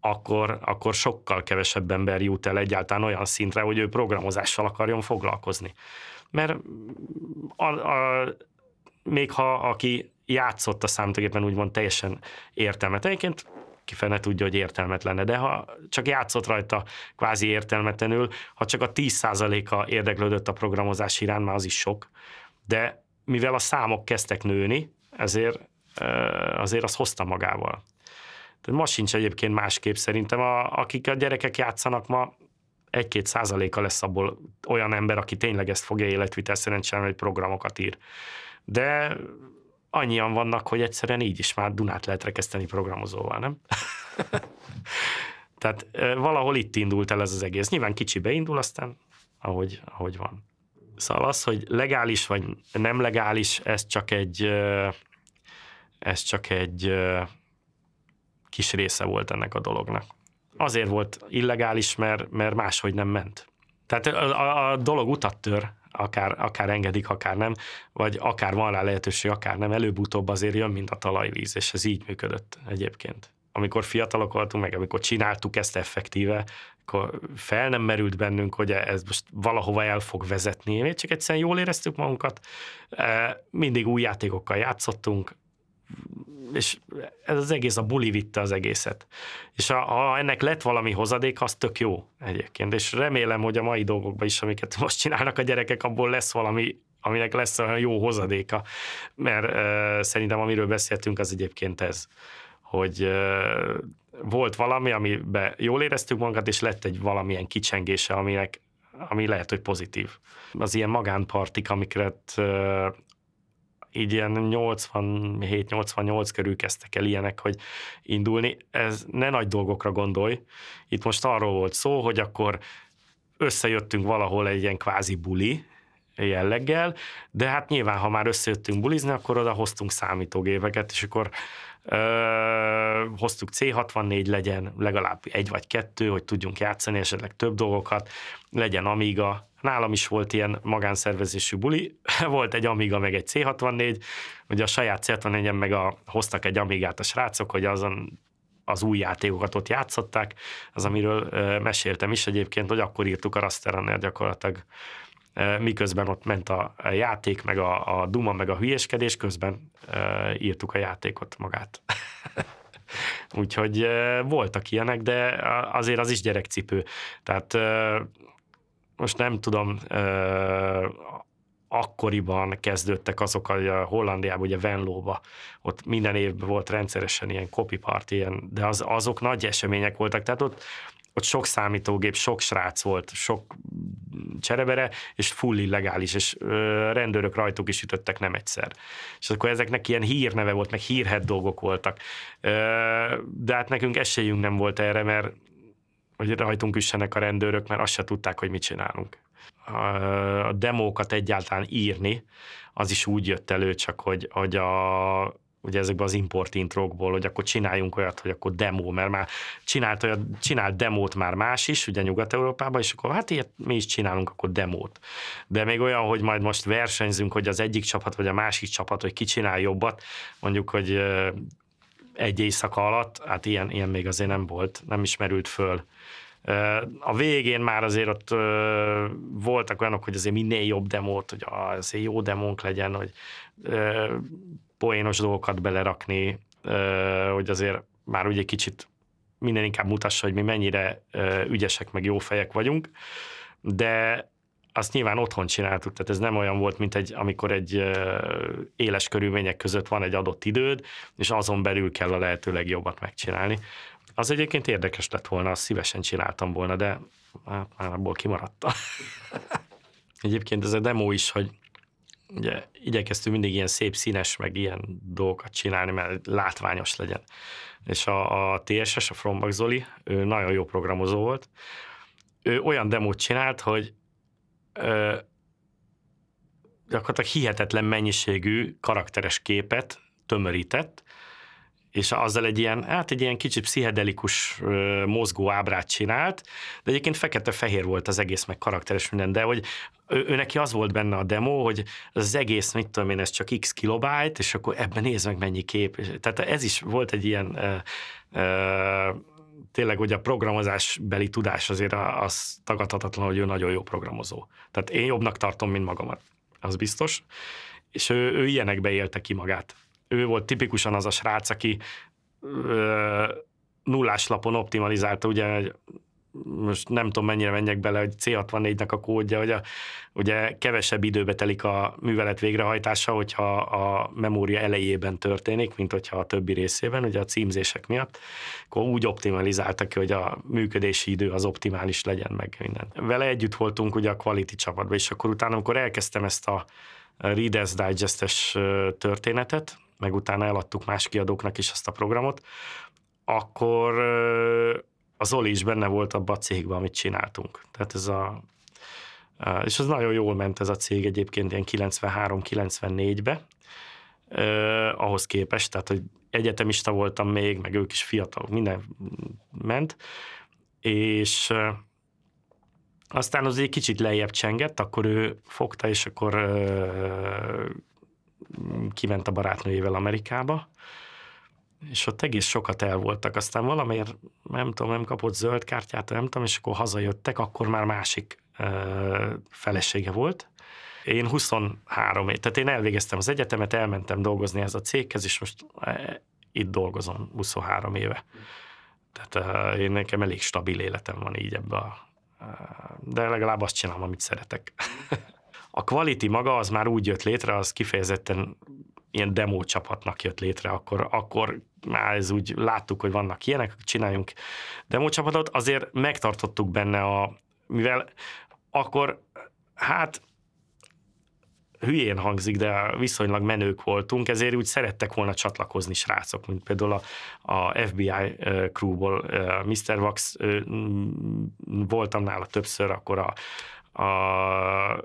akkor, akkor sokkal kevesebb ember jut el egyáltalán olyan szintre, hogy ő programozással akarjon foglalkozni. Mert a, a, még ha aki játszott a számítógépen úgymond teljesen értelmet. Egyébként kifene tudja, hogy értelmetlen, de ha csak játszott rajta kvázi értelmetlenül, ha csak a 10%-a érdeklődött a programozás iránt, már az is sok, de mivel a számok kezdtek nőni, ezért azért az hozta magával. Tehát ma sincs egyébként másképp szerintem, a, akik a gyerekek játszanak ma, egy-két százaléka lesz abból olyan ember, aki tényleg ezt fogja életvitelszerűen csinálni, hogy programokat ír. De annyian vannak, hogy egyszerűen így is már Dunát lehet rekeszteni programozóval, nem? Tehát valahol itt indult el ez az egész. Nyilván kicsi beindul, aztán ahogy, ahogy van. Szóval az, hogy legális vagy nem legális, ez csak egy, ez csak egy kis része volt ennek a dolognak. Azért volt illegális, mert, mert máshogy nem ment. Tehát a, a dolog utat tör, akár, akár engedik, akár nem, vagy akár van rá lehetőség, akár nem, előbb-utóbb azért jön, mint a talajvíz, és ez így működött egyébként. Amikor fiatalok voltunk, meg amikor csináltuk ezt effektíve, akkor fel nem merült bennünk, hogy ez most valahova el fog vezetni. Mi csak egyszerűen jól éreztük magunkat, e, mindig új játékokkal játszottunk, és ez az egész, a buli vitte az egészet. És ha, ha ennek lett valami hozadék, az tök jó egyébként, és remélem, hogy a mai dolgokban is, amiket most csinálnak a gyerekek, abból lesz valami, aminek lesz olyan jó hozadéka, mert uh, szerintem amiről beszéltünk, az egyébként ez, hogy uh, volt valami, amiben jól éreztük magunkat, és lett egy valamilyen kicsengése, aminek, ami lehet, hogy pozitív. Az ilyen magánpartik, amiket így ilyen 87-88 körül kezdtek el ilyenek, hogy indulni. Ez ne nagy dolgokra gondolj. Itt most arról volt szó, hogy akkor összejöttünk valahol egy ilyen kvázi buli, jelleggel, de hát nyilván, ha már összejöttünk bulizni, akkor oda hoztunk számítógépeket, és akkor ö, hoztuk C64 legyen legalább egy vagy kettő, hogy tudjunk játszani esetleg több dolgokat, legyen Amiga, Nálam is volt ilyen magánszervezésű buli, (laughs) volt egy Amiga, meg egy C64, ugye a saját C64-en meg a, hoztak egy Amigát a srácok, hogy azon az új játékokat ott játszották, az amiről meséltem is egyébként, hogy akkor írtuk a Rasterunner gyakorlatilag miközben ott ment a játék, meg a, a duma, meg a hülyéskedés, közben írtuk a játékot magát. (laughs) Úgyhogy voltak ilyenek, de azért az is gyerekcipő. Tehát most nem tudom, akkoriban kezdődtek azok, hogy a Hollandiában, ugye Venlóba, ott minden évben volt rendszeresen ilyen copy party, ilyen, de az, azok nagy események voltak, tehát ott, ott sok számítógép, sok srác volt, sok cserebere, és full illegális, és ö, rendőrök rajtuk is ütöttek nem egyszer. És akkor ezeknek ilyen hírneve volt, meg hírhet dolgok voltak. Ö, de hát nekünk esélyünk nem volt erre, mert hogy rajtunk üssenek a rendőrök, mert azt se tudták, hogy mit csinálunk. A demókat egyáltalán írni, az is úgy jött elő, csak hogy, hogy a, ugye ezekben az import introkból, hogy akkor csináljunk olyat, hogy akkor demo, mert már csinált, olyat, csinált demót már más is, ugye Nyugat-Európában, és akkor hát ilyet mi is csinálunk akkor demót. De még olyan, hogy majd most versenyzünk, hogy az egyik csapat vagy a másik csapat, hogy ki csinál jobbat, mondjuk, hogy egy éjszaka alatt, hát ilyen, ilyen még azért nem volt, nem ismerült föl A végén már azért ott voltak olyanok, hogy azért minél jobb demót, hogy azért jó demónk legyen, hogy poénos dolgokat belerakni, hogy azért már ugye kicsit minden inkább mutassa, hogy mi mennyire ügyesek, meg jó fejek vagyunk, de azt nyilván otthon csináltuk, tehát ez nem olyan volt, mint egy, amikor egy éles körülmények között van egy adott időd, és azon belül kell a lehető legjobbat megcsinálni. Az egyébként érdekes lett volna, azt szívesen csináltam volna, de már abból kimaradtam. (laughs) egyébként ez a demo is, hogy ugye igyekeztünk mindig ilyen szép színes, meg ilyen dolgokat csinálni, mert látványos legyen. És a, a TSS, a Frombak Zoli, ő nagyon jó programozó volt, ő olyan demót csinált, hogy ö, gyakorlatilag hihetetlen mennyiségű karakteres képet tömörített, és azzal egy ilyen, hát egy ilyen kicsit pszichedelikus mozgó ábrát csinált, de egyébként fekete-fehér volt az egész, meg karakteres minden, de hogy ő, ő neki az volt benne a demo, hogy az egész, mit tudom én, ez csak x kilobájt, és akkor ebben nézd meg mennyi kép. Tehát ez is volt egy ilyen ö, ö, tényleg, hogy a programozás beli tudás azért az tagadhatatlan, hogy ő nagyon jó programozó. Tehát én jobbnak tartom, mint magamat, az biztos. És ő, ő ilyenekbe élte ki magát ő volt tipikusan az a srác, aki ö, nullás lapon optimalizálta, ugye most nem tudom mennyire menjek bele, hogy C64-nek a kódja, hogy a, ugye kevesebb időbe telik a művelet végrehajtása, hogyha a memória elejében történik, mint hogyha a többi részében, ugye a címzések miatt, akkor úgy optimalizálta ki, hogy a működési idő az optimális legyen meg minden. Vele együtt voltunk ugye a Quality csapatban, és akkor utána, amikor elkezdtem ezt a Reader's Digest-es történetet, meg utána eladtuk más kiadóknak is ezt a programot, akkor az Oli is benne volt abban a cégben, amit csináltunk. Tehát ez a, és az nagyon jól ment ez a cég egyébként ilyen 93-94-be, eh, ahhoz képest, tehát hogy egyetemista voltam még, meg ők is fiatalok, minden ment, és aztán az egy kicsit lejjebb csengett, akkor ő fogta, és akkor kiment a barátnőjével Amerikába, és ott egész sokat el voltak. Aztán valamiért, nem tudom, nem kapott zöld kártyát, nem tudom, és akkor hazajöttek, akkor már másik ö, felesége volt. Én 23 év, tehát én elvégeztem az egyetemet, elmentem dolgozni ez a céghez, és most e, itt dolgozom 23 éve. Tehát én nekem elég stabil életem van így ebbe a, de legalább azt csinálom, amit szeretek. (laughs) A quality maga az már úgy jött létre, az kifejezetten ilyen demo csapatnak jött létre, akkor, akkor már ez úgy láttuk, hogy vannak ilyenek, csináljunk demo csapatot, azért megtartottuk benne a, mivel akkor hát hülyén hangzik, de viszonylag menők voltunk, ezért úgy szerettek volna csatlakozni srácok, mint például a, a FBI crewból Mr. Wax, voltam nála többször, akkor a, a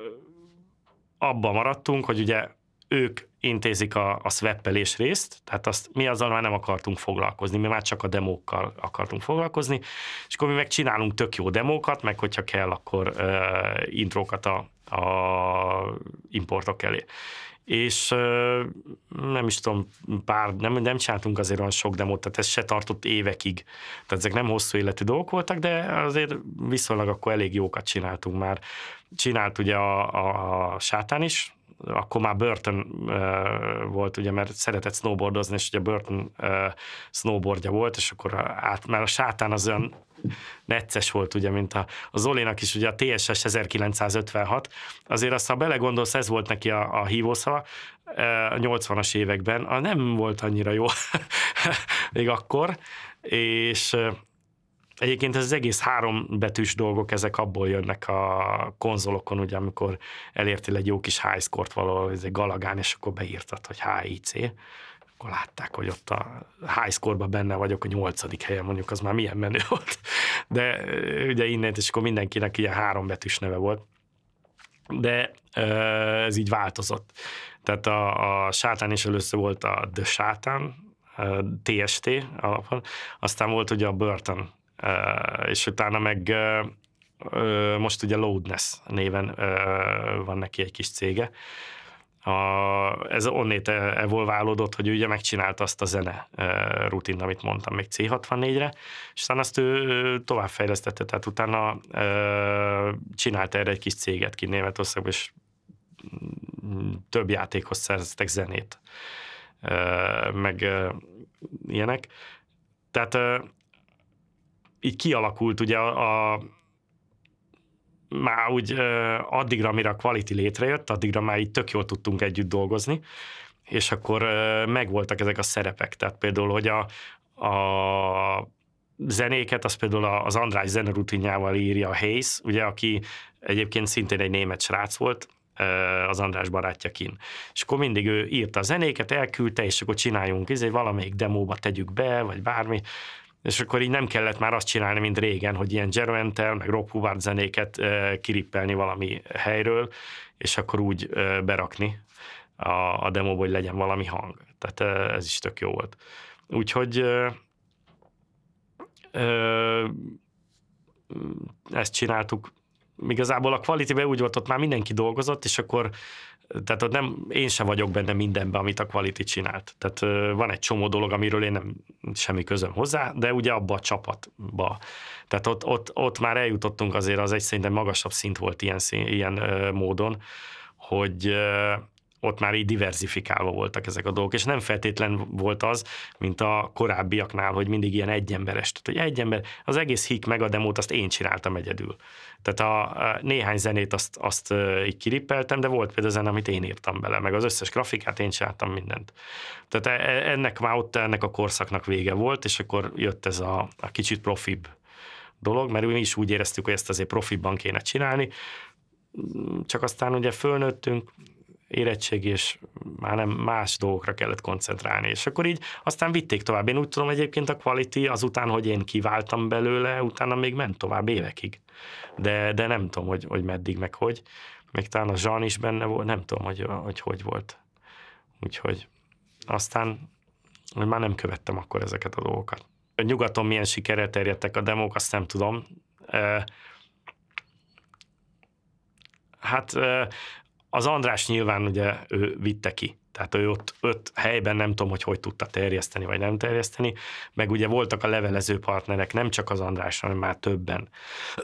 abban maradtunk, hogy ugye ők intézik a, a swappelés részt, tehát azt mi azzal már nem akartunk foglalkozni, mi már csak a demókkal akartunk foglalkozni, és akkor mi meg csinálunk tök jó demókat, meg hogyha kell, akkor uh, intrókat a, a importok elé. És nem is tudom, pár, nem, nem csináltunk azért olyan sok demót, tehát ez se tartott évekig. Tehát ezek nem hosszú életű dolgok voltak, de azért viszonylag akkor elég jókat csináltunk már csinált ugye a, a, a sátán is, akkor már Burton volt, ugye, mert szeretett snowboardozni, és ugye Burton snowboardja volt, és akkor át, mert a sátán az olyan necces volt, ugye, mint a, a Zolinak is, ugye a TSS 1956, azért azt, ha belegondolsz, ez volt neki a, a hívószava, a 80-as években, a nem volt annyira jó (laughs) még akkor, és Egyébként ez az egész három betűs dolgok, ezek abból jönnek a konzolokon, ugye, amikor elértél egy jó kis high score-t valahol, ez egy galagán, és akkor beírtad, hogy HIC, akkor látták, hogy ott a high score benne vagyok, a nyolcadik helyen mondjuk, az már milyen menő (laughs) volt. De ugye innen, és akkor mindenkinek ilyen három betűs neve volt. De ez így változott. Tehát a, a sátán is először volt a The Sátán, TST alapon, aztán volt ugye a Burton és utána meg most ugye Loadness néven van neki egy kis cége, a, ez onnét evolválódott, hogy ő ugye megcsinálta azt a zene rutin, amit mondtam még C64-re, és aztán azt ő továbbfejlesztette, tehát utána csinált erre egy kis céget ki Németországban, és több játékhoz szereztek zenét, meg ilyenek. Tehát így kialakult ugye a, a már úgy addigra, amire a quality létrejött, addigra már így tök jól tudtunk együtt dolgozni, és akkor megvoltak ezek a szerepek. Tehát például, hogy a, a zenéket, az például az András zenerutinjával írja a Hayes, ugye, aki egyébként szintén egy német srác volt, az András barátjakin. És akkor mindig ő írta a zenéket, elküldte, és akkor csináljunk, ezért valamelyik demóba tegyük be, vagy bármi, és akkor így nem kellett már azt csinálni, mint régen, hogy ilyen Jeroentel, meg Rob Hubbard zenéket kirippelni valami helyről, és akkor úgy berakni a, a demóba, hogy legyen valami hang. Tehát ez is tök jó volt. Úgyhogy ezt csináltuk. Igazából a quality úgy volt, ott már mindenki dolgozott, és akkor tehát ott nem, én sem vagyok benne mindenben, amit a Quality csinált. Tehát van egy csomó dolog, amiről én nem semmi közöm hozzá, de ugye abba a csapatba. Tehát ott, ott, ott már eljutottunk azért, az egy szerintem magasabb szint volt ilyen, ilyen módon, hogy ott már így diversifikálva voltak ezek a dolgok, és nem feltétlen volt az, mint a korábbiaknál, hogy mindig ilyen egyemberes. Tehát, hogy egy ember, az egész hik meg a demót, azt én csináltam egyedül. Tehát a, a néhány zenét azt, azt így kirippeltem, de volt például zene, amit én írtam bele, meg az összes grafikát én csináltam mindent. Tehát e, e, ennek már ott ennek a korszaknak vége volt, és akkor jött ez a, a kicsit profibb dolog, mert mi is úgy éreztük, hogy ezt azért profibban kéne csinálni, csak aztán ugye fölnőttünk, érettség, és már nem más dolgokra kellett koncentrálni. És akkor így aztán vitték tovább. Én úgy tudom egyébként a quality azután, hogy én kiváltam belőle, utána még ment tovább évekig. De, de nem tudom, hogy, hogy meddig, meg hogy. Még talán a Jean is benne volt, nem tudom, hogy hogy, hogy volt. Úgyhogy aztán hogy már nem követtem akkor ezeket a dolgokat. A nyugaton milyen sikerrel terjedtek a demók, azt nem tudom. Hát az András nyilván ugye ő vitte ki, tehát ő ott öt helyben nem tudom, hogy hogy tudta terjeszteni, vagy nem terjeszteni, meg ugye voltak a levelező partnerek, nem csak az András, hanem már többen,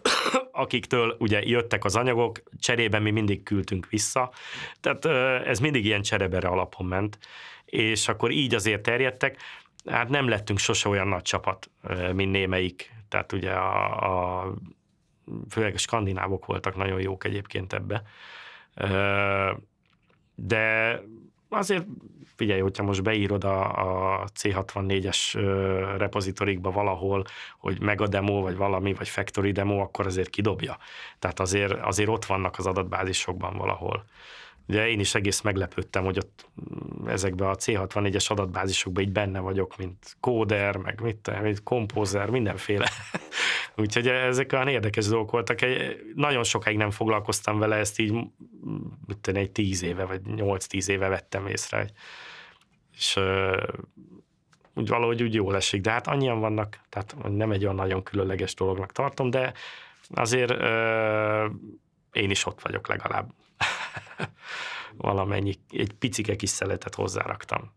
(coughs) akiktől ugye jöttek az anyagok, cserében mi mindig küldtünk vissza, tehát ez mindig ilyen cserebere alapon ment, és akkor így azért terjedtek, hát nem lettünk sose olyan nagy csapat, mint némelyik, tehát ugye a, a főleg a skandinávok voltak nagyon jók egyébként ebbe, de azért figyelj, hogyha most beírod a, a C64-es repozitorikba valahol, hogy mega demo, vagy valami, vagy factory demo, akkor azért kidobja. Tehát azért, azért ott vannak az adatbázisokban valahol. Ugye én is egész meglepődtem, hogy ott mm, ezekben a C64-es adatbázisokban így benne vagyok, mint kóder, meg mit, mint kompózer, mindenféle. (laughs) Úgyhogy ezek olyan érdekes dolgok voltak. Nagyon sokáig nem foglalkoztam vele, ezt így mit egy tíz éve, vagy nyolc-tíz éve vettem észre. És úgy valahogy úgy jól esik, de hát annyian vannak, tehát nem egy olyan nagyon különleges dolognak tartom, de azért én is ott vagyok legalább. Valamennyi, egy picike kis szeletet hozzáraktam.